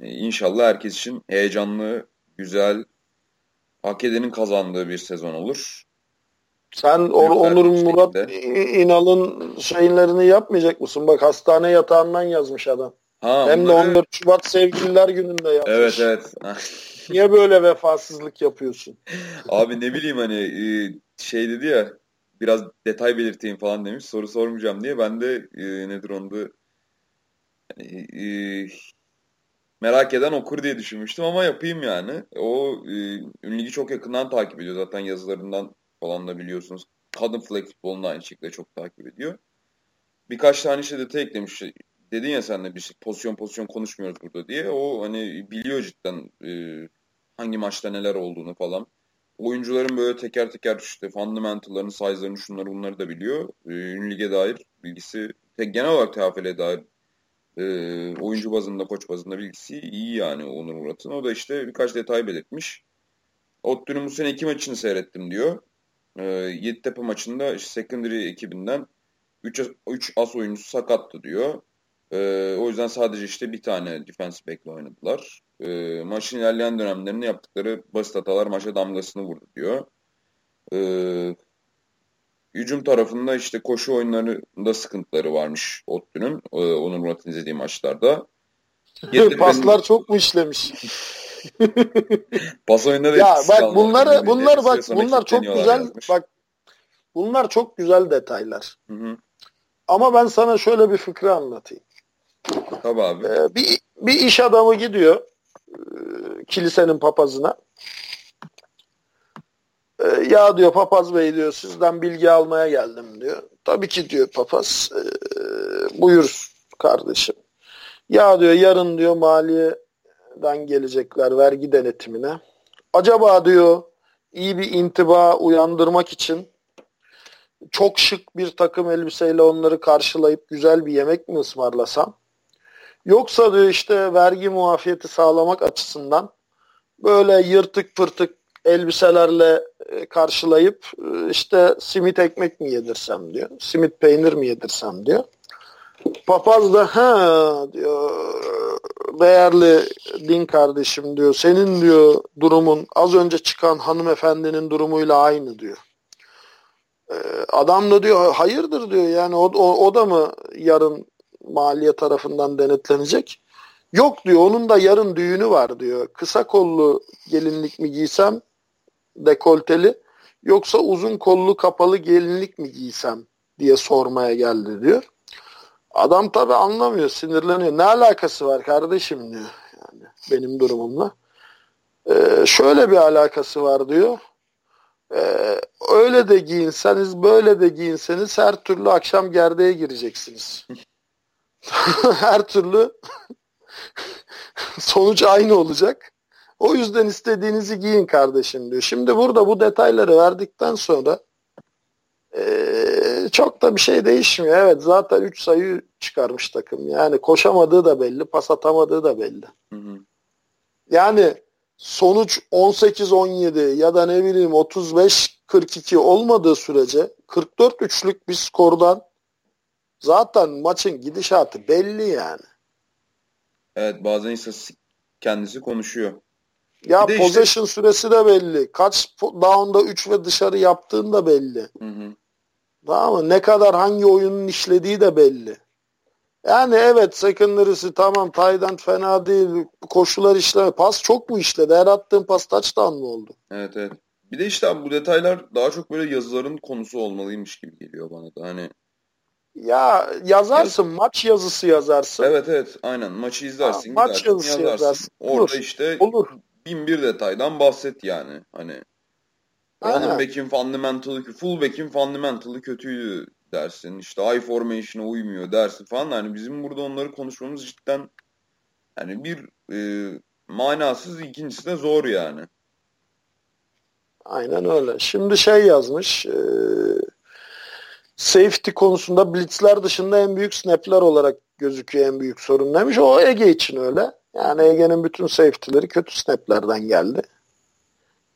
Hani inşallah herkes için heyecanlı, güzel, hak edenin kazandığı bir sezon olur. Sen Or Onur Murat İnal'ın şeylerini yapmayacak mısın? Bak hastane yatağından yazmış adam. Ha, Hem onları... de 14 Şubat Sevgililer Günü'nde yapmış. Evet evet. Niye böyle vefasızlık yapıyorsun? Abi ne bileyim hani e, şey dedi ya biraz detay belirteyim falan demiş. Soru sormayacağım diye. Ben de e, nedir onda yani, e, merak eden okur diye düşünmüştüm ama yapayım yani. O e, ünlüyü çok yakından takip ediyor zaten yazılarından falan da biliyorsunuz. Kadın flag futbolunu aynı şekilde çok takip ediyor. Birkaç tane işte detay eklemiş. Dedin ya sen de bir şey, pozisyon pozisyon konuşmuyoruz burada diye. O hani biliyor cidden e, hangi maçta neler olduğunu falan. Oyuncuların böyle teker teker işte fundamental'larını, size'larını şunları bunları da biliyor. E, ünlü lige dair bilgisi, genel olarak TFL'e dair e, oyuncu bazında, koç bazında bilgisi iyi yani Onur Murat'ın. O da işte birkaç detay belirtmiş. Ottu'nun bu sene iki maçını seyrettim diyor. E, Yeditepe maçında işte secondary ekibinden 3, 3 as oyuncusu sakattı diyor. E, o yüzden sadece işte bir tane defensive back'le oynadılar. E, maçın ilerleyen dönemlerinde yaptıkları basit hatalar maça damgasını vurdu diyor. E, hücum tarafında işte koşu oyunlarında sıkıntıları varmış Ottu'nun. E, onun Murat'ın izlediği maçlarda. Paslar çok mu işlemiş? Pas oyunları ya bak bunları bunlar bak bunlar çok güzel yazmış. bak bunlar çok güzel detaylar. Hı hı. Ama ben sana şöyle bir fıkra anlatayım. Tabii abi. Ee, bir, bir iş adamı gidiyor e, kilisenin papazına. E, ya diyor papaz bey diyor sizden bilgi almaya geldim diyor. Tabii ki diyor papaz. E, buyur kardeşim. Ya diyor yarın diyor maliyeden gelecekler vergi denetimine. Acaba diyor iyi bir intiba uyandırmak için çok şık bir takım elbiseyle onları karşılayıp güzel bir yemek mi ısmarlasam? Yoksa diyor işte vergi muafiyeti sağlamak açısından böyle yırtık pırtık elbiselerle e, karşılayıp e, işte simit ekmek mi yedirsem diyor. Simit peynir mi yedirsem diyor. Papaz da ha diyor değerli din kardeşim diyor senin diyor durumun az önce çıkan hanımefendinin durumuyla aynı diyor. Ee, adam da diyor hayırdır diyor yani o, o, o da mı yarın maliye tarafından denetlenecek? Yok diyor onun da yarın düğünü var diyor. Kısa kollu gelinlik mi giysem dekolteli yoksa uzun kollu kapalı gelinlik mi giysem diye sormaya geldi diyor. Adam tabi anlamıyor, sinirleniyor. Ne alakası var kardeşim diyor. Yani benim durumumla. Ee, şöyle bir alakası var diyor. Ee, öyle de giyinseniz, böyle de giyinseniz her türlü akşam gerdeğe gireceksiniz. her türlü sonuç aynı olacak. O yüzden istediğinizi giyin kardeşim diyor. Şimdi burada bu detayları verdikten sonra ee, çok da bir şey değişmiyor. Evet zaten 3 sayı çıkarmış takım. Yani koşamadığı da belli, pas atamadığı da belli. Hı hı. Yani sonuç 18-17 ya da ne bileyim 35-42 olmadığı sürece 44 üçlük bir skordan zaten maçın gidişatı belli yani. Evet bazen istatistik kendisi konuşuyor. Ya possession işte... süresi de belli. Kaç down'da 3 ve dışarı yaptığın da belli. Hı hı. Tamam mı? Ne kadar hangi oyunun işlediği de belli. Yani evet secondary'si tamam Tayland fena değil. Koşular işleme. Pas çok mu işledi? Her attığın pas touchdown mı oldu? Evet evet. Bir de işte bu detaylar daha çok böyle yazıların konusu olmalıymış gibi geliyor bana da. Hani ya yazarsın, Yaz... maç yazısı yazarsın. Evet evet, aynen. Maçı izlersin, ha, maç yazısı yazarsın. yazarsın. Orada Olur. işte Olur. Bin bir detaydan bahset yani. Hani Running back'in fundamental'ı, full back'in fundamental'ı kötüydü dersin. İşte I formation'a uymuyor dersin falan. Hani bizim burada onları konuşmamız cidden hani bir e, manasız ikincisi de zor yani. Aynen öyle. Şimdi şey yazmış e, safety konusunda blitzler dışında en büyük snapler olarak gözüküyor en büyük sorun demiş. O Ege için öyle. Yani Ege'nin bütün safety'leri kötü snaplerden geldi.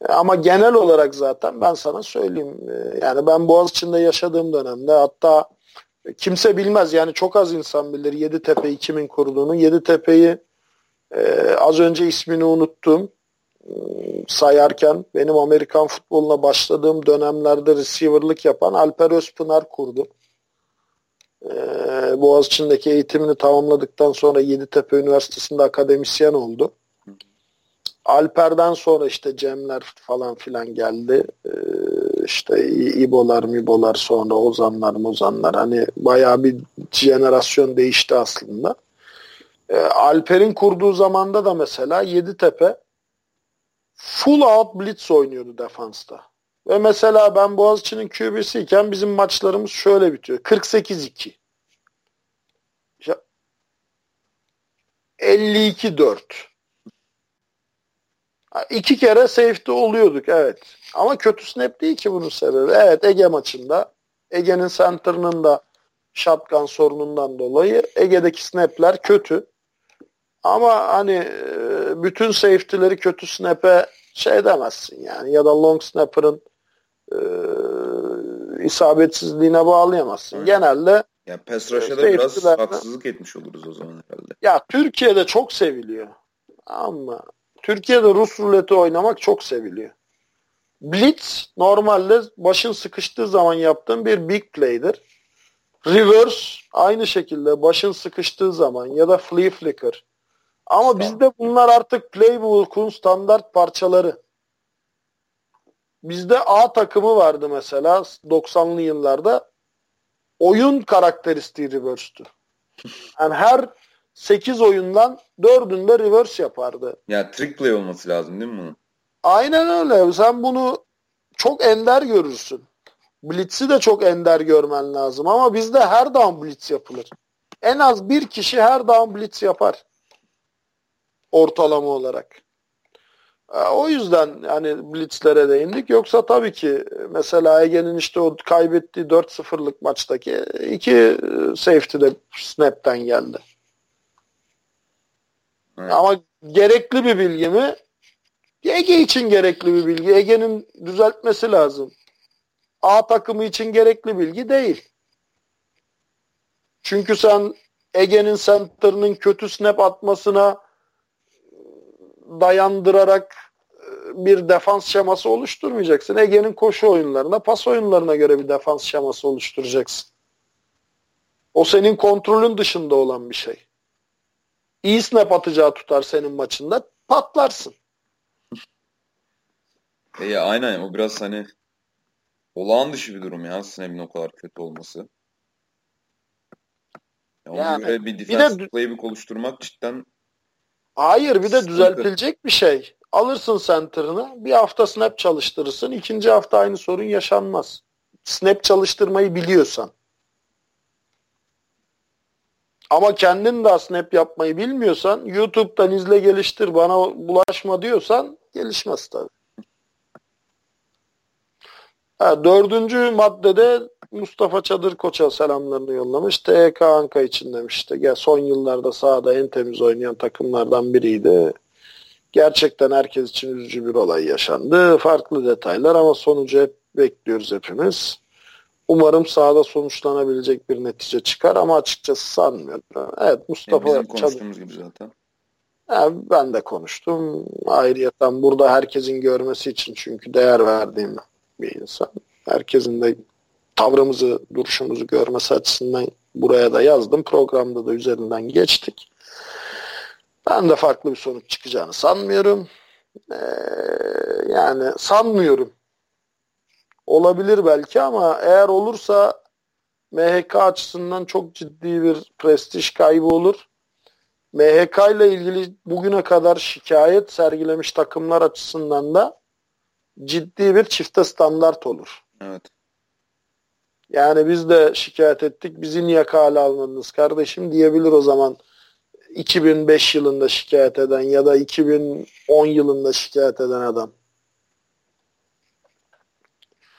Ama genel olarak zaten ben sana söyleyeyim. E, yani ben Boğaziçi'nde yaşadığım dönemde hatta kimse bilmez yani çok az insan bilir Yeditepe'yi kimin kurduğunu. Yeditepe'yi e, az önce ismini unuttum e, sayarken benim Amerikan futboluna başladığım dönemlerde receiver'lık yapan Alper Özpınar kurdu. E, Boğaziçi'ndeki eğitimini tamamladıktan sonra Yeditepe Üniversitesi'nde akademisyen oldu. Alper'den sonra işte Cemler falan filan geldi. Ee, işte İbolar, Mibolar sonra Ozanlar, Mozanlar hani bayağı bir jenerasyon değişti aslında. Ee, Alper'in kurduğu zamanda da mesela Yeditepe full out blitz oynuyordu defansta. Ve mesela ben Boğaziçi'nin QB'siyken bizim maçlarımız şöyle bitiyor. 48-2. 52-4. İki kere safety oluyorduk evet. Ama kötü snap değil ki bunun sebebi. Evet Ege maçında Ege'nin center'ının da shotgun sorunundan dolayı Ege'deki snapler kötü. Ama hani e, bütün safety'leri kötü snap'e şey demezsin yani ya da long snapper'ın e, isabetsizliğine bağlayamazsın. Evet. Genelde ya rush'a da biraz haksızlık etmiş oluruz o zaman herhalde. Ya Türkiye'de çok seviliyor. Ama Türkiye'de Rus ruleti oynamak çok seviliyor. Blitz normalde başın sıkıştığı zaman yaptığın bir big play'dir. Reverse aynı şekilde başın sıkıştığı zaman ya da flea flicker. Ama bizde bunlar artık playbook'un standart parçaları. Bizde A takımı vardı mesela 90'lı yıllarda. Oyun karakteristiği reverse'tü. Yani her 8 oyundan 4'ünde reverse yapardı. Ya trick play olması lazım değil mi bunun? Aynen öyle. Sen bunu çok ender görürsün. Blitz'i de çok ender görmen lazım ama bizde her down blitz yapılır. En az bir kişi her down blitz yapar. Ortalama olarak. O yüzden hani blitzlere değindik. Yoksa tabii ki mesela Ege'nin işte o kaybettiği 4-0'lık maçtaki iki e, safety de snap'ten geldi. Evet. Ama gerekli bir bilgi mi? Ege için gerekli bir bilgi. Ege'nin düzeltmesi lazım. A takımı için gerekli bilgi değil. Çünkü sen Ege'nin center'ının kötü snap atmasına dayandırarak e, bir defans şeması oluşturmayacaksın. Ege'nin koşu oyunlarına, pas oyunlarına göre bir defans şeması oluşturacaksın. O senin kontrolün dışında olan bir şey. İyi snap atacağı tutar senin maçında patlarsın. E aynen o biraz hani olağan dışı bir durum ya Snap'in o kadar kötü olması. Ya ona yani, göre bir defense bir de, playbook oluşturmak cidden Hayır bir de düzeltilecek bir şey. Alırsın center'ını bir hafta snap çalıştırırsın. ikinci hafta aynı sorun yaşanmaz. Snap çalıştırmayı biliyorsan. Ama kendin de snap yapmayı bilmiyorsan YouTube'dan izle geliştir bana bulaşma diyorsan gelişmez tabii. Ha, dördüncü maddede Mustafa Çadır Koç'a selamlarını yollamış. TK Anka için demişti. Ya son yıllarda sahada en temiz oynayan takımlardan biriydi. Gerçekten herkes için üzücü bir olay yaşandı. Farklı detaylar ama sonucu hep bekliyoruz hepimiz. Umarım sahada sonuçlanabilecek bir netice çıkar ama açıkçası sanmıyorum. Evet Mustafa yani bizim konuştuğumuz Çadır... gibi zaten. Yani ben de konuştum. Ayrıyeten burada herkesin görmesi için çünkü değer verdiğim bir insan. Herkesin de tavrımızı, duruşumuzu görmesi açısından buraya da yazdım. Programda da üzerinden geçtik. Ben de farklı bir sonuç çıkacağını sanmıyorum. Ee, yani sanmıyorum. Olabilir belki ama eğer olursa MHK açısından çok ciddi bir prestij kaybı olur. MHK ile ilgili bugüne kadar şikayet sergilemiş takımlar açısından da ciddi bir çifte standart olur. Evet. Yani biz de şikayet ettik. Bizi niye kale almadınız kardeşim diyebilir o zaman 2005 yılında şikayet eden ya da 2010 yılında şikayet eden adam.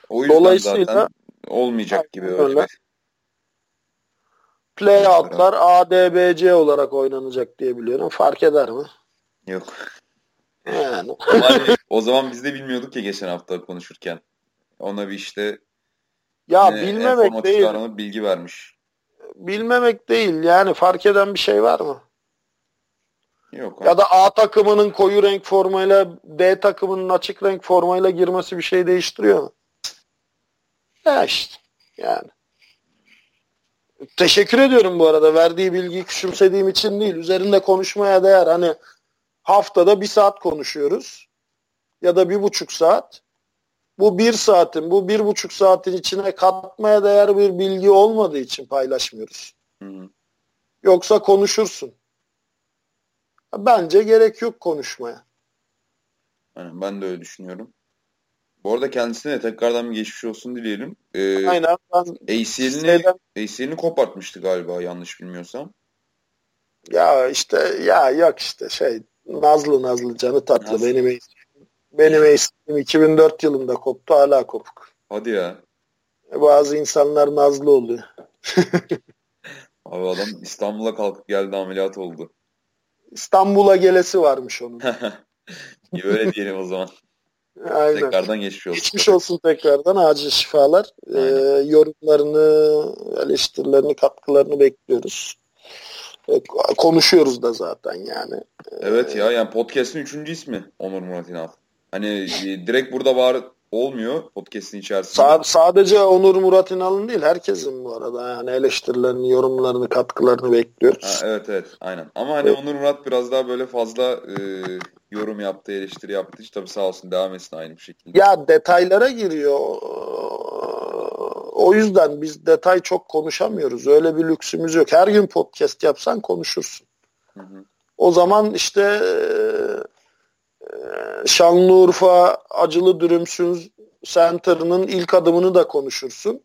O yüzden Dolayısıyla zaten olmayacak gibi öyle. Playout'lar ADBC olarak oynanacak diye biliyorum. Fark eder mi? Yok. Yani. o zaman biz de bilmiyorduk ya geçen hafta konuşurken. Ona bir işte ya bilmemek değil. bilgi vermiş. Bilmemek değil. Yani fark eden bir şey var mı? Yok. Ya da A takımının koyu renk formayla B takımının açık renk formayla girmesi bir şey değiştiriyor mu? Ya işte. Yani. Teşekkür ediyorum bu arada. Verdiği bilgiyi küçümsediğim için değil. Üzerinde konuşmaya değer. Hani haftada bir saat konuşuyoruz. Ya da bir buçuk saat. Bu bir saatin, bu bir buçuk saatin içine katmaya değer bir bilgi olmadığı için paylaşmıyoruz. Hı. Yoksa konuşursun. Bence gerek yok konuşmaya. Yani ben de öyle düşünüyorum. Bu arada kendisine tekrardan bir geçmiş olsun dileyelim. Ee, Aynen. ACL'ini ACL'ini kopartmıştı galiba yanlış bilmiyorsam. Ya işte ya yok işte şey Nazlı Nazlı canı tatlı Nazlı. benim benim ACL'im 2004 yılında koptu hala kopuk. Hadi ya. Bazı insanlar nazlı oluyor. Abi adam İstanbul'a kalkıp geldi ameliyat oldu. İstanbul'a gelesi varmış onun. Öyle diyelim o zaman. Aynen. Tekrardan geçmiş olsun. Geçmiş olsun tekrardan acil şifalar. Ee, yorumlarını, eleştirilerini, katkılarını bekliyoruz. Ee, konuşuyoruz da zaten yani. Evet ya yani podcast'in üçüncü ismi Onur Murat İnal. Hani e, direkt burada var olmuyor podcast'in içerisinde. Sa- sadece Onur Murat İnal'ın değil herkesin bu arada yani eleştirilerini, yorumlarını, katkılarını bekliyoruz. Ha, evet evet aynen. Ama hani Onur Murat biraz daha böyle fazla e, yorum yaptı, eleştiri yaptı. Tabii sağ olsun devam etsin aynı bir şekilde. Ya detaylara giriyor. O yüzden biz detay çok konuşamıyoruz. Öyle bir lüksümüz yok. Her gün podcast yapsan konuşursun. Hı hı. O zaman işte Şanlıurfa Acılı Dürümsüz Center'ının ilk adımını da konuşursun.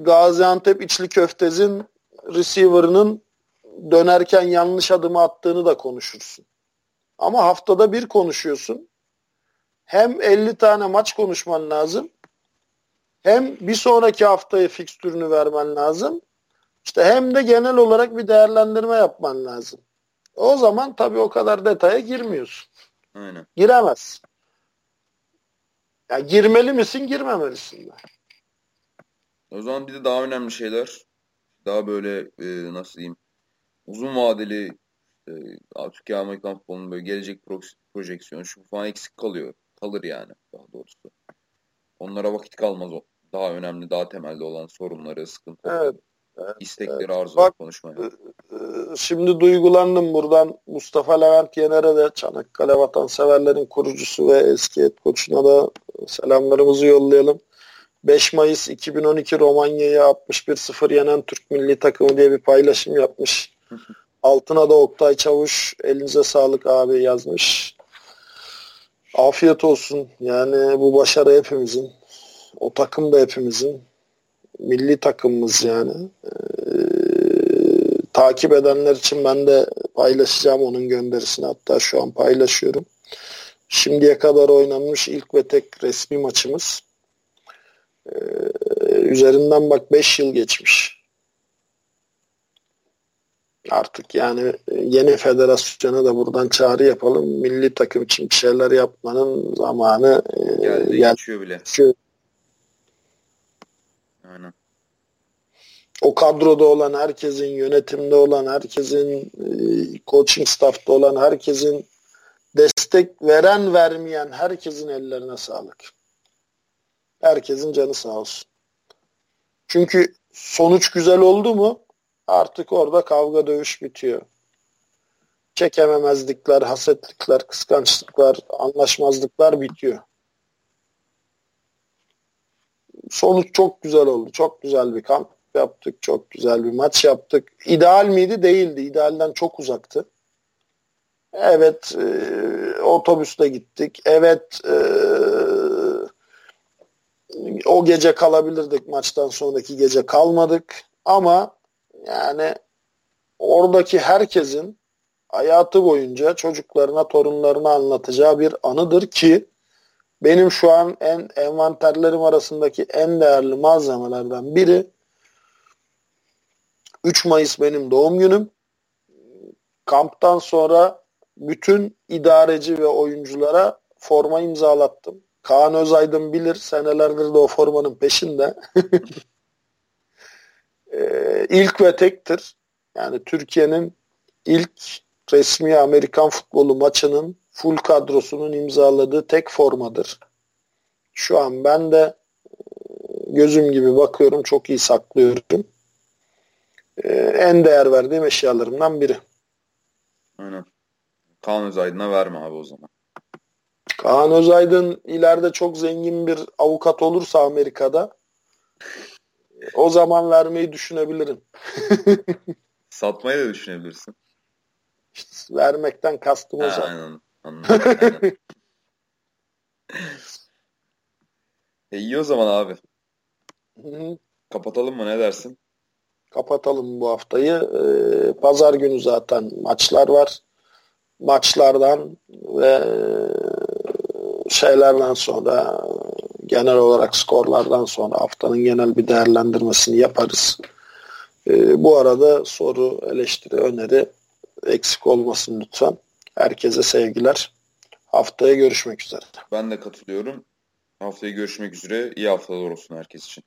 Gaziantep İçli Köftez'in receiver'ının dönerken yanlış adımı attığını da konuşursun. Ama haftada bir konuşuyorsun. Hem 50 tane maç konuşman lazım. Hem bir sonraki haftaya fikstürünü vermen lazım. İşte hem de genel olarak bir değerlendirme yapman lazım. O zaman tabii o kadar detaya girmiyorsun. Aynen. Giremez. Ya girmeli misin, girmemelisin de. O zaman bir de daha önemli şeyler. Daha böyle e, nasıl diyeyim uzun vadeli e, Türkiye Amerikan futbolunun böyle gelecek projeksiyonu şu falan eksik kalıyor. Kalır yani daha doğrusu. Onlara vakit kalmaz. Daha önemli, daha temelde olan sorunları, sıkıntıları, evet, evet, istekleri, evet. Bak, konuşmaya. E, şimdi duygulandım buradan. Mustafa Levent Yener'e de Çanakkale Vatanseverlerin kurucusu ve eski et koçuna da selamlarımızı yollayalım. 5 Mayıs 2012 Romanya'yı 61-0 yenen Türk milli takımı diye bir paylaşım yapmış. Altına da Oktay Çavuş elinize sağlık abi yazmış. Afiyet olsun. Yani bu başarı hepimizin. O takım da hepimizin. Milli takımımız yani. Ee, takip edenler için ben de paylaşacağım onun gönderisini. Hatta şu an paylaşıyorum. Şimdiye kadar oynanmış ilk ve tek resmi maçımız. Ee, üzerinden bak 5 yıl geçmiş. Artık yani yeni federasyona da buradan çağrı yapalım. Milli takım için bir şeyler yapmanın zamanı geldi, gel- geçiyor bile. Şu, Aynen. o kadroda olan herkesin, yönetimde olan herkesin, e, coaching staff'ta olan herkesin, destek veren vermeyen herkesin ellerine sağlık. Herkesin canı sağ olsun. Çünkü sonuç güzel oldu mu artık orada kavga dövüş bitiyor. Çekememezlikler, hasetlikler, kıskançlıklar, anlaşmazlıklar bitiyor. Sonuç çok güzel oldu. Çok güzel bir kamp yaptık. Çok güzel bir maç yaptık. İdeal miydi? Değildi. İdealden çok uzaktı. Evet e, otobüste gittik. Evet e, o gece kalabilirdik maçtan sonraki gece kalmadık ama yani oradaki herkesin hayatı boyunca çocuklarına torunlarına anlatacağı bir anıdır ki benim şu an en envanterlerim arasındaki en değerli malzemelerden biri 3 Mayıs benim doğum günüm. Kamptan sonra bütün idareci ve oyunculara forma imzalattım. Kaan Özaydın bilir senelerdir de o formanın peşinde. ee, ilk ve tektir. Yani Türkiye'nin ilk resmi Amerikan futbolu maçının full kadrosunun imzaladığı tek formadır. Şu an ben de gözüm gibi bakıyorum. Çok iyi saklıyorum. Ee, en değer verdiğim eşyalarımdan biri. Aynen. Kaan Özaydın'a verme abi o zaman. Kaan Özaydın ileride çok zengin bir avukat olursa Amerika'da o zaman vermeyi düşünebilirim. Satmayı da düşünebilirsin. İşte vermekten kastım o zaten. aynen. Anladım. aynen. e iyi o zaman abi. Hı-hı. Kapatalım mı ne dersin? Kapatalım bu haftayı. Ee, Pazar günü zaten maçlar var. Maçlardan ve şeylerden sonra genel olarak skorlardan sonra haftanın genel bir değerlendirmesini yaparız. Ee, bu arada soru, eleştiri, öneri eksik olmasın lütfen. Herkese sevgiler. Haftaya görüşmek üzere. Ben de katılıyorum. Haftaya görüşmek üzere. İyi haftalar olsun herkes için.